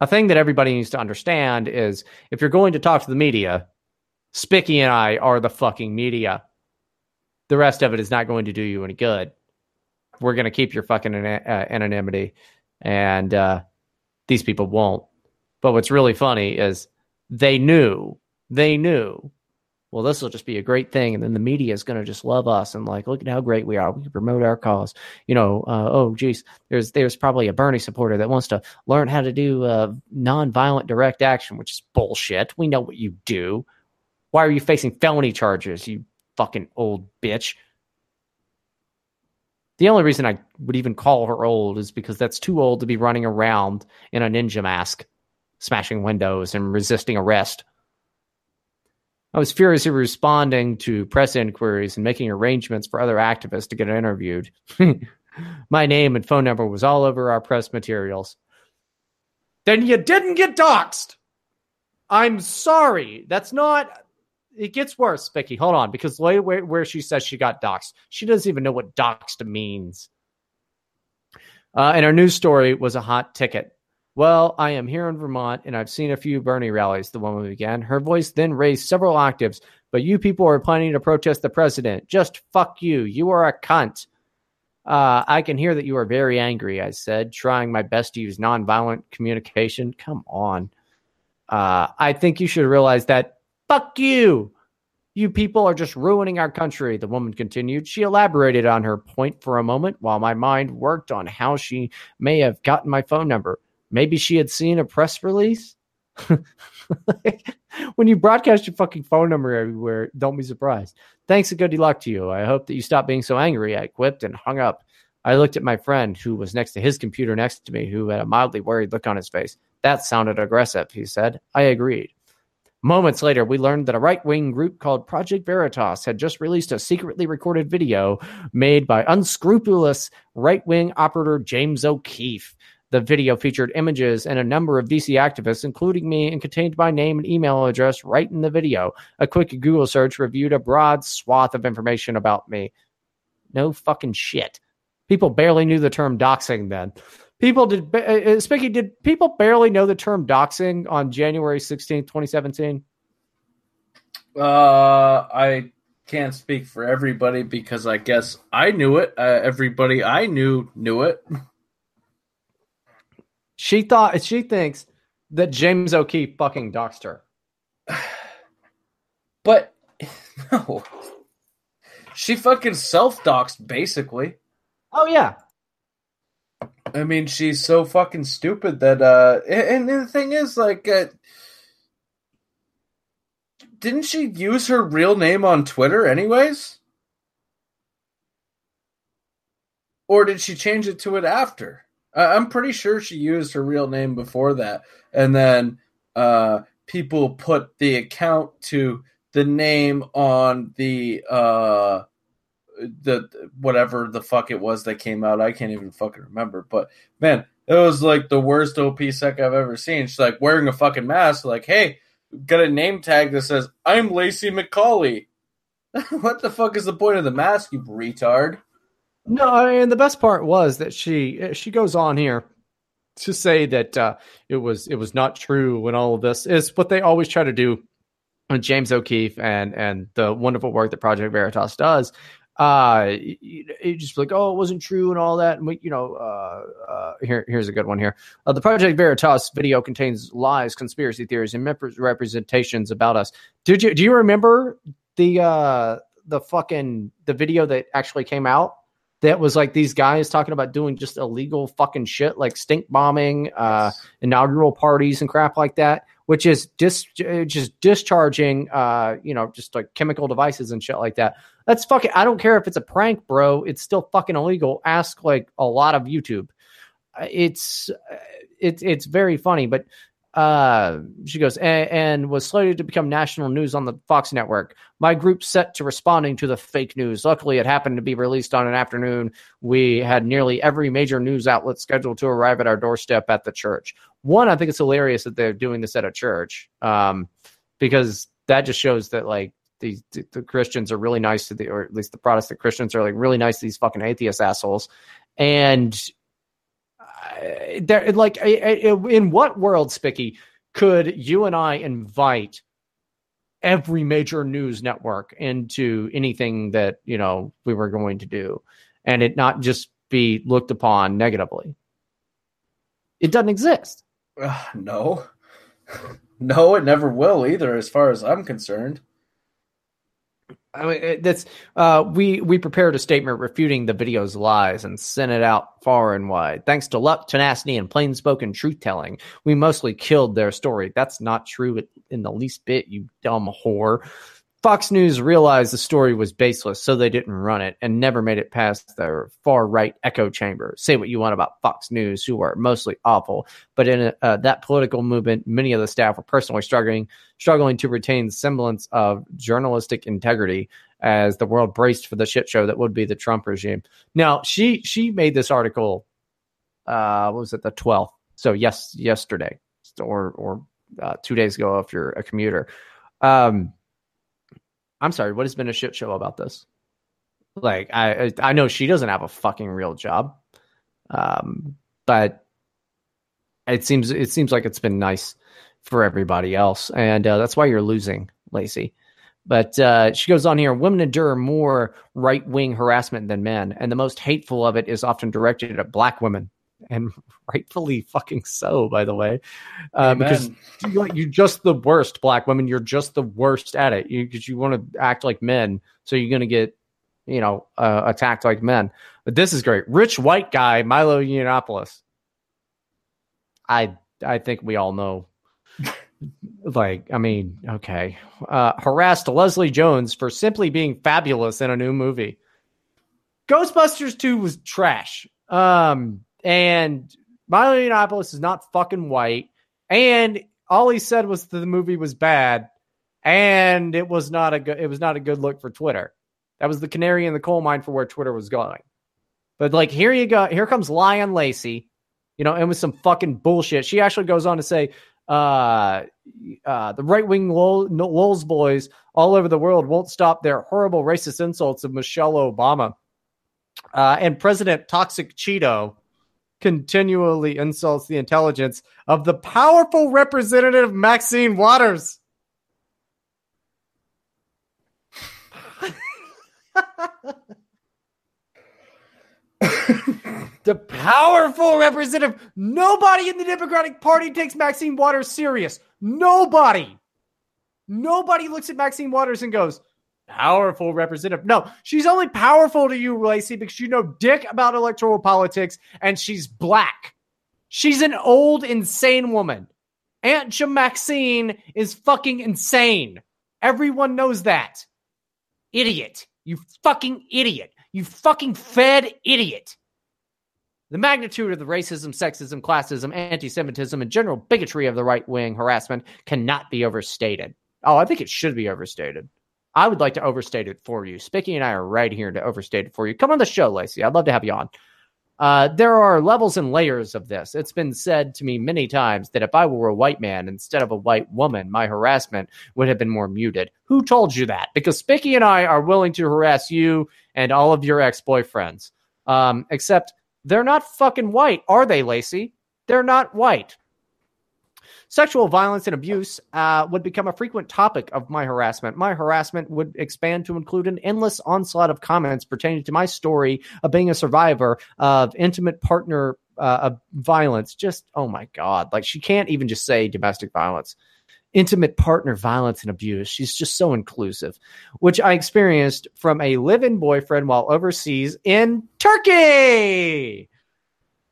A thing that everybody needs to understand is if you're going to talk to the media, Spicky and I are the fucking media. The rest of it is not going to do you any good. We're going to keep your fucking ana- uh, anonymity, and uh, these people won't. But what's really funny is they knew, they knew, well, this will just be a great thing. And then the media is going to just love us and like, look at how great we are. We can promote our cause. You know, uh, oh, geez, there's, there's probably a Bernie supporter that wants to learn how to do uh, nonviolent direct action, which is bullshit. We know what you do. Why are you facing felony charges, you fucking old bitch? The only reason I would even call her old is because that's too old to be running around in a ninja mask, smashing windows and resisting arrest. I was furiously responding to press inquiries and making arrangements for other activists to get interviewed. [laughs] My name and phone number was all over our press materials. Then you didn't get doxxed. I'm sorry. That's not. It gets worse, Vicky. Hold on, because later where, where she says she got doxxed, she doesn't even know what doxxed means. Uh, and our news story was a hot ticket. Well, I am here in Vermont and I've seen a few Bernie rallies, the woman began. Her voice then raised several octaves, but you people are planning to protest the president. Just fuck you. You are a cunt. Uh, I can hear that you are very angry, I said, trying my best to use nonviolent communication. Come on. Uh, I think you should realize that fuck you. You people are just ruining our country, the woman continued. She elaborated on her point for a moment while my mind worked on how she may have gotten my phone number. Maybe she had seen a press release. [laughs] when you broadcast your fucking phone number everywhere, don't be surprised. Thanks and good luck to you. I hope that you stop being so angry. I quipped and hung up. I looked at my friend who was next to his computer next to me, who had a mildly worried look on his face. That sounded aggressive, he said. I agreed. Moments later, we learned that a right wing group called Project Veritas had just released a secretly recorded video made by unscrupulous right wing operator James O'Keefe. The video featured images and a number of DC activists, including me, and contained my name and email address right in the video. A quick Google search reviewed a broad swath of information about me. No fucking shit. People barely knew the term doxing then. People did, uh, Spicky, did people barely know the term doxing on January 16th, 2017? Uh, I can't speak for everybody because I guess I knew it. Uh, everybody I knew knew it. She thought she thinks that James O'Keefe fucking doxed her. [sighs] But [laughs] no, she fucking self doxed basically. Oh yeah. I mean, she's so fucking stupid that. uh And, and the thing is, like, uh, didn't she use her real name on Twitter, anyways? Or did she change it to it after? I'm pretty sure she used her real name before that, and then uh, people put the account to the name on the uh, the whatever the fuck it was that came out. I can't even fucking remember. But man, it was like the worst OP sec I've ever seen. She's like wearing a fucking mask, like, hey, got a name tag that says I'm Lacy MacAuley. [laughs] what the fuck is the point of the mask, you retard? No, and the best part was that she she goes on here to say that uh, it was it was not true and all of this is what they always try to do James O'Keefe and and the wonderful work that Project Veritas does. Uh, it just like oh it wasn't true and all that and we, you know uh, uh, here here's a good one here. Uh, the Project Veritas video contains lies, conspiracy theories, and representations about us. Did you do you remember the uh the fucking the video that actually came out? that was like these guys talking about doing just illegal fucking shit like stink bombing, uh, inaugural parties and crap like that. Which is dis just discharging, uh, you know, just like chemical devices and shit like that. That's fucking. I don't care if it's a prank, bro. It's still fucking illegal. Ask like a lot of YouTube. Uh, It's uh, it's it's very funny, but uh she goes and, and was slated to become national news on the fox network. My group set to responding to the fake news. Luckily it happened to be released on an afternoon. We had nearly every major news outlet scheduled to arrive at our doorstep at the church. One i think it's hilarious that they're doing this at a church um because that just shows that like the, the christians are really nice to the or at least the protestant christians are like really nice to these fucking atheist assholes. And there like in what world spicky could you and i invite every major news network into anything that you know we were going to do and it not just be looked upon negatively it doesn't exist Uh, [sighs] no. [laughs] No, it never will either, as far as I'm concerned. I mean, that's uh, we we prepared a statement refuting the video's lies and sent it out far and wide. Thanks to luck, tenacity, and plain spoken truth telling, we mostly killed their story. That's not true in the least bit, you dumb whore. Fox News realized the story was baseless, so they didn't run it and never made it past their far right echo chamber. Say what you want about Fox News, who are mostly awful, but in uh, that political movement, many of the staff were personally struggling, struggling to retain semblance of journalistic integrity as the world braced for the shit show that would be the Trump regime. Now, she she made this article. Uh, what was it? The twelfth. So yes, yesterday or or uh, two days ago if you're a commuter. Um, I'm sorry. What has been a shit show about this? Like I I know she doesn't have a fucking real job, um, but it seems it seems like it's been nice for everybody else, and uh, that's why you're losing, Lacy. But uh, she goes on here women endure more right wing harassment than men, and the most hateful of it is often directed at black women. And [laughs] rightfully fucking so, by the way, uh, because you, you're just the worst, black women. You're just the worst at it because you, want to act like men, so you're going to get, you know, uh, attacked like men. But this is great. Rich white guy, Milo Yiannopoulos. I I think we all know [laughs] like i mean okay uh harassed leslie jones for simply being fabulous in a new movie ghostbusters 2 was trash um and milo yiannopoulos is not fucking white. And all he said was that the movie was bad. And it was not a good it was not a good look for twitter. That was the canary in the coal mine for where twitter was going. But like here you go here comes lion lacy you know and with some fucking bullshit. She actually goes on to say uh, uh, the right wing Lol, Lol's boys all over the world won't stop their horrible racist insults of Michelle Obama. Uh, and President Toxic Cheeto continually insults the intelligence of the powerful representative Maxine Waters. [laughs] the powerful representative. Nobody in the Democratic Party takes Maxine Waters serious. Nobody. Nobody looks at Maxine Waters and goes, powerful representative. No, she's only powerful to you, Lacy, because you know dick about electoral politics and she's black. She's an old, insane woman. Aunt Jim Maxine is fucking insane. Everyone knows that. Idiot. You fucking idiot. You fucking fed idiot. The magnitude of the racism, sexism, classism, anti Semitism, and general bigotry of the right wing harassment cannot be overstated. Oh, I think it should be overstated. I would like to overstate it for you. Spicky and I are right here to overstate it for you. Come on the show, Lacy. I'd love to have you on. Uh, there are levels and layers of this. It's been said to me many times that if I were a white man instead of a white woman, my harassment would have been more muted. Who told you that? Because Spicky and I are willing to harass you and all of your ex boyfriends. Um, except they're not fucking white, are they, Lacy? They're not white. Sexual violence and abuse uh, would become a frequent topic of my harassment. My harassment would expand to include an endless onslaught of comments pertaining to my story of being a survivor of intimate partner uh, of violence. Just, oh my God. Like, she can't even just say domestic violence. Intimate partner violence and abuse. She's just so inclusive, which I experienced from a live in boyfriend while overseas in Turkey.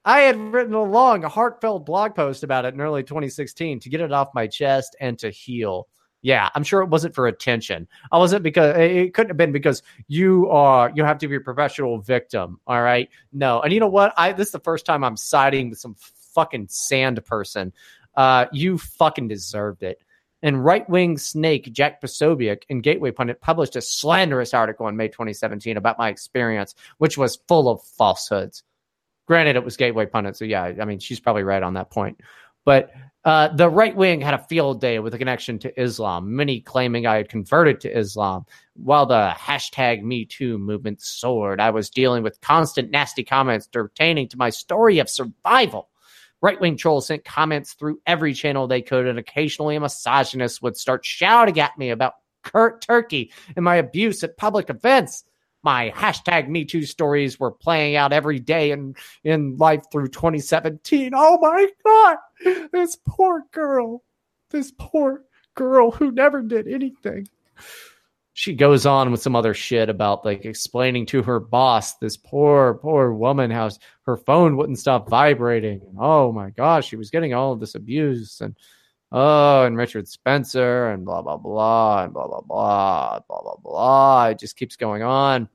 I had written a long, heartfelt blog post about it in early 2016 to get it off my chest and to heal. Yeah, I'm sure it wasn't for attention. I wasn't because it couldn't have been because you are you have to be a professional victim. All right, no, and you know what? I this is the first time I'm siding with some fucking sand person. Uh, you fucking deserved it. And right wing snake Jack Posobiec and Gateway Pundit published a slanderous article in May 2017 about my experience, which was full of falsehoods. Granted, it was Gateway Pundit, so yeah, I mean, she's probably right on that point. But uh, the right wing had a field day with a connection to Islam, many claiming I had converted to Islam. While the hashtag Me Too movement soared, I was dealing with constant nasty comments pertaining to my story of survival. Right wing trolls sent comments through every channel they could, and occasionally a misogynist would start shouting at me about Kurt Turkey and my abuse at public events. My hashtag Me Too stories were playing out every day in, in life through 2017. Oh my God, this poor girl, this poor girl who never did anything she goes on with some other shit about like explaining to her boss, this poor, poor woman, how her phone wouldn't stop vibrating. Oh my gosh, she was getting all of this abuse and oh, and Richard Spencer and blah blah blah and blah blah blah blah blah blah. It just keeps going on.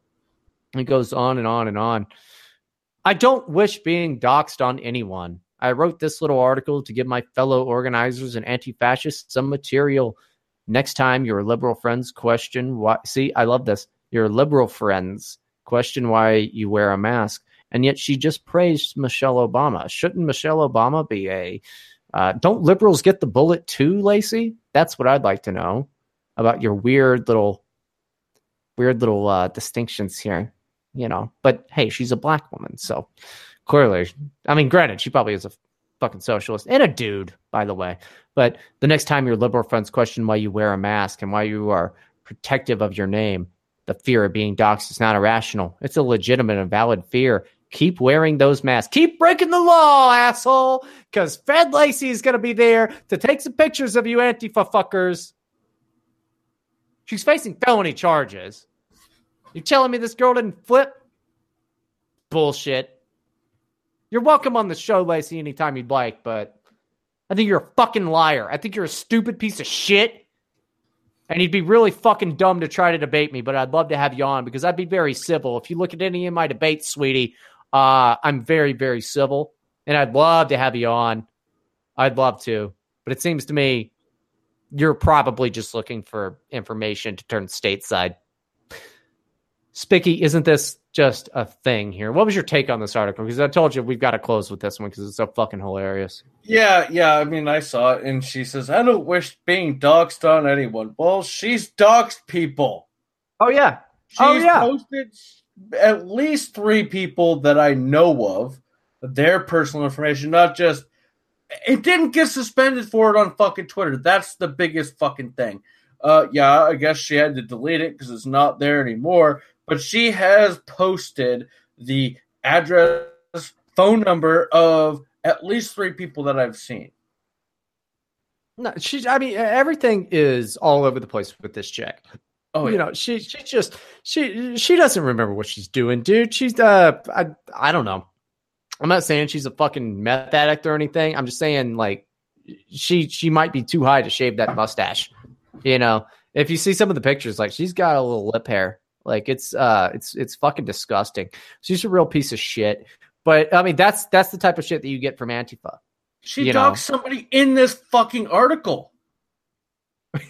It goes on and on and on. I don't wish being doxxed on anyone. I wrote this little article to give my fellow organizers and anti-fascists some material Next time your liberal friends question why, see, I love this. Your liberal friends question why you wear a mask, and yet she just praised Michelle Obama. Shouldn't Michelle Obama be a? Uh, don't liberals get the bullet too, Lacy? That's what I'd like to know about your weird little, weird little uh, distinctions here. You know, but hey, she's a black woman, so clearly, I mean, granted, she probably is a fucking socialist and a dude, by the way. But the next time your liberal friends question why you wear a mask and why you are protective of your name, the fear of being doxxed is not irrational. It's a legitimate and valid fear. Keep wearing those masks. Keep breaking the law, asshole, because Fred Lacy is going to be there to take some pictures of you Antifa fuckers. She's facing felony charges. You're telling me this girl didn't flip? Bullshit. You're welcome on the show, Lacy, anytime you'd like, but I think you're a fucking liar. I think you're a stupid piece of shit. And you'd be really fucking dumb to try to debate me, but I'd love to have you on because I'd be very civil. If you look at any of my debates, sweetie, uh, I'm very, very civil. And I'd love to have you on. I'd love to. But it seems to me you're probably just looking for information to turn stateside. Spicky, isn't this just a thing here? What was your take on this article? Because I told you we've got to close with this one because it's so fucking hilarious. Yeah, yeah. I mean, I saw it, and she says, "I don't wish being doxxed on anyone." Well, she's doxxed people. Oh yeah. She's oh yeah. posted at least three people that I know of their personal information, not just. It didn't get suspended for it on fucking Twitter. That's the biggest fucking thing. Uh, yeah, I guess she had to delete it because it's not there anymore but she has posted the address, phone number of at least three people that I've seen. No, she's. I mean, everything is all over the place with this chick. Oh, you yeah. know, she she just she she doesn't remember what she's doing, dude. She's uh, I I don't know. I'm not saying she's a fucking meth addict or anything. I'm just saying like she she might be too high to shave that mustache. You know, if you see some of the pictures, like she's got a little lip hair like it's uh it's it's fucking disgusting. She's a real piece of shit. But I mean that's that's the type of shit that you get from Antifa. She dogs somebody in this fucking article. [laughs]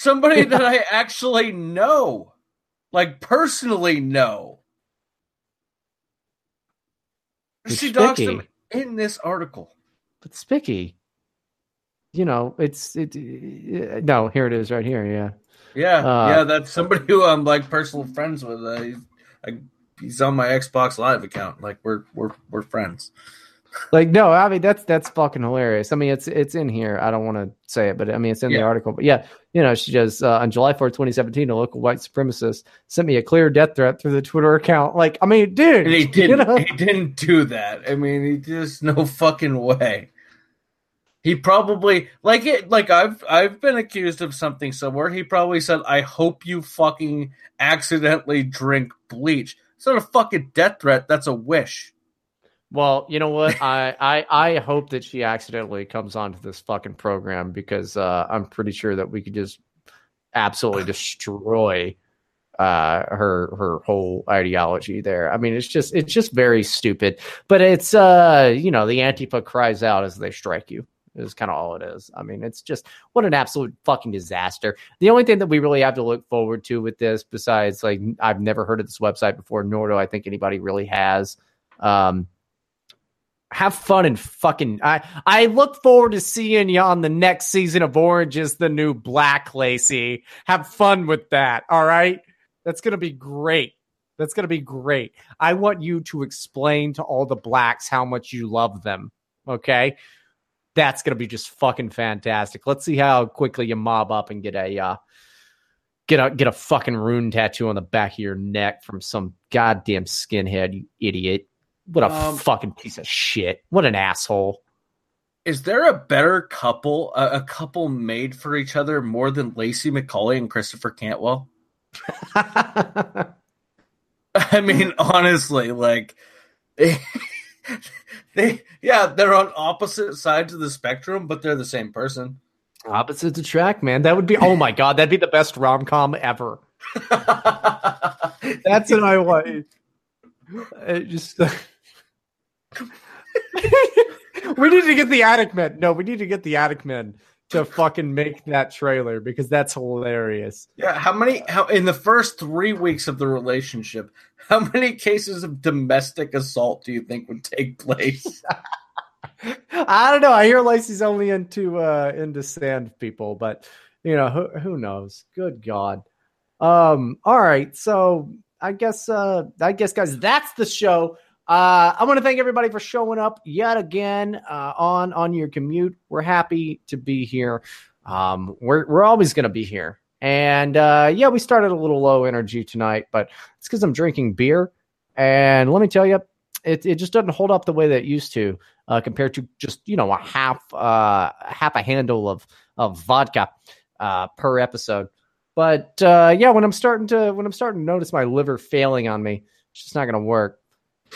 somebody that I actually know. Like personally know. It's she dogs spicky. them in this article. But Spicky, you know, it's it, it. No, here it is, right here. Yeah. Yeah, Uh, yeah, that's somebody who I'm like personal friends with. Uh, he's, I, he's on my Xbox Live account. Like we're we're we're friends. Like no, I mean that's that's fucking hilarious. I mean it's it's in here. I don't want to say it, but I mean it's in the article. But yeah, you know she just uh, on July 4th, 2017, a local white supremacist sent me a clear death threat through the Twitter account. Like I mean, dude, And he [laughs] didn't. know? He didn't do that. I mean, he just no fucking way. He probably like it. Like I've I've been accused of something somewhere. He probably said, "I hope you fucking accidentally drink bleach." It's not a fucking death threat. That's a wish. Well, you know what? I, I I hope that she accidentally comes onto this fucking program because uh, I'm pretty sure that we could just absolutely destroy uh, her her whole ideology there. I mean, it's just it's just very stupid. But it's uh, you know, the Antifa cries out as they strike you. Is kind of all it is. I mean, it's just what an absolute fucking disaster. The only thing that we really have to look forward to with this, besides like I've never heard of this website before, nor do I think anybody really has. Um, have fun and fucking I I look forward to seeing you on the next season of Orange is the New Black, Lacy. Have fun with that. All right. That's gonna be great. That's gonna be great. I want you to explain to all the blacks how much you love them. Okay. That's gonna be just fucking fantastic. Let's see how quickly you mob up and get a uh get a get a fucking rune tattoo on the back of your neck from some goddamn skinhead, you idiot. What a Um, fucking piece of shit. What an asshole. Is there a better couple, a, a couple made for each other more than Lacy MacAuley and Christopher Cantwell? [laughs] [laughs] I mean, honestly, like they, [laughs] they, yeah, they're on opposite sides of the spectrum, but they're the same person. Opposites attract, man. That would be oh my god, that'd be the best rom com ever. That's what I want. It just we need to get the attic men. No, we need to get the attic men to fucking make that trailer because that's hilarious. Yeah, how many? How in the first three weeks of the relationship, how many cases of domestic assault do you think would take place? [laughs] I don't know. I hear Lacy's only into uh into sand people, but you know who who knows? Good God. Um. All right. So I guess uh I guess guys, that's the show. Uh, I want to thank everybody for showing up yet again uh, on on your commute. We're happy to be here. Um, we're we're always going to be here. And uh, yeah, we started a little low energy tonight, but it's because I'm drinking beer. And let me tell you, it, it just doesn't hold up the way that it used to uh, compared to just you know a half uh, half a handle of of vodka uh, per episode. But uh, yeah, when I'm starting to when I'm starting to notice my liver failing on me, it's just not going to work.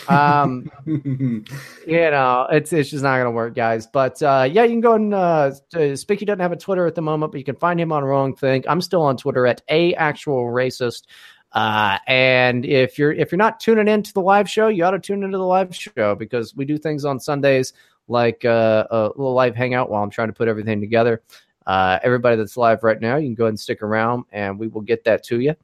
Um, [laughs] you know, it's it's just not going to work, guys. But uh, yeah, you can go and uh, Spicky doesn't have a Twitter at the moment, but you can find him on Wrong Thing. I'm still on Twitter at a actual racist. Uh, and if you're if you're not tuning in to the live show, you ought to tune into the live show because we do things on Sundays like uh, a little live hangout while I'm trying to put everything together. Uh, everybody that's live right now, you can go ahead and stick around, and we will get that to you.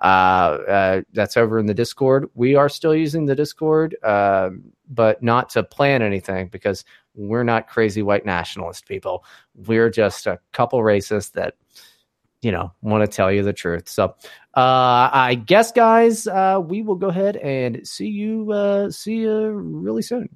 Uh, uh, that's over in the Discord. We are still using the Discord, um, but not to plan anything because we're not crazy white nationalist people. We're just a couple racists that you know want to tell you the truth. So uh, I guess, guys, uh, we will go ahead and see you. Uh, see you really soon.